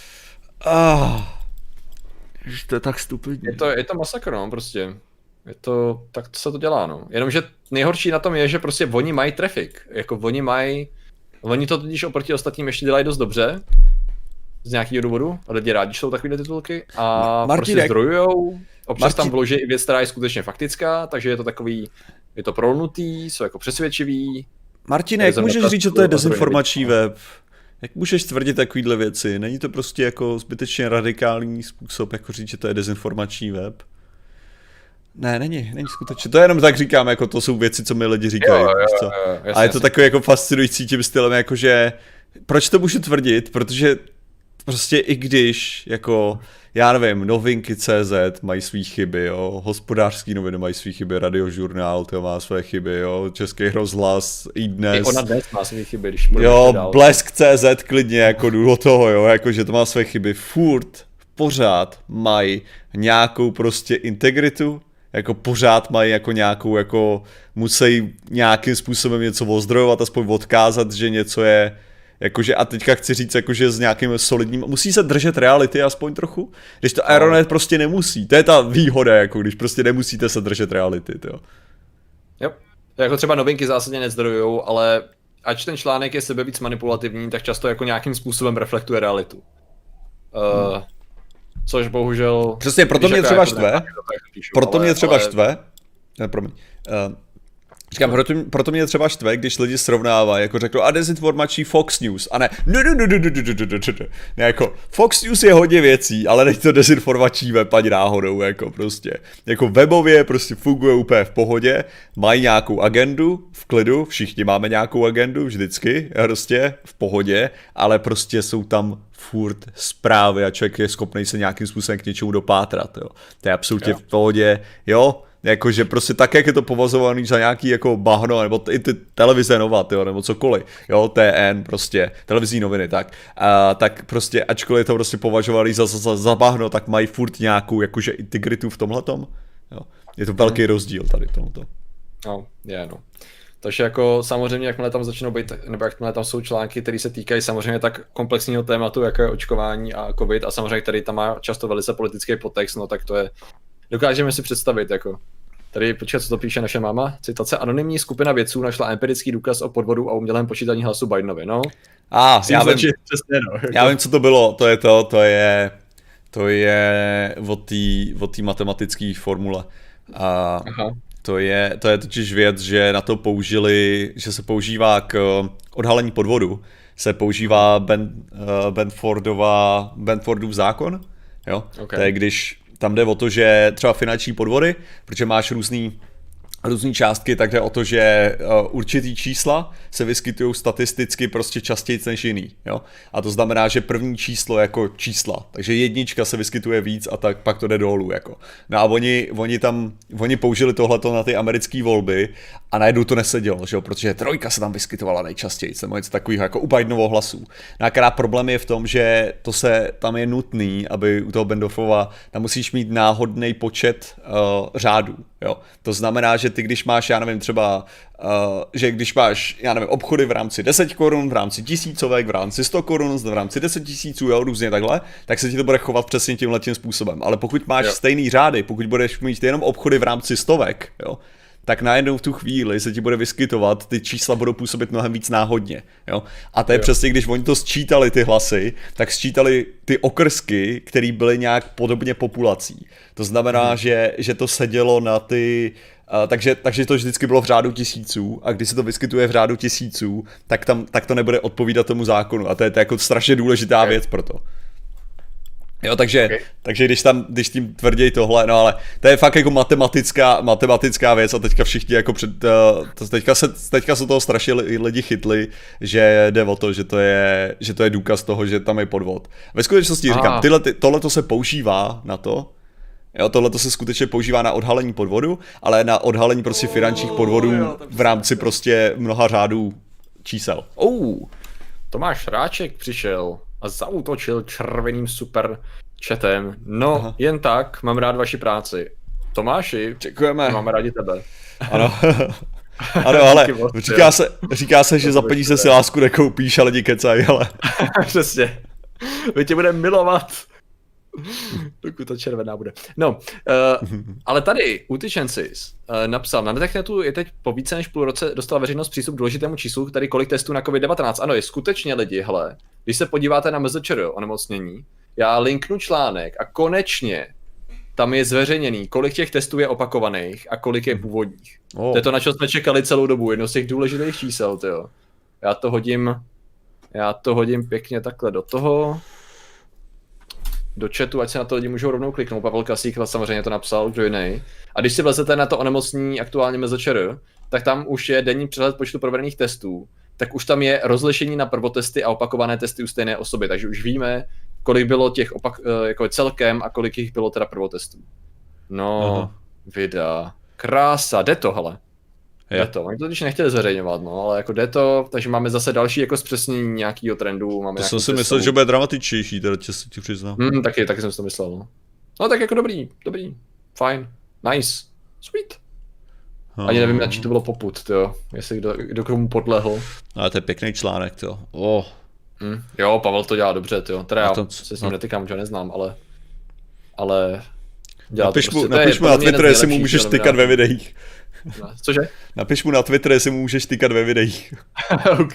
Ah, to je tak stupidní. Je to, je to masakr, no, prostě. Je to, tak to se to dělá, no. Jenomže nejhorší na tom je, že prostě oni mají trafik. Jako oni mají, oni to totiž oproti ostatním ještě dělají dost dobře, z nějakého důvodu a lidi rádi čtou takovéhle titulky a Martin, prostě zdrojujou. Občas Martin... tam vloží i věc, která je skutečně faktická, takže je to takový, je to prolnutý, jsou jako přesvědčivý. Martine, jak můžeš říct, že to je dezinformační web? Jak můžeš tvrdit takovýhle věci? Není to prostě jako zbytečně radikální způsob, jako říct, že to je dezinformační web? Ne, není, není skutečně. To jenom tak říkám, jako to jsou věci, co mi lidi říkají. Jo, jo, jo, jo, a je to takový jako fascinující tím stylem, jakože proč to můžu tvrdit? Protože prostě i když, jako, já nevím, novinky CZ mají své chyby, jo, hospodářský noviny mají své chyby, radiožurnál to má své chyby, jo, Český rozhlas, i dnes. I ona dnes má své chyby, když Jo, dál. Blesk CZ klidně, jako jdu do toho, jo, jako, že to má své chyby. Furt, pořád mají nějakou prostě integritu, jako pořád mají jako nějakou, jako musí nějakým způsobem něco ozdrojovat, aspoň odkázat, že něco je, jakože a teďka chci říct, jakože s nějakým solidním, musí se držet reality aspoň trochu, když to Aeronet prostě nemusí, to je ta výhoda, jako když prostě nemusíte se držet reality, jo. Jo, jako třeba novinky zásadně nezdrojujou, ale ať ten článek je sebe víc manipulativní, tak často jako nějakým způsobem reflektuje realitu. Uh, hmm. Což bohužel... Přesně, proto mě jako třeba štve, proto mě třeba štve, ne, promiň, uh, Říkám, proto, proto mě třeba štve, když lidi srovnávají, jako řeknou, a dezinformační Fox News, a ne, ne, ne, ne, ne, ne, ne, ne, ne, ne, ne, jako, Fox News je hodně věcí, ale není to dezinformační web ani náhodou, jako prostě, jako webově prostě funguje úplně v pohodě, mají nějakou agendu, v klidu, všichni máme nějakou agendu, vždycky, prostě, v pohodě, ale prostě jsou tam furt zprávy a člověk je schopný se nějakým způsobem k něčemu dopátrat, jo. To je absolutně jo. v pohodě, jo, Jakože prostě tak, jak je to považovaný za nějaký jako bahno, nebo i ty televize nová, tyjo, nebo cokoliv, jo, TN prostě, televizní noviny, tak, a, tak prostě, ačkoliv je to prostě považovaný za, za, za bahno, tak mají furt nějakou jakože integritu v tomhletom, jo. Je to velký hmm. rozdíl tady tomuto. No, je, no. Takže jako samozřejmě, jakmile tam začnou být, nebo jakmile tam jsou články, které se týkají samozřejmě tak komplexního tématu, jako je očkování a covid, a samozřejmě tady tam má často velice politický podtext, no tak to je dokážeme si představit, jako. Tady počkat, co to píše naše máma. Citace. Anonymní skupina vědců našla empirický důkaz o podvodu a umělém počítání hlasu Bidenovi. No, a, ah, já vím, přesně, no. já vím, co to bylo. To je to, to je, to je o té matematické formule. A Aha. To je, to je totiž věc, že na to použili, že se používá k odhalení podvodu, se používá ben, uh, Benfordova, Benfordův zákon, jo? Okay. To je když tam jde o to, že třeba finanční podvody, protože máš různý různé částky, tak jde o to, že uh, určitý čísla se vyskytují statisticky prostě častěji než jiný. Jo? A to znamená, že první číslo jako čísla, takže jednička se vyskytuje víc a tak pak to jde dolů. Jako. No a oni, oni tam, oni použili tohleto na ty americké volby a najednou to nesedělo, že jo? protože trojka se tam vyskytovala nejčastěji, nebo něco takového jako u Bidenovo hlasů. No a problém je v tom, že to se tam je nutný, aby u toho Bendorfova tam musíš mít náhodný počet uh, řádů. Jo? To znamená, že ty když máš, já nevím, třeba, uh, že když máš, já nevím, obchody v rámci 10 korun, v rámci tisícovek, v rámci 100 korun, v rámci 10 tisíců, jo, různě takhle, tak se ti to bude chovat přesně tímhle tím způsobem. Ale pokud máš jo. stejný řády, pokud budeš mít jenom obchody v rámci stovek, jo, tak najednou v tu chvíli se ti bude vyskytovat, ty čísla budou působit mnohem víc náhodně. Jo? A to je jo. přesně, když oni to sčítali ty hlasy, tak sčítali ty okrsky, které byly nějak podobně populací. To znamená, hmm. že, že to sedělo na ty, Uh, takže, takže to vždycky bylo v řádu tisíců a když se to vyskytuje v řádu tisíců, tak, tam, tak to nebude odpovídat tomu zákonu a to je to jako strašně důležitá okay. věc pro to. Jo, takže, okay. takže když tam, když tím tvrději tohle, no ale to je fakt jako matematická, matematická věc a teďka všichni jako před, uh, to teďka se, teďka se toho strašně lidi chytli, že jde o to, že to je, že to je důkaz toho, že tam je podvod. Ve skutečnosti Aha. říkám, tyhle, ty, tohle to se používá na to, Jo, tohle to se skutečně používá na odhalení podvodu, ale na odhalení prostě finančních podvodů oh, jo, v rámci prostě mnoha řádů čísel. Oh, Tomáš Ráček přišel a zautočil červeným super chatem. No, Aha. jen tak, mám rád vaši práci. Tomáši, děkujeme. Máme rádi tebe. Ano. ano, ale říká se, říká se, že za peníze si lásku nekoupíš, ale lidi kecají, ale... Přesně. My tě budeme milovat. Dokud to červená bude. No, uh, ale tady Utičensis uh, napsal, na Netechnetu je teď po více než půl roce dostala veřejnost přístup k důležitému číslu, který kolik testů na COVID-19. Ano, je skutečně lidi, hele, když se podíváte na MZČR onemocnění, já linknu článek a konečně tam je zveřejněný, kolik těch testů je opakovaných a kolik je původních. Oh. To je to, na co jsme čekali celou dobu, jedno z těch důležitých čísel, tyjo. Já to hodím, já to hodím pěkně takhle do toho do chatu, ať se na to lidi můžou rovnou kliknout. Pavel Kasík samozřejmě to napsal, kdo jiný. A když si vlezete na to onemocnění aktuálně MZČR, tak tam už je denní přehled počtu provedených testů, tak už tam je rozlišení na prvotesty a opakované testy u stejné osoby, takže už víme, kolik bylo těch opak, eh, jako celkem a kolik jich bylo teda prvotestů. No, Aha. videa. Krása, jde to, hele. Je. Jde to. Oni to když nechtěli zveřejňovat, no, ale jako jde to, takže máme zase další jako zpřesnění nějakého trendu. Máme To jsem si myslel, že bude dramatičtější, teda tě si ti přiznám. Hmm, taky, taky jsem si to myslel, no. No tak jako dobrý, dobrý, fajn, nice, sweet. Ani nevím, na čí to bylo poput, jo, jestli kdo, kdo k tomu podlehl. Ale to je pěkný článek, to. Oh. Hm. Jo, Pavel to dělá dobře, jo. Teda já tom, se s no. ním netykám, že ho neznám, ale... Ale... Dělá Napiš, to mu, prostě, je napiš mu podle na Twitter, jestli mu můžeš tykat ve videích. Cože? Napiš mu na Twitter, jestli mu můžeš tykat ve videích. OK.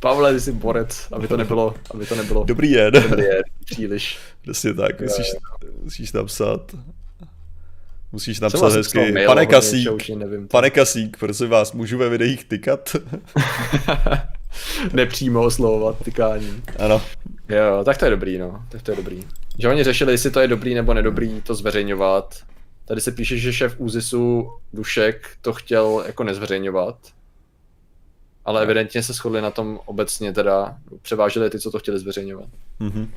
Pavle, ty jsi borec, aby to nebylo, aby to nebylo Dobrý den. je, příliš. Přesně tak, musíš, musíš napsat. Musíš napsat hezky. mail, Pane Kasík, nevím. pane Kasík, prosím vás, můžu ve videích tykat? Nepřímo oslovovat tykání. ano. Jo, tak to je dobrý, no. Tak to je dobrý. Že oni řešili, jestli to je dobrý nebo nedobrý to zveřejňovat. Tady se píše, že šéf ÚZISu Dušek to chtěl jako nezveřejňovat. Ale evidentně se shodli na tom obecně teda, převážili ty, co to chtěli zveřejňovat. Mhm.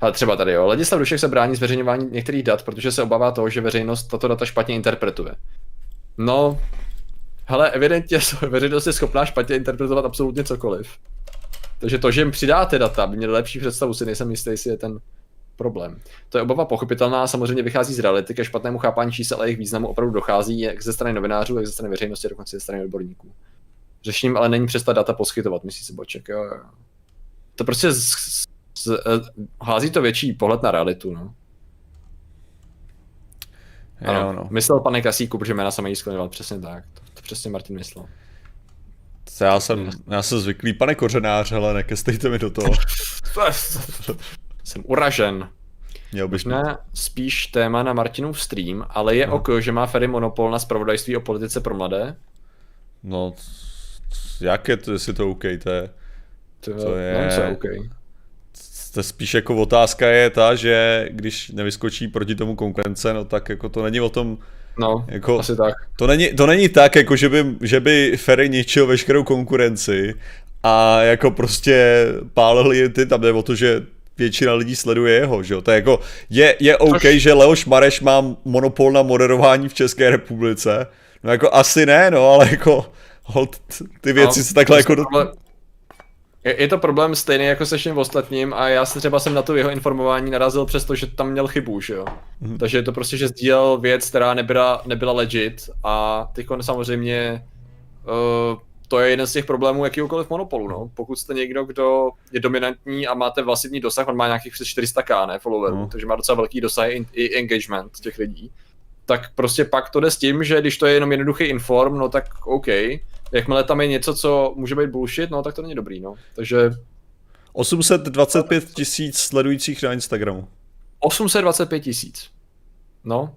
Ale třeba tady jo, Ladislav Dušek se brání zveřejňování některých dat, protože se obává toho, že veřejnost tato data špatně interpretuje. No, hele, evidentně veřejnost je schopná špatně interpretovat absolutně cokoliv. Takže to, že jim přidáte data, by měli lepší představu, si nejsem jistý, jestli je ten problém. To je obava pochopitelná, samozřejmě vychází z reality, ke špatnému chápání čísel a jejich významu opravdu dochází jak ze strany novinářů, jak ze strany veřejnosti, dokonce ze strany odborníků. Řešením ale není přestat data poskytovat, myslí si Boček, jo, jo. To prostě z, z, z, eh, hází to větší pohled na realitu, no. Ano, Jo, no. myslel pane Kasíku, protože jména se mají skloňovat, přesně tak. To, to přesně Martin myslel. Já jsem, já jsem zvyklý, pane kořenář, hele, nekestejte mi do toho. Jsem uražen. Měl bys Možná spíš téma na Martinův stream, ale je No. ok, že má Ferry monopol na spravodajství o politice pro mladé. No, jak je to, jestli to OK, to je, To, To je- No, je OK. to spíš jako otázka je ta, že když nevyskočí proti tomu konkurence, no tak jako to není o tom, No, Jako- asi tak. to není, to není tak, jako že by, že by Ferry ničil veškerou konkurenci a jako prostě pálil jen ty, tam jde o to, že většina lidí sleduje jeho, že jo, to je jako, je, je OK, Což- že Leoš Mareš má monopol na moderování v České republice, no jako asi ne, no, ale jako, hold, ty věci No, se takhle jako, problém- Je, je to problém stejný jako se všem ostatním a já se třeba jsem na to jeho informování narazil přesto, že tam měl chybu, že jo. Mhm. Takže je to prostě, že sdílel věc, která nebyla, nebyla legit a teď samozřejmě uh, to je jeden z těch problémů jakýhokoliv monopolu, no. Pokud jste někdo, kdo je dominantní a máte vlastní dosah, on má nějakých přes 400k, ne, followerů, No. takže má docela velký dosah i, i engagement těch lidí, tak prostě pak to jde s tím, že když to je jenom jednoduchý inform, no tak OK, jakmile tam je něco, co může být bullshit, no tak to není dobrý, no. Takže 825 tisíc sledujících na Instagramu. 825 tisíc. No.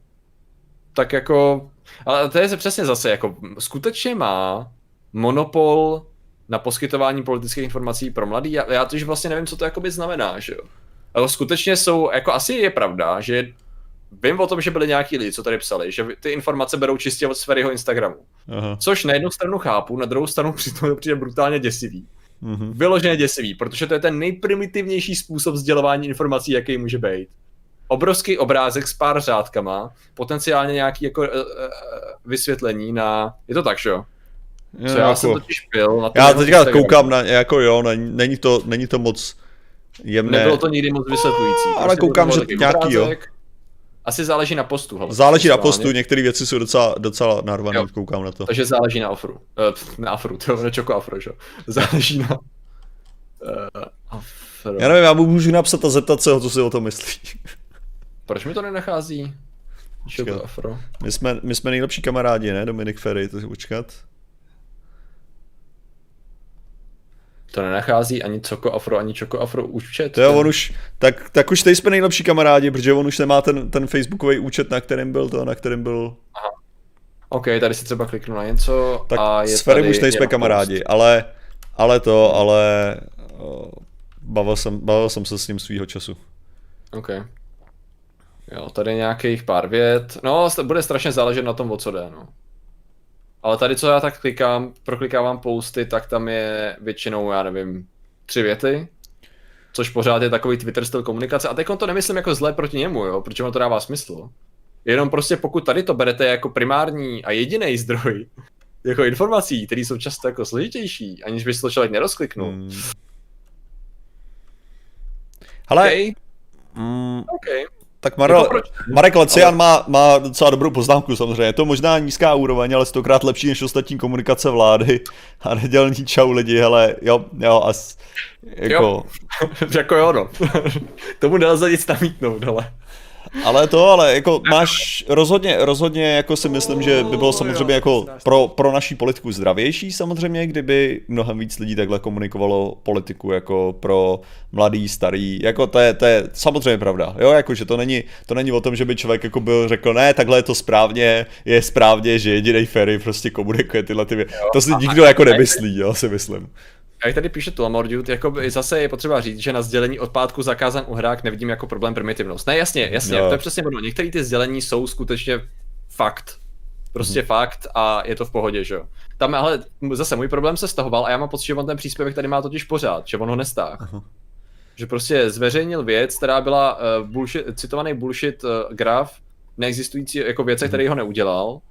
Tak jako, ale to je přesně zase, jako skutečně má monopol na poskytování politických informací pro mladý. Já, já tož vlastně nevím, co to jakoby znamená, že jo. Ale skutečně jsou, jako asi je pravda, že vím o tom, že byli nějaký lidi, co tady psali, že ty informace berou čistě od sféry jeho Instagramu. Aha. Což na jednu stranu chápu, na druhou stranu přitom to přijde brutálně děsivý. Mhm. Vyloženě děsivý, protože to je ten nejprimitivnější způsob sdělování informací, jaký může být. Obrovský obrázek s pár řádkama, potenciálně nějaký jako uh, uh, vysvětlení na... Je to tak, že jo? Jo, Co já jako- jsem totiž byl na Já teďka koukám na, jako jo, není, není, to, není to moc jemné. Nebylo to nikdy moc vysvětlující. ale Prostě koukám, byl že nějaký, jo. Asi záleží na postu. Hele, Záleží na postu, některé věci jsou docela, docela narvané, Jo. koukám na to. Takže záleží na afru. Uh, na afru, to je čoko afro, že jo. Záleží na... Uh, afro. Já nevím, já mu můžu napsat a zeptat se ho, co si o tom myslí. Proč mi to nenachází? Čoko afro. My jsme, my jsme nejlepší kamarádi, ne, Dominik Ferry, to si počkat. To nenachází ani Coko Afro, ani Čoko Afro účet. Jo, on už, tak, tak už teď jsme nejlepší kamarádi, protože on už nemá ten, ten facebookový účet, na kterém byl to, na kterém byl, OK, tady si třeba kliknu na něco tak a je s tady už nejsme kamarádi, ale, ale to, ale bavil jsem, bavil jsem se s ním svýho času. Post. OK. Jo, tady nějakých pár vět. No, bude strašně záležet na tom, o co jde, no. Ale tady, co já tak klikám, proklikávám posty, tak tam je většinou, já nevím, tři věty. což pořád je takový Twitter styl komunikace. A teď to nemyslím jako zlé proti němu, jo, protože to dává smysl. Jenom prostě pokud tady to berete jako primární a jediný zdroj jako informací, které jsou často jako složitější, aniž by si to člověk nerozkliknul. Hmm. Hele, okay. Mm, okay. Tak Maro, jako Marek Lecian ale... má, má docela dobrou poznámku samozřejmě. Je to možná nízká úroveň, ale stokrát lepší než ostatní komunikace vlády a nedělní čau lidi, hele, jo, jo, as, jako... Jo. jako jo, no. Tomu nelze nic namítnout, ale... Ale to, ale jako máš rozhodně, rozhodně jako si myslím, že by bylo samozřejmě jako pro, pro naší politiku zdravější samozřejmě, kdyby mnohem víc lidí takhle komunikovalo politiku jako pro mladý, starý, jako to je, to je samozřejmě pravda, jo, jako že to není, to není o tom, že by člověk jako byl řekl, ne, takhle je to správně, je správně, že jediný ferry prostě komunikuje tyhle ty věci. To si nikdo jako nemyslí, jo, si myslím. Jak tady píše Tulamordude, jako zase je potřeba říct, že na sdělení odpádku zakázán uhrák nevidím jako problém primitivnost. Ne, jasně, jasně, no. to je přesně ono. Některé ty sdělení jsou skutečně fakt. Prostě hmm. fakt a je to v pohodě, že jo. Tam ale zase můj problém se stahoval a já mám pocit, že on ten příspěvek tady má totiž pořád, že on ho nestáh. Uh-huh. Že prostě zveřejnil věc, která byla uh, bullshit, citovaný bullshit uh, graf neexistující jako věce, uh-huh. který ho neudělal.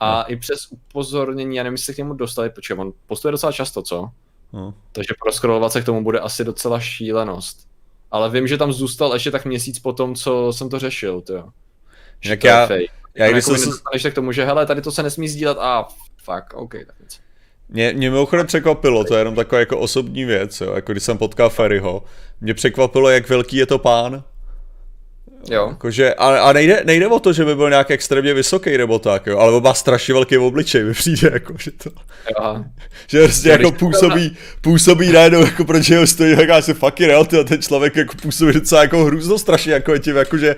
A uh-huh. i přes upozornění, já nevím, jestli se k němu dostali, protože on postuje docela často, co? No. Takže proskrolovat se k tomu bude asi docela šílenost. Ale vím, že tam zůstal ještě tak měsíc po tom, co jsem to řešil, to jo. Jak já, já, já když jako se... se k tomu, že hele, tady to se nesmí sdílet a fuck, ok, tak nic. Mě, mě mimochodem překvapilo, to je jenom taková jako osobní věc, jo, jako když jsem potkal Ferryho, mě překvapilo, jak velký je to pán, Jo. Jakože, a, a nejde, nejde o to, že by byl nějak extrémně vysoký nebo tak, jo, ale má strašně velký obličej, mi přijde, jako, že to... Aha. Že prostě jako působí, působí najednou, jako proč jeho stojí, tak asi fucking real, ten člověk jako působí docela jako hrůzno strašně, jako tím, jako že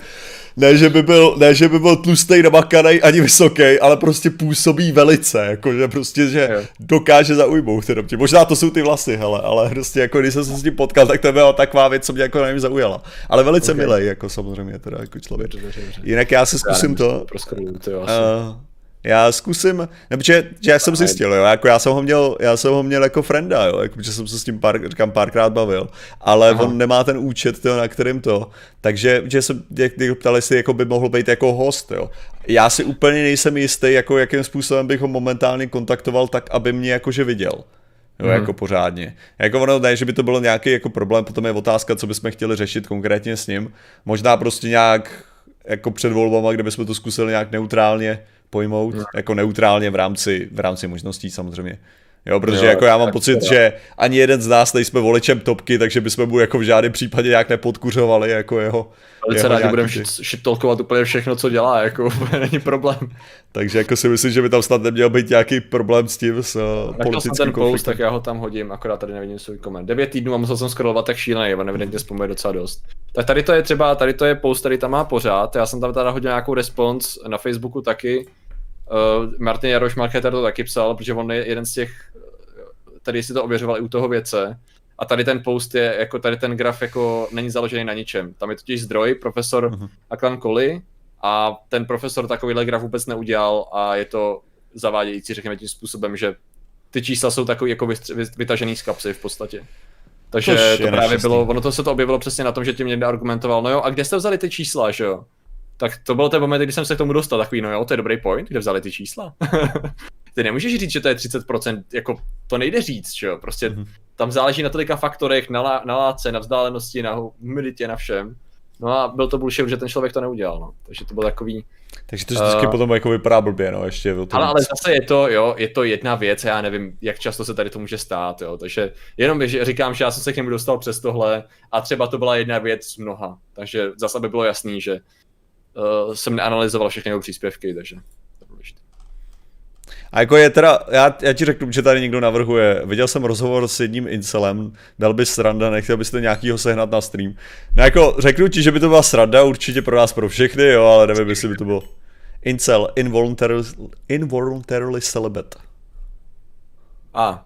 ne, že by byl, ne, že by byl tlustý, namakaný ani vysoký, ale prostě působí velice, jako že prostě, že jo. dokáže zaujmout jenom tě. Možná to jsou ty vlasy, hele, ale prostě jako když jsem se s tím potkal, tak to byla taková věc, co mě jako nevím zaujala. Ale velice okay. milej, jako samozřejmě teda jako člověk. Dobře, dobře, dobře. Jinak já se zkusím já nevím, to. To jo, asi. Uh, já zkusím, nebo že, že já jsem zjistil, jo, jako já jsem ho měl, já jsem ho měl jako frenda, jo, jako, že jsem se s tím pár, říkám, párkrát bavil, ale Aha. on nemá ten účet, to, na kterým to, takže, že jsem, jak, ptali si, jako by mohl být jako host, jo. Já si úplně nejsem jistý, jako jakým způsobem bych ho momentálně kontaktoval tak, aby mě jakože viděl. Jo, mm. jako pořádně. Jako ono ne, že by to bylo nějaký jako problém, potom je otázka, co bychom chtěli řešit konkrétně s ním. Možná prostě nějak jako před volbama, kde bychom to zkusili nějak neutrálně pojmout, no. jako neutrálně v rámci, v rámci možností samozřejmě. Jo, protože jo, jako já mám pocit, že ani jeden z nás nejsme voličem topky, takže bychom mu jako v žádném případě nějak nepodkuřovali jako jeho. Ale rádi budeme šitolkovat úplně všechno, co dělá, jako není problém. takže jako si myslím, že by tam snad neměl být nějaký problém s tím, s uh, politickým ten post, tak já ho tam hodím, akorát tady nevidím svůj koment. 9 týdnů a musel jsem scrollovat tak šílený, on evidentně vzpomuje docela dost. Tak tady to je třeba, tady to je post, který tam má pořád, já jsem tam teda hodil nějakou response na Facebooku taky, Uh, Martin Jaroš Marketer to taky psal, protože on je jeden z těch, tady si to ověřoval i u toho věce. A tady ten post je, jako tady ten graf jako není založený na ničem. Tam je totiž zdroj, profesor uh-huh. Aklan Koli, a ten profesor takovýhle graf vůbec neudělal a je to zavádějící, řekněme tím způsobem, že ty čísla jsou takový jako vytažený z kapsy v podstatě. Takže to, to právě bylo, ono to se to objevilo přesně na tom, že tím někdo argumentoval, no jo, a kde jste vzali ty čísla, že jo? Tak to byl ten moment, kdy jsem se k tomu dostal, takový, no jo, to je dobrý point, kde vzali ty čísla. ty nemůžeš říct, že to je 30%, jako to nejde říct, že jo, prostě mm-hmm. tam záleží na tolika faktorech, na, lá, na látce, na vzdálenosti, na humiditě, na všem. No a byl to bullshit, že ten člověk to neudělal, no. Takže to byl takový... Takže to vždycky uh, potom jako vypadá blbě, no, ještě. To ale, ale zase je to, jo, je to jedna věc, já nevím, jak často se tady to může stát, jo. Takže jenom říkám, že já jsem se k němu dostal přes tohle a třeba to byla jedna věc z mnoha. Takže zase by bylo jasný, že uh, jsem neanalyzoval všechny jeho příspěvky, takže a jako je teda, já, já ti řeknu, že tady někdo navrhuje, viděl jsem rozhovor s jedním incelem, byl by sranda, nechtěl byste nějakýho sehnat na stream. No jako řeknu ti, že by to byla sranda, určitě pro nás, pro všechny, jo, ale nevím, jestli by to bylo. Incel, involuntarily, involuntarily celibate. A.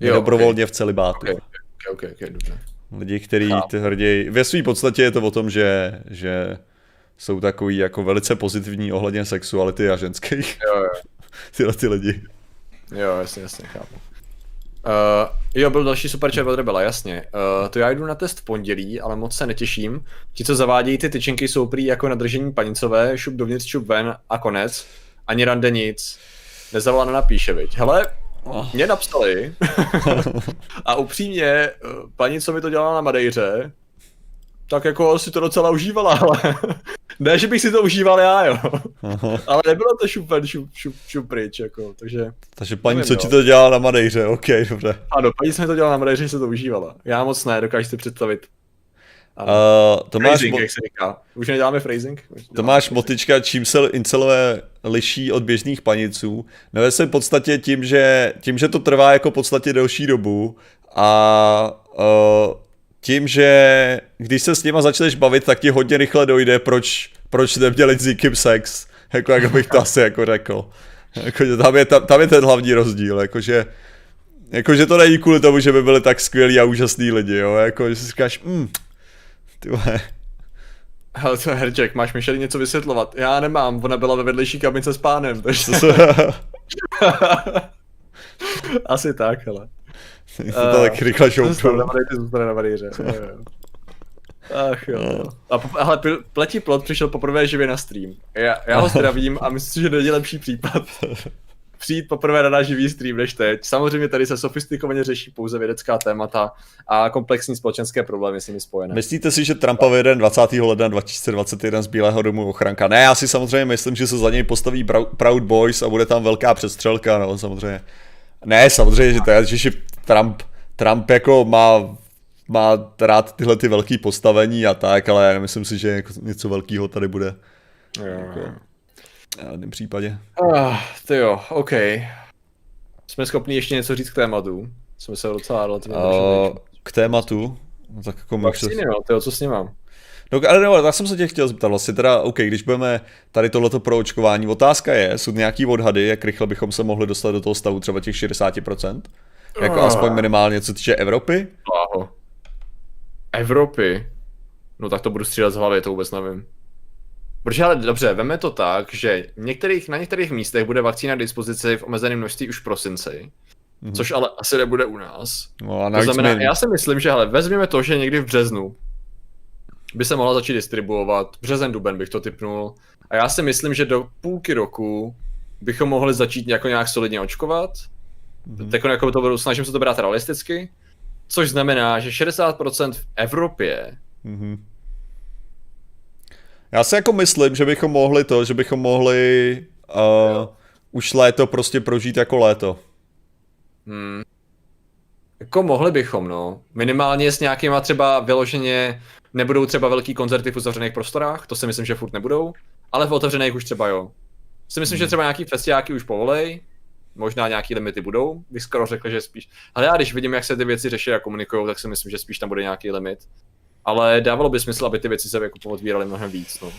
Jo, dobrovolně okay. v celibátu. Okay, okay, okay, dobře. Lidi, kteří ty hrdí, ve své podstatě je to o tom, že, že jsou takový jako velice pozitivní ohledně sexuality a ženských. Jo, jo. Tyhle ty lidi. Jo, jasně, jasně, chápu. Uh, jo, byl další super chat od Rebela, jasně. Uh, to já jdu na test v pondělí, ale moc se netěším. Ti, co zavádějí ty tyčinky, jsou prý jako nadržení panicové, šup dovnitř, šup ven a konec. Ani rande nic. Nezavolá, nenapíše, viď. Hele, oh. mě napsali a upřímně, eh, paní, co mi to dělala na Madejře, tak jako si to docela užívala, ale ne, že bych si to užíval já, jo. Aha. Ale nebylo to šup, šup, šup, šup pryč, jako, takže... Takže paní, nevím, co jo. ti to dělala na Madejře, ok, dobře. Ano, paní, mi to dělala na Madejře, se to užívala. Já moc ne, dokážeš si představit. Uh, to phrasing, máš, jak se říká. Už neděláme phrasing? To máš motička, čím se incelové liší od běžných paniců. No ve podstatě tím že, tím, že to trvá jako podstatě delší dobu a uh, tím, že když se s nima začneš bavit, tak ti hodně rychle dojde, proč, proč neměli s někým sex. Jako, jak bych to asi jako řekl. Jako, tam, je, tam, tam, je ten hlavní rozdíl, jakože, jakože to není kvůli tomu, že by byli tak skvělí a úžasní lidi, jo, jako, že si říkáš, mm, ty Ale to Herček, máš Michelle něco vysvětlovat? Já nemám, ona byla ve vedlejší kabince s pánem, takže... Asi tak, hele. Jsi to uh, tak rychle šoupnul. Zůstane na varýře. Ach jo. No. A, ale Pletí plot přišel poprvé živě na stream. Já, já ho zdravím a myslím, že není lepší případ přijít poprvé na náš živý stream než teď. Samozřejmě tady se sofistikovaně řeší pouze vědecká témata a komplexní společenské problémy s nimi spojené. Myslíte si, že Trumpa vyjede 20. ledna 2021 z Bílého domu ochranka? Ne, já si samozřejmě myslím, že se za něj postaví Proud Boys a bude tam velká přestřelka, no samozřejmě. Ne, samozřejmě, že to je, že Trump, Trump jako má, má rád tyhle ty velké postavení a tak, ale myslím si, že jako něco velkého tady bude. Jo. Jako, v jednom případě. Ah, ty jo, OK. Jsme schopni ještě něco říct k tématu. Jsme se docela relativně uh, K tématu? No, tak jako Vakcíny, se... no, tyjo, co s ním mám? No, ale no, tak jsem se tě chtěl zeptat, vlastně teda, OK, když budeme tady tohleto pro očkování, otázka je, jsou nějaký odhady, jak rychle bychom se mohli dostat do toho stavu třeba těch 60%? Jako uh. aspoň minimálně, co týče Evropy? Aho. Evropy? No tak to budu střílet z hlavy, to vůbec nevím. Protože ale dobře, veme to tak, že některých, na některých místech bude vakcína k dispozici v omezeném množství už v prosinci. Mm-hmm. Což ale asi nebude u nás. No, a to znamená, já si myslím, že hele, vezměme to, že někdy v březnu by se mohla začít distribuovat, březen, duben bych to typnul. A já si myslím, že do půlky roku bychom mohli začít jako nějak solidně očkovat. Mm-hmm. Tak jako to budu, snažím se to brát realisticky. Což znamená, že 60% v Evropě mm-hmm. Já si jako myslím, že bychom mohli to, že bychom mohli uh, už léto prostě prožít jako léto. Hmm. Jako mohli bychom, no. Minimálně s nějakýma třeba vyloženě nebudou třeba velký koncerty v uzavřených prostorách, to si myslím, že furt nebudou, ale v otevřených už třeba jo. Si myslím, hmm. že třeba nějaký festiáky už povolej, možná nějaký limity budou, bych skoro řekl, že spíš. Ale já když vidím, jak se ty věci řeší a komunikují, tak si myslím, že spíš tam bude nějaký limit ale dávalo by smysl, aby ty věci se jako otvíraly mnohem víc. No.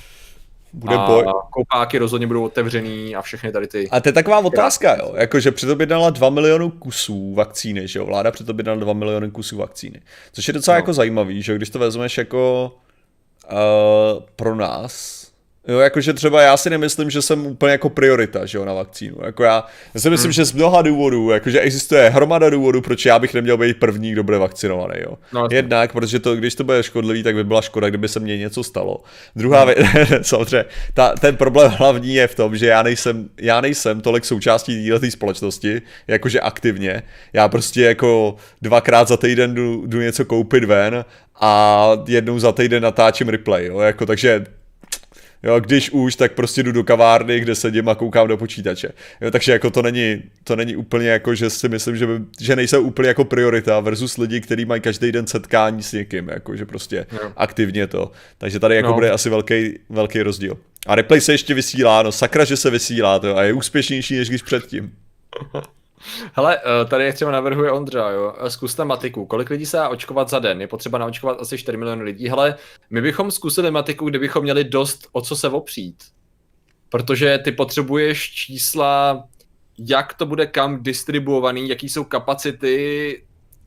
Bude a boj. koupáky rozhodně budou otevřený a všechny tady ty... A to je taková otázka, jo, jakože předobědnala 2 miliony kusů vakcíny, že jo, vláda předobědnala 2 miliony kusů vakcíny, což je docela no. jako zajímavý, že když to vezmeš jako uh, pro nás, Jo, jakože třeba já si nemyslím, že jsem úplně jako priorita, že jo, na vakcínu. Jako já, já si myslím, hmm. že z mnoha důvodů, jakože existuje hromada důvodů, proč já bych neměl být první, kdo bude vakcinovaný, jo. No, Jednak, protože to, když to bude škodlivý, tak by byla škoda, kdyby se mně něco stalo. Druhá hmm. věc, samozřejmě, ta, ten problém hlavní je v tom, že já nejsem, já nejsem tolik součástí této společnosti, jakože aktivně. Já prostě jako dvakrát za týden jdu, jdu něco koupit ven a jednou za týden natáčím replay, jo, jako takže Jo, když už, tak prostě jdu do kavárny, kde sedím a koukám do počítače. Jo, takže jako to není, to není úplně jako, že si myslím, že, by, že nejsou úplně jako priorita versus lidi, kteří mají každý den setkání s někým, jako že prostě no. aktivně to. Takže tady jako no. bude asi velký, velký rozdíl. A replay se ještě vysílá, no sakra, že se vysílá to a je úspěšnější než když předtím. Hele, eh, tady třeba navrhuje Ondra, jo. Eh, zkuste matiku. Kolik lidí se dá očkovat za den? Je potřeba naočkovat asi 4 miliony lidí. Hele, my bychom zkusili matiku, kdybychom měli dost o co se opřít. Protože ty potřebuješ čísla, jak to bude kam distribuovaný, jaký jsou kapacity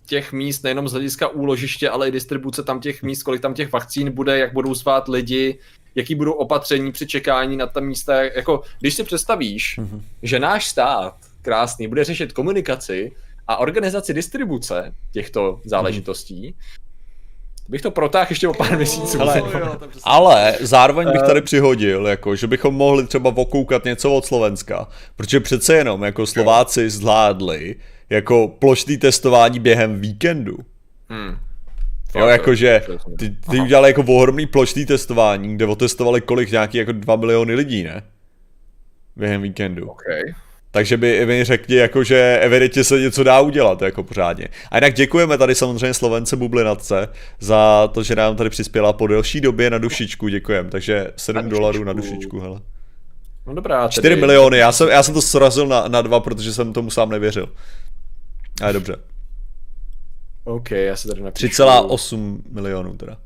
těch míst, nejenom z hlediska úložiště, ale i distribuce tam těch míst, kolik tam těch vakcín bude, jak budou zvát lidi, jaký budou opatření při čekání na ta místa. Jako, když si představíš, mm-hmm. že náš stát krásný, bude řešit komunikaci a organizaci distribuce těchto záležitostí, bych to protáhl ještě o pár měsíců. Ale, ale zároveň bych tady přihodil, jako, že bychom mohli třeba okoukat něco od Slovenska, protože přece jenom jako Slováci zvládli jako plošný testování během víkendu. Hmm. Jo, jakože ty, ty udělali jako ohromný plošný testování, kde otestovali kolik nějaký jako 2 miliony lidí, ne? Během víkendu. Okay. Takže by mi řekli, jako, že evidentně se něco dá udělat jako pořádně. A jinak děkujeme tady samozřejmě Slovence Bublinatce za to, že nám tady přispěla po delší době na dušičku, děkujeme. Takže 7 na dolarů na dušičku, hele. No dobrá. 4 tedy... miliony, já jsem, já jsem to srazil na, na dva, protože jsem tomu sám nevěřil. Ale dobře. OK, já se tady napíšu. 3,8 milionů teda.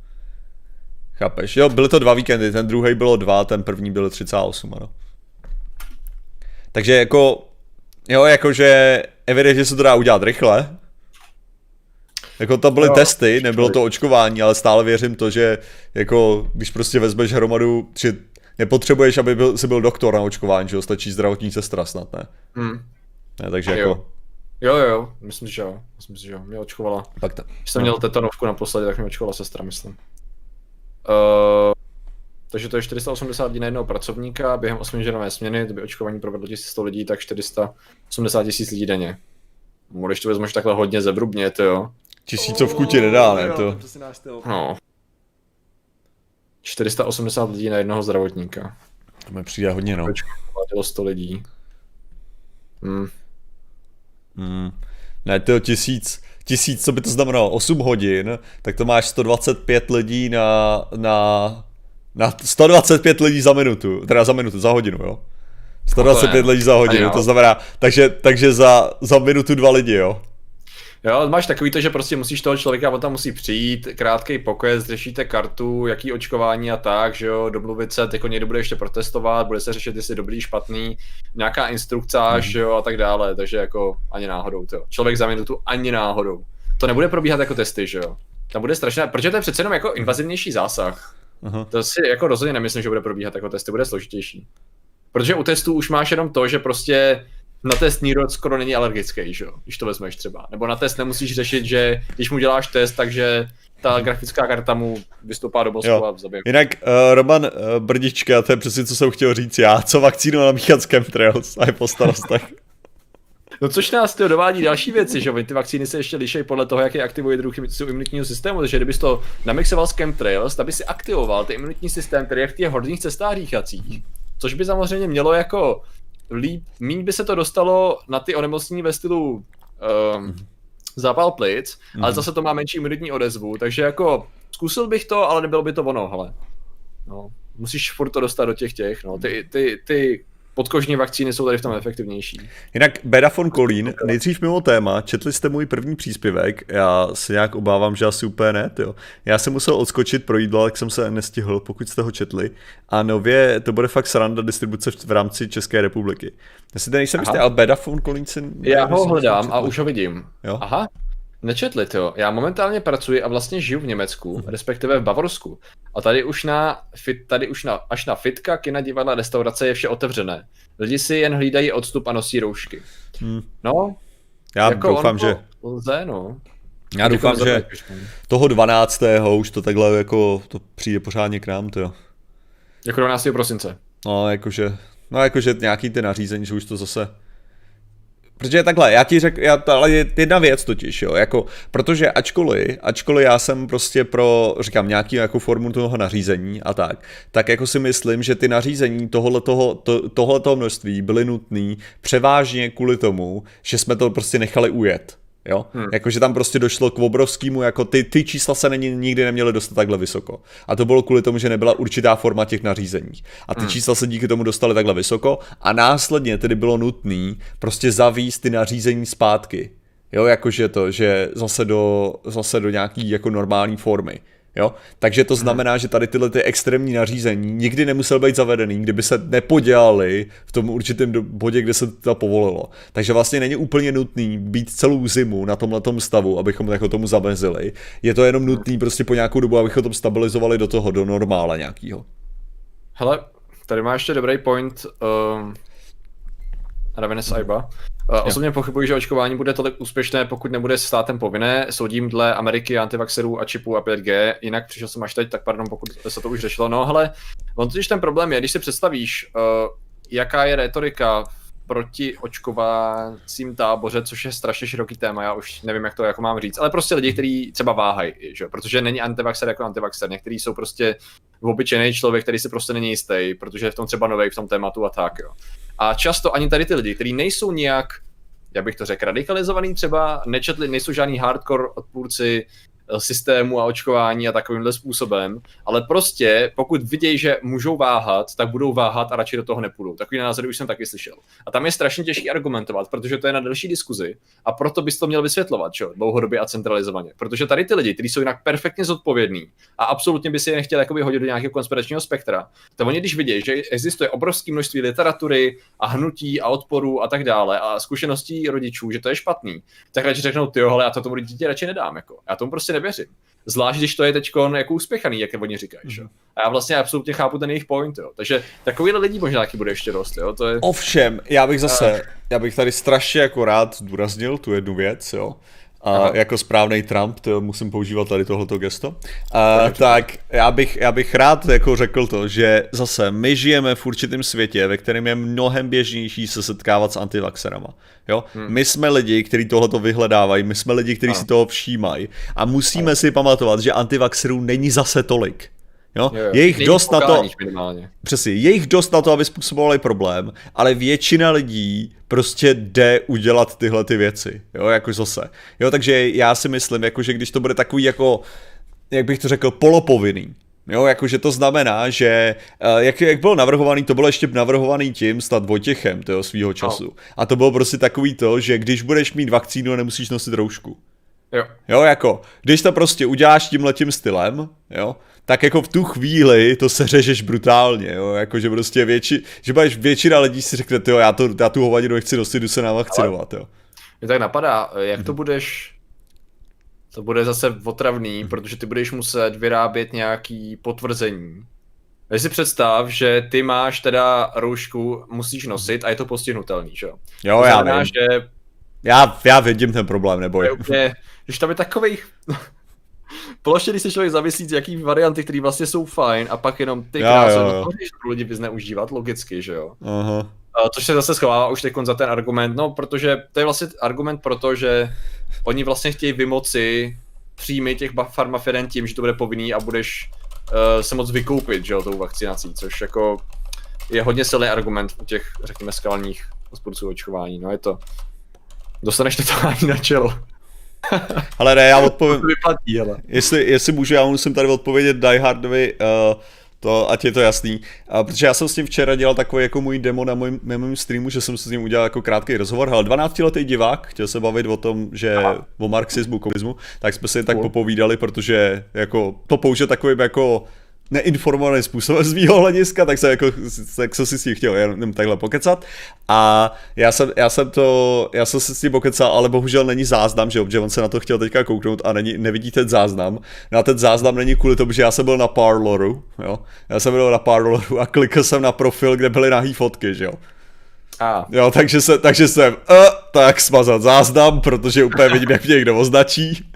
Chápeš? Jo, byly to dva víkendy, ten druhý bylo dva, ten první byl 3,8, ano. Takže jako, jo, jakože evidentně se to dá udělat rychle. Jako to byly jo, testy, nebylo to očkování, ale stále věřím to, že jako, když prostě vezmeš hromadu, že nepotřebuješ, aby byl, si byl doktor na očkování, že jo, stačí zdravotní sestra snad, ne? Hmm. ne takže jo. jako... Jo, jo, jo, myslím, že jo, myslím, že jo, mě očkovala. Pak to. Když jsem no. měl tetanovku naposledy, tak mě očkovala sestra, myslím. Uh, takže to je 480 lidí na jednoho pracovníka, během 8 ženové směny, kdyby očkování provedlo 1100 lidí, tak 480 tisíc lidí denně. Když to vezmeš takhle hodně zevrubně, to jo. Tisícovku ti nedá, ne? To. No. 480 lidí na jednoho zdravotníka. To mi přijde hodně, no. Bylo 100 lidí. Hmm. Hmm. Ne, to tisíc, tisíc, co by to znamenalo? 8 hodin, tak to máš 125 lidí na, na na 125 lidí za minutu, teda za minutu, za hodinu, jo. 125 lidí za hodinu, to znamená, takže, takže za, za minutu dva lidi, jo. Jo, máš takový to, že prostě musíš toho člověka, on tam musí přijít, krátký pokec, řešíte kartu, jaký očkování a tak, že jo, domluvit se, jako někdo bude ještě protestovat, bude se řešit, jestli dobrý, špatný, nějaká instruktáž, mm. jo, a tak dále, takže jako ani náhodou, to. Člověk za minutu ani náhodou. To nebude probíhat jako testy, že jo. Tam bude strašné, protože to je přece jenom jako invazivnější zásah. Aha. To si jako rozhodně nemyslím, že bude probíhat jako testy, bude složitější. Protože u testů už máš jenom to, že prostě na test nírod skoro není alergický, že jo? když to vezmeš třeba. Nebo na test nemusíš řešit, že když mu děláš test, takže ta grafická karta mu vystoupá do mozku a zabije. Jinak uh, Roman uh, Brdička, to je přesně, co jsem chtěl říct já, co vakcínu namíchat s chemtrails a je po starostech. No což nás to dovádí další věci, že ty vakcíny se ještě liší podle toho, jaký aktivuje druh imunitního systému, takže kdybys to namixoval s chemtrails, tak by si aktivoval ty imunitní systém, který je v těch horních cestách rýchacích. Což by samozřejmě mělo jako líp, míň by se to dostalo na ty onemocnění ve stylu um, zápal plic, mm. ale mhm. zase to má menší imunitní odezvu, takže jako zkusil bych to, ale nebylo by to ono, hele. No, musíš furt to dostat do těch těch, no, ty, ty, ty podkožní vakcíny jsou tady v tom efektivnější. Jinak Bedafon Kolín, nejdřív mimo téma, četli jste můj první příspěvek, já se nějak obávám, že asi úplně ne, tyjo. Já jsem musel odskočit pro jídlo, jak jsem se nestihl, pokud jste ho četli. A nově to bude fakt sranda distribuce v rámci České republiky. Já si nejsem jistý, ale Bedafon Kolín si... Já ho hledám a už ho vidím. Jo? Aha, Nečetli to. Já momentálně pracuji a vlastně žiju v Německu, mhm. respektive v Bavorsku. A tady už na, fit, tady už na, až na fitka, kina, divadla, restaurace je vše otevřené. Lidi si jen hlídají odstup a nosí roušky. Hmm. No, já jako doufám, že... Lze, no. Já doufám, že toho 12. už to takhle jako to přijde pořádně k nám, to jo. Jako 12. prosince. No, jakože, no jakože nějaký ty nařízení, že už to zase Protože takhle, já ti řekl, já, ale je jedna věc totiž, jo, jako, protože ačkoliv, ačkoliv já jsem prostě pro, říkám, nějaký jako formu toho nařízení a tak, tak jako si myslím, že ty nařízení tohoto, to, množství byly nutné převážně kvůli tomu, že jsme to prostě nechali ujet. Jo? Hmm. Jakože tam prostě došlo k obrovskému, jako ty, ty čísla se není, nikdy neměly dostat takhle vysoko. A to bylo kvůli tomu, že nebyla určitá forma těch nařízení. A ty hmm. čísla se díky tomu dostaly takhle vysoko a následně tedy bylo nutné prostě zavíst ty nařízení zpátky. Jo, jakože to, že zase do, zase do nějaký jako normální formy. Jo? Takže to znamená, že tady tyhle ty extrémní nařízení nikdy nemusel být zavedený, kdyby se nepodělali v tom určitém bodě, kde se to povolilo. Takže vlastně není úplně nutný být celou zimu na tomhle stavu, abychom jako tomu zamezili. Je to jenom nutný prostě po nějakou dobu, abychom to stabilizovali do toho, do normála nějakého. Hele, tady má ještě dobrý point uh, Ravene Saiba. Osobně pochybuji, že očkování bude tolik úspěšné, pokud nebude státem povinné. Soudím dle Ameriky, antivaxerů a čipů a 5G. Jinak přišel jsem až teď, tak pardon, pokud se to už řešilo. No ale on totiž ten problém je, když si představíš, uh, jaká je retorika proti očkovacím táboře, což je strašně široký téma, já už nevím, jak to jako mám říct, ale prostě lidi, kteří třeba váhají, že? protože není antivaxer jako antivaxer, někteří jsou prostě obyčejný člověk, který si prostě není jistý, protože je v tom třeba nový v tom tématu a tak, jo. A často ani tady ty lidi, kteří nejsou nijak, jak bych to řekl, radikalizovaný třeba, nečetli, nejsou žádný hardcore odpůrci systému a očkování a takovýmhle způsobem, ale prostě pokud vidějí, že můžou váhat, tak budou váhat a radši do toho nepůjdou. Takový názory už jsem taky slyšel. A tam je strašně těžký argumentovat, protože to je na další diskuzi a proto bys to měl vysvětlovat, čo? dlouhodobě a centralizovaně. Protože tady ty lidi, kteří jsou jinak perfektně zodpovědní a absolutně by si je nechtěli jakoby hodit do nějakého konspiračního spektra, tak oni když vidí, že existuje obrovské množství literatury a hnutí a odporu a tak dále a zkušeností rodičů, že to je špatný, tak radši řeknou, ty ale já to tomu dítě radši nedám. Jako. Já tomu prostě nevěřím. Zvlášť, když to je teď jako úspěchaný, jak oni říkají. Mm. A já vlastně absolutně chápu ten jejich point. Jo. Takže takovýhle lidí možná taky bude ještě dost. Jo. To je... Ovšem, já bych zase, já bych tady strašně jako rád zdůraznil tu jednu věc, jo. A Aha. jako správný Trump, to musím používat tady tohleto gesto, a, tak já bych, já bych rád jako řekl to, že zase my žijeme v určitém světě, ve kterém je mnohem běžnější se setkávat s antivaxerama. Jo? Hmm. My jsme lidi, kteří tohleto vyhledávají, my jsme lidi, kteří si toho všímají a musíme si pamatovat, že antivaxerů není zase tolik. Jo? Jo, jo. Je jich dost na to, minimálně. přesně, je jich dost na to, aby způsobovali problém, ale většina lidí prostě jde udělat tyhle ty věci, jo, jako zase. Jo, takže já si myslím, jako, že když to bude takový jako, jak bych to řekl, polopovinný, Jo, jakože to znamená, že eh, jak, jak bylo navrhovaný, to bylo ještě navrhovaný tím snad Vojtěchem toho svýho času. No. A to bylo prostě takový to, že když budeš mít vakcínu, nemusíš nosit roušku. Jo. Jo, jako, když to prostě uděláš tímhletím stylem, jo, tak jako v tu chvíli to se řežeš brutálně, jo, jako že prostě větši, že budeš většina lidí si řekne, jo, já, to, já tu hovadinu nechci nosit, jdu se navakcinovat, jo. Mě tak napadá, jak to mhm. budeš, to bude zase otravný, protože ty budeš muset vyrábět nějaký potvrzení. Když si představ, že ty máš teda roušku, musíš nosit a je to postihnutelný, že jo? Jo, já vím. Že... Já, já vidím ten problém, neboj. Úplně, když tam je takových plošně, když se člověk zamyslí, jaký varianty, které vlastně jsou fajn, a pak jenom ty krásy, no to lidi by zneužívat, logicky, že jo. Uh-huh. Což se zase schovává už teď za ten argument, no, protože to je vlastně argument pro to, že oni vlastně chtějí vymoci příjmy těch farmafirm tím, že to bude povinný a budeš uh, se moc vykoupit, že jo, tou vakcinací, což jako je hodně silný argument u těch, řekněme, skalních odpůrců očkování, no je to, dostaneš to ani na čelo. Ale ne, já odpovím. vyplatí, ale. Jestli, jestli můžu, já musím tady odpovědět Die Hardovi, uh, to, ať je to jasný. Uh, protože já jsem s ním včera dělal takový jako můj demo na mém, mém streamu, že jsem se s ním udělal jako krátký rozhovor. Ale 12-letý divák, chtěl se bavit o tom, že Aha. o marxismu, komunismu, tak jsme si tak popovídali, protože jako to použil takovým jako neinformovaným způsobem z mýho hlediska, tak jsem, jako, tak jsem si s tím chtěl jenom takhle pokecat. A já jsem, já jsem to, já jsem se s tím pokecal, ale bohužel není záznam, že, že on se na to chtěl teďka kouknout a není, nevidí ten záznam. No a ten záznam není kvůli tomu, že já jsem byl na Parloru, jo. Já jsem byl na Parloru a klikl jsem na profil, kde byly nahý fotky, že jo. A. Jo, takže, se, takže jsem, uh, tak smazat záznam, protože úplně vidím, jak mě někdo označí.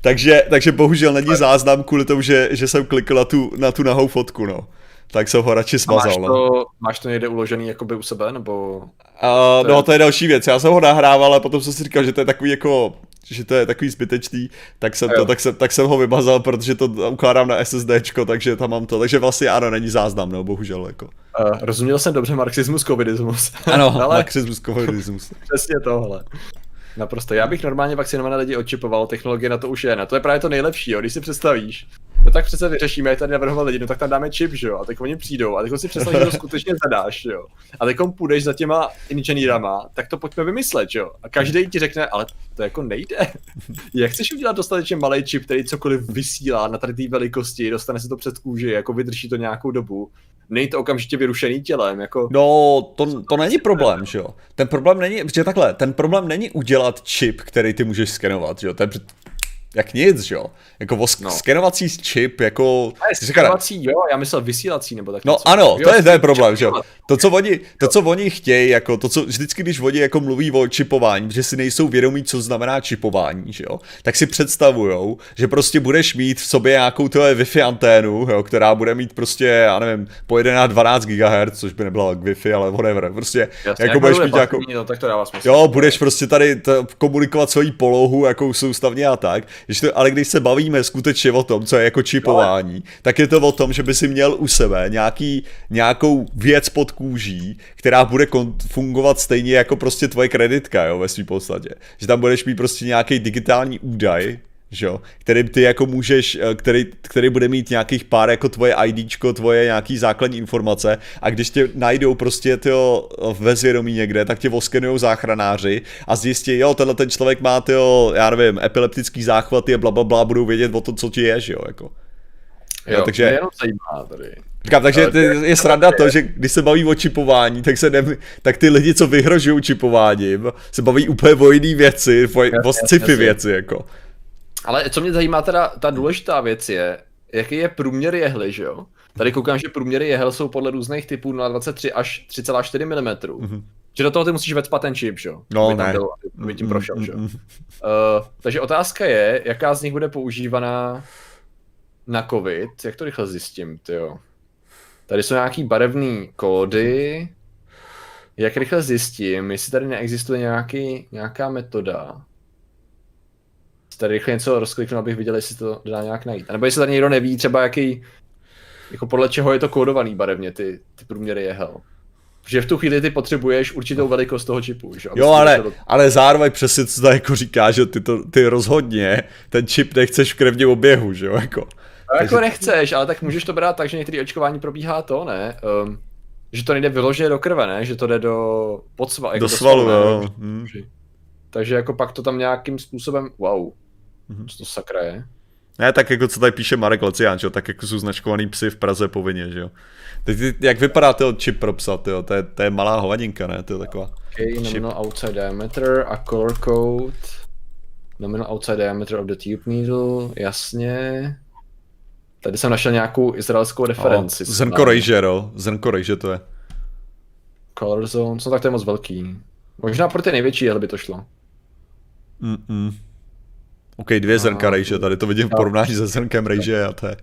Takže, takže bohužel není záznam kvůli tomu, že, že jsem klikl na tu, na tu nahou fotku, no. Tak jsem ho radši smazal. máš, no. to, máš to někde uložený jakoby u sebe, nebo? Uh, to no, je... to je další věc. Já jsem ho nahrával, ale potom jsem si říkal, že to je takový jako že to je takový zbytečný, tak jsem, to, tak, jsem, tak jsem ho vymazal, protože to ukládám na SSDčko, takže tam mám to. Takže vlastně ano, není záznam, no, bohužel. Jako. Uh, rozuměl jsem dobře marxismus, covidismus. Ano, ale... marxismus, covidismus. Přesně tohle. Naprosto. Já bych normálně vakcinované lidi odčipoval, technologie na to už je. Na to je právě to nejlepší, jo. když si představíš. No tak přece vyřešíme, jak tady navrhoval lidi, no tak tam dáme čip, že jo, a tak oni přijdou, a tak si představ, že to skutečně zadáš, jo. A teď půjdeš za těma inženýrama, tak to pojďme vymyslet, jo. A každý ti řekne, ale to jako nejde. Jak chceš udělat dostatečně malý čip, který cokoliv vysílá na tady té velikosti, dostane se to před kůži, jako vydrží to nějakou dobu, není to okamžitě vyrušený tělem. Jako... No, to, to není problém, že jo. Ten problém není, protože takhle, ten problém není udělat čip, který ty můžeš skenovat, že jo. Ten, jak nic, že jo? Jako vosk, no. skenovací čip, jako... skenovací, jo, já myslel vysílací, nebo tak No něco. ano, jo, to je, to je problém, že jo? To, co oni, to, co oni chtějí, jako to, co vždycky, když oni jako mluví o čipování, že si nejsou vědomí, co znamená čipování, že jo? Tak si představujou, že prostě budeš mít v sobě nějakou tvoje Wi-Fi anténu, jo, která bude mít prostě, já nevím, pojede na 12 GHz, což by nebyla Wi-Fi, ale whatever, prostě, Jasně, jako budeš mít jako... No, tak to dává smysl. Jo, budeš prostě tady t- komunikovat svoji polohu, jakou soustavně a tak, když to, ale když se bavíme skutečně o tom, co je jako čipování, ale... tak je to o tom, že by si měl u sebe nějaký, nějakou věc pod kůží, která bude fungovat stejně jako prostě tvoje kreditka, jo, ve svým podstatě. Že tam budeš mít prostě nějaký digitální údaj, že jo, který ty jako můžeš, eh, který, který bude mít nějakých pár jako tvoje IDčko, tvoje nějaký základní informace a když tě najdou prostě tyjo ve zvědomí někde, tak tě voskenujou záchranáři a zjistí, jo, tenhle ten člověk má tyjo, já nevím, epileptický záchvat je bla, bla, bla, budou vědět o tom, co ti je, že jo, jako. Jo, jo takže... jenom zajímá tady. Říkám, takže ty, je sranda to, že když se baví o čipování, tak, se ne, tak ty lidi, co vyhrožují čipováním, se baví úplně o jiný věci, o, o sci-fi věci, jako. Ale co mě zajímá teda, ta důležitá věc je, jaký je průměr jehly, že jo? Tady koukám, že průměry jehel jsou podle různých typů na 23 až 3,4 mm. Mm-hmm. Že do toho ty musíš vecpat ten čip, že jo? No, aby ne. Byl, aby tím prošel, že jo? Mm-hmm. Uh, takže otázka je, jaká z nich bude používaná na covid, jak to rychle zjistím, jo? Tady jsou nějaký barevný kódy, jak rychle zjistím, jestli tady neexistuje nějaký, nějaká metoda, tady rychle něco rozkliknu, abych viděl, jestli to dá nějak najít. A nebo jestli tady někdo neví třeba jaký, jako podle čeho je to kódovaný barevně, ty, ty průměry jehel. Protože v tu chvíli ty potřebuješ určitou velikost toho čipu. Že? Jo, ale, do... ale zároveň přesně co to jako říká, že ty, to, ty rozhodně ten čip nechceš v krevním oběhu, že jo, jako. No, jako nechceš, ale tak můžeš to brát tak, že některé očkování probíhá to, ne? Um, že to nejde vyloženě do krve, ne? Že to jde do podsva, jako do, do svalu, svalu jo. Hmm. Takže jako pak to tam nějakým způsobem, wow, Mm-hmm. Co to sakra je? Ne, tak jako co tady píše Marek Lecián, že jo, tak jako jsou značkovaný psy v Praze povinně, že jo. Teď, jak vypadá to chip pro psa, tyjo? To, je, to je malá hovadinka, ne, to je taková. Okay, nominal outside diameter a color code. Nominal outside diameter of the tube needle, jasně. Tady jsem našel nějakou izraelskou referenci. Oh, zrnko rejže, jo, zrnko rejže to je. Color zone, no tak to je moc velký. Možná pro ty největší, ale by to šlo. Mm-mm. OK, dvě zrnka rejže, tady to vidím v porovnání se zrnkem rejže a to je...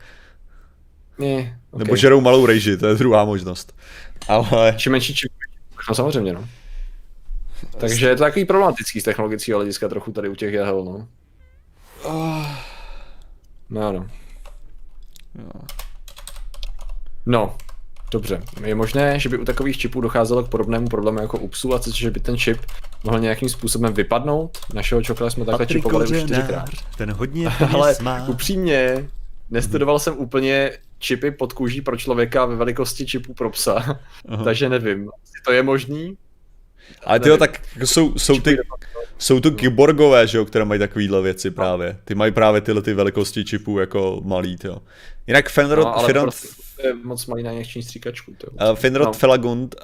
Ne, okay. Nebo žerou malou rejži, to je druhá možnost. Ale... Čím menší, čím No samozřejmě, no. Takže je to takový problematický z technologického hlediska trochu tady u těch jehel, no. No, no. No, dobře. Je možné, že by u takových čipů docházelo k podobnému problému jako u psů, a co, že by ten čip mohl nějakým způsobem vypadnout. Našeho čokla jsme takhle Patrik čipovali už čtyřikrát. Ten hodně Ale má. upřímně, nestudoval jsem úplně čipy pod kůží pro člověka ve velikosti čipů pro psa, Aha. takže nevím, jestli to je možný. Ale tyjo, tak jako jsou, jsou, ty, jsou to kyborgové, že jo, které mají takovýhle věci právě. Ty mají právě tyhle ty velikosti čipů jako malý, jo. Jinak Fenrod, no, ale prostě je moc malý na nější stříkačku. Uh, Finrod no. Felagund,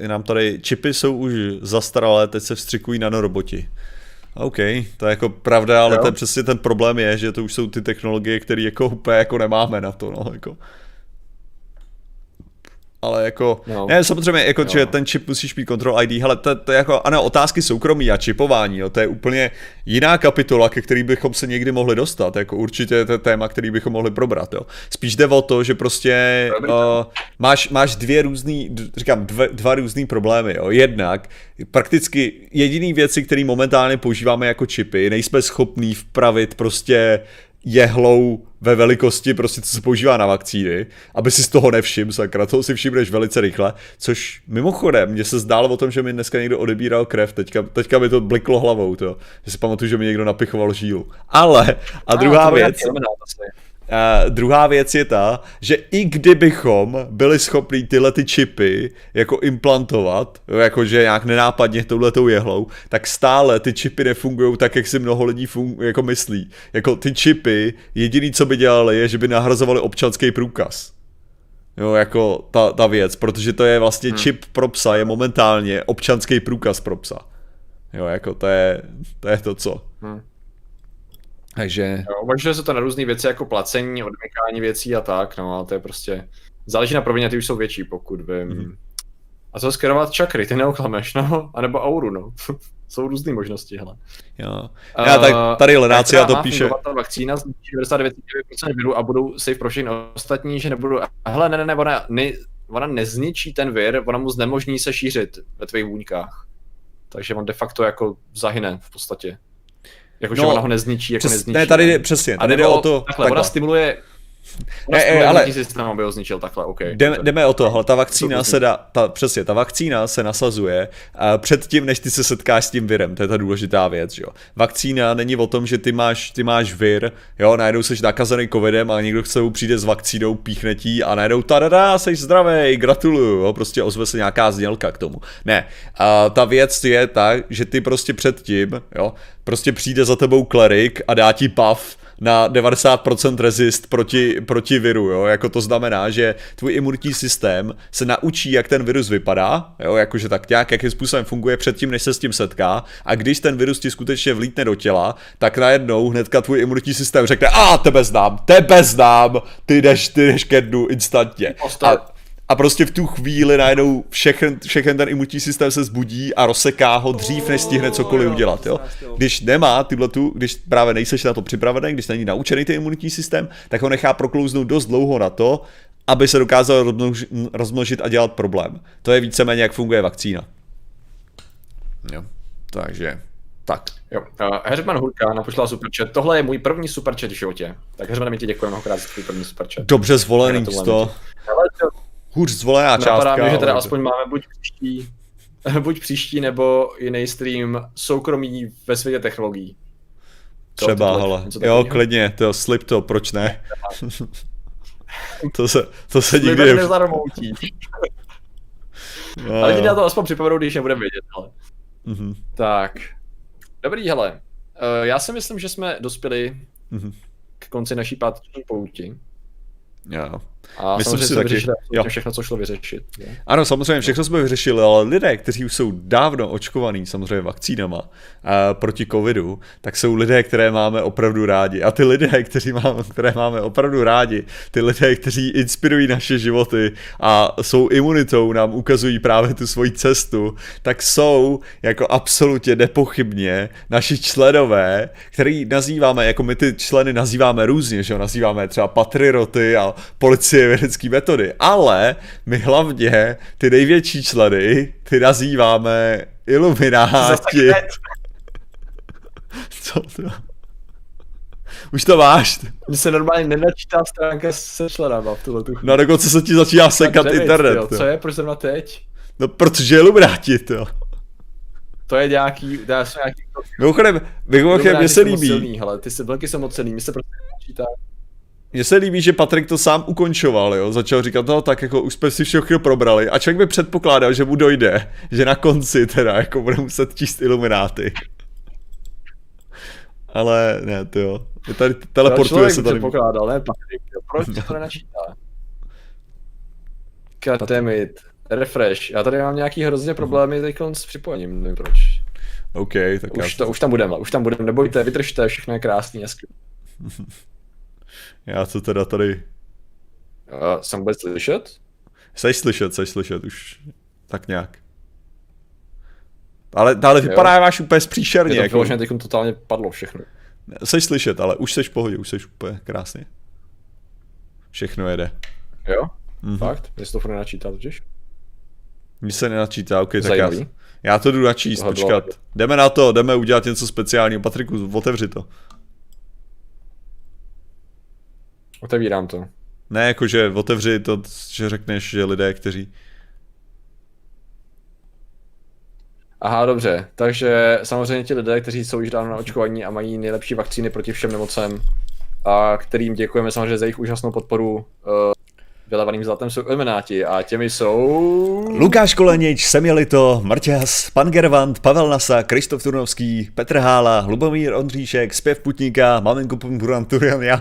uh, nám tady, čipy jsou už zastaralé, teď se vstřikují nanoroboti. OK, to je jako pravda, ale jo. to je přesně ten problém je, že to už jsou ty technologie, které jako úplně jako nemáme na to, no, jako ale jako, no. ne, samozřejmě, jako, no. že ten čip musíš mít control ID, hele, to, to je jako, ano, otázky soukromí a čipování, jo, to je úplně jiná kapitola, ke který bychom se někdy mohli dostat, jako určitě to je téma, který bychom mohli probrat, jo. Spíš jde o to, že prostě uh, máš, máš dvě různý, říkám, dvě, dva různý problémy, jo. Jednak prakticky jediný věci, které momentálně používáme jako čipy, nejsme schopní vpravit prostě jehlou ve velikosti, prostě co se používá na vakcíny, aby si z toho nevšiml, sakra, toho si všimneš velice rychle, což mimochodem, mně se zdálo o tom, že mi dneska někdo odebíral krev, teďka, teďka mi to bliklo hlavou, to, že si pamatuju, že mi někdo napichoval žílu. Ale, a druhá a, věc, Uh, druhá věc je ta, že i kdybychom byli schopni tyhle ty čipy jako implantovat, jakože nějak nenápadně touhletou jehlou, tak stále ty čipy nefungují tak, jak si mnoho lidí fun- jako myslí. Jako ty čipy, jediný, co by dělali, je, že by nahrazovali občanský průkaz. Jo, jako ta, ta věc, protože to je vlastně hmm. čip pro psa, je momentálně občanský průkaz pro psa. Jo, jako to je to, je to co. Hmm. Takže... Uvažuje se to na různé věci jako placení, odmykání věcí a tak, no ale to je prostě, záleží na provině, ty už jsou větší, pokud vím. Mm. A co skerovat čakry, ty neoklameš, no, anebo auru, no. jsou různé možnosti, hele. Jo. Já tak tady Lenácia to píše. Ta vakcína z 99% viru a budou safe pro všechny ostatní, že nebudou, hele, ne, ne, ne, ona, ne, ona nezničí ten vir, ona mu znemožní se šířit ve tvých vůňkách. Takže on de facto jako zahyne v podstatě. Jakože no, ona ho nezničí, jako přes, nezničí. Ne, tady jde, přesně, tady jde o to... Takhle, takhle. ona stimuluje Ne, ne, ale systém, aby ho zničil takhle, okay. Jdeme, jdeme o to, hele, ta vakcína se dá, ta, přesně, ta vakcína se nasazuje uh, předtím, než ty se setkáš s tím virem, to je ta důležitá věc, jo. Vakcína není o tom, že ty máš, ty máš vir, jo, najednou jsi nakazený covidem a někdo sebou přijde s vakcínou, píchne tí a najednou tada, jsi zdravý, gratuluju, jo, prostě ozve se nějaká znělka k tomu. Ne, uh, ta věc je tak, že ty prostě předtím, jo, prostě přijde za tebou klerik a dá ti pav, na 90% rezist proti, proti viru, jo, jako to znamená, že tvůj imunitní systém se naučí, jak ten virus vypadá, jo, jakože tak nějak, jakým způsobem funguje předtím, než se s tím setká. A když ten virus ti skutečně vlítne do těla, tak najednou hnedka tvůj imunitní systém řekne, a tebe znám, tebe znám, ty jdeš, ty jdeš ke dnu instantně. A, a prostě v tu chvíli najednou všechen, všechen ten imunitní systém se zbudí a rozseká ho dřív, než stihne cokoliv udělat. Jo? Když nemá tyhle tu, když právě nejseš na to připravený, když není naučený ten imunitní systém, tak ho nechá proklouznout dost dlouho na to, aby se dokázal rozmnožit a dělat problém. To je víceméně, jak funguje vakcína. Jo, takže tak. Jo. Uh, Heřman Hurka naposlal superchat. Tohle je můj první superchat v životě. Tak Heřman, mi ti děkuji mnohokrát za tvůj první superchat. Dobře zvolený to hůř zvolená částka. Napadá že teda ale... aspoň máme buď příští, buď příští nebo jiný stream soukromí ve světě technologií. Třeba, hele. Jo, klidně, to slip to, proč ne? to se, to se nikdy... Slip nezarmoutí. no, ale ti na to aspoň připomenou, když nebudeme vědět, ale. Mm-hmm. Tak. Dobrý, hele. Uh, já si myslím, že jsme dospěli mm-hmm. k konci naší páteční pouti. Jo. A Myslím si taky, jo. všechno, co šlo vyřešit. Je. Ano, samozřejmě, všechno jsme vyřešili, ale lidé, kteří už jsou dávno očkovaní samozřejmě vakcínama a proti covidu, tak jsou lidé, které máme opravdu rádi. A ty lidé, kteří máme, které máme opravdu rádi, ty lidé, kteří inspirují naše životy a jsou imunitou, nám ukazují právě tu svoji cestu, tak jsou jako absolutně nepochybně naši členové, který nazýváme, jako my ty členy nazýváme různě, že jo, nazýváme třeba patrioty a policie vědecké metody, ale my hlavně ty největší členy, ty nazýváme ilumináti. Co to? Už to máš. Mně se normálně nenačítá stránka se členama v tuhle tu No dokonce se ti začíná sekat David, internet. Jo. Co je, proč zrovna teď? No protože ilumináti, to. To je nějaký, to je nějaký... Mimochodem, mimochodem, mně se líbí. Silný, hele, ty vlky jsou moc silný, mi se prostě načítá. Mně se líbí, že Patrik to sám ukončoval, jo, začal říkat, no tak jako už jsme si všechno probrali a člověk by předpokládal, že mu dojde, že na konci teda jako bude muset číst ilumináty. Ale ne, to jo. Je tady teleportuje se tady. předpokládal, ne Patrik, proč to nenačítá? Goddammit. Refresh. Já tady mám nějaký hrozně problémy teď s připojením, nevím proč. OK, tak už, já... to, už tam budeme, už tam budeme, nebojte, vydržte, všechno je krásný, hezky. Já co teda tady... Uh, jsem vůbec slyšet? Jsi slyšet, jsi slyšet, už tak nějak. Ale, ale vypadá máš úplně zpříšerně. Je to jako... teď totálně padlo všechno. Jsi slyšet, ale už jsi v pohodě, už jsi úplně krásně. Všechno jede. Jo? Mm-hmm. Fakt? Mně se to furt nenačítá totiž? Mně se nenačítá, ok, Zajímavý. tak já, já to jdu načíst, Tohle počkat. Bylo... Jdeme na to, jdeme udělat něco speciálního. Patriku, otevři to. Otevírám to. Ne, jakože otevři to, že řekneš, že lidé, kteří... Aha, dobře. Takže samozřejmě ti lidé, kteří jsou již dávno na očkování a mají nejlepší vakcíny proti všem nemocem, a kterým děkujeme samozřejmě za jejich úžasnou podporu uh, vylevaným zlatem jsou elimináti a těmi jsou... Lukáš Kolenič, Semjelito, Marťas, Pan Gervant, Pavel Nasa, Kristof Turnovský, Petr Hála, Lubomír Ondříšek, Zpěv Putníka, Maminko Buranturiania,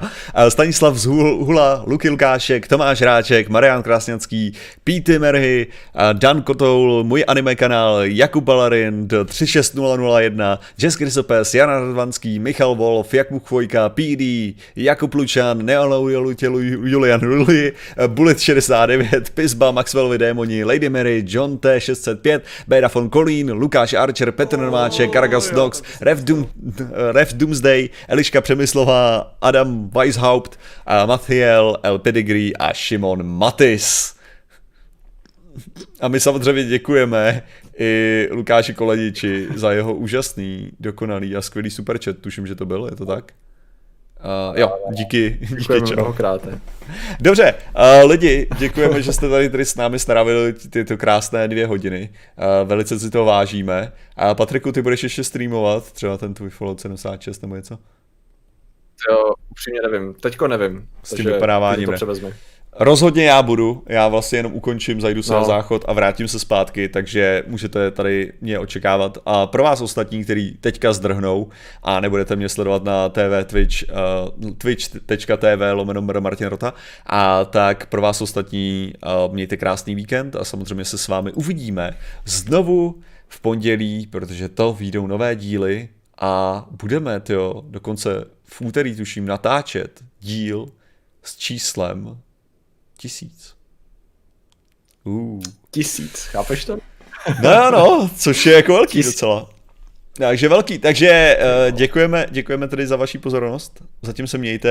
Stanislav Zhula, Luky Lukášek, Tomáš Ráček, Marian Krásňanský, Píty Merhy, Dan Kotoul, můj anime kanál, Jakub Balarin, 36001, Jess Krysopes, Jana Radvanský, Michal Wolf, Jakub Chvojka, PD, Jakub Lučan, Neonou Julian Rulli, Bullet 69, Pisba, Maxwellovi Démoni, Lady Mary, John T605, Beda von Kolín, Lukáš Archer, Petr Nováček, Karagas Dogs, Ref, Doom, Ref Doomsday, Eliška Přemyslová, Adam Weishaupt, Mathiel, El Pedigree a Šimon Matis. A my samozřejmě děkujeme i Lukáši Kolediči za jeho úžasný, dokonalý a skvělý superchat. Tuším, že to byl, je to tak? Uh, jo, díky. Děkujeme díky, mnohokrát. Dobře, uh, lidi, děkujeme, že jste tady, tady s námi strávili tyto krásné dvě hodiny. Uh, velice si to vážíme. A Patriku, ty budeš ještě streamovat, třeba ten tvůj follow 76 nebo něco? Jo, upřímně nevím. Teďko nevím. S tím vypadáváním to převezme. Rozhodně já budu, já vlastně jenom ukončím, zajdu se no. na záchod a vrátím se zpátky, takže můžete tady mě očekávat. A pro vás ostatní, kteří teďka zdrhnou a nebudete mě sledovat na TV Twitch, uh, twitch.tv lomeno Martin Rota, a tak pro vás ostatní uh, mějte krásný víkend a samozřejmě se s vámi uvidíme znovu v pondělí, protože to výjdou nové díly a budeme, tyjo, dokonce v úterý tuším natáčet díl s číslem Tisíc. Uh. Tisíc, chápeš to? No, no, což je jako velký Tisíc. docela. Takže velký, takže uh, děkujeme, děkujeme tedy za vaši pozornost. Zatím se mějte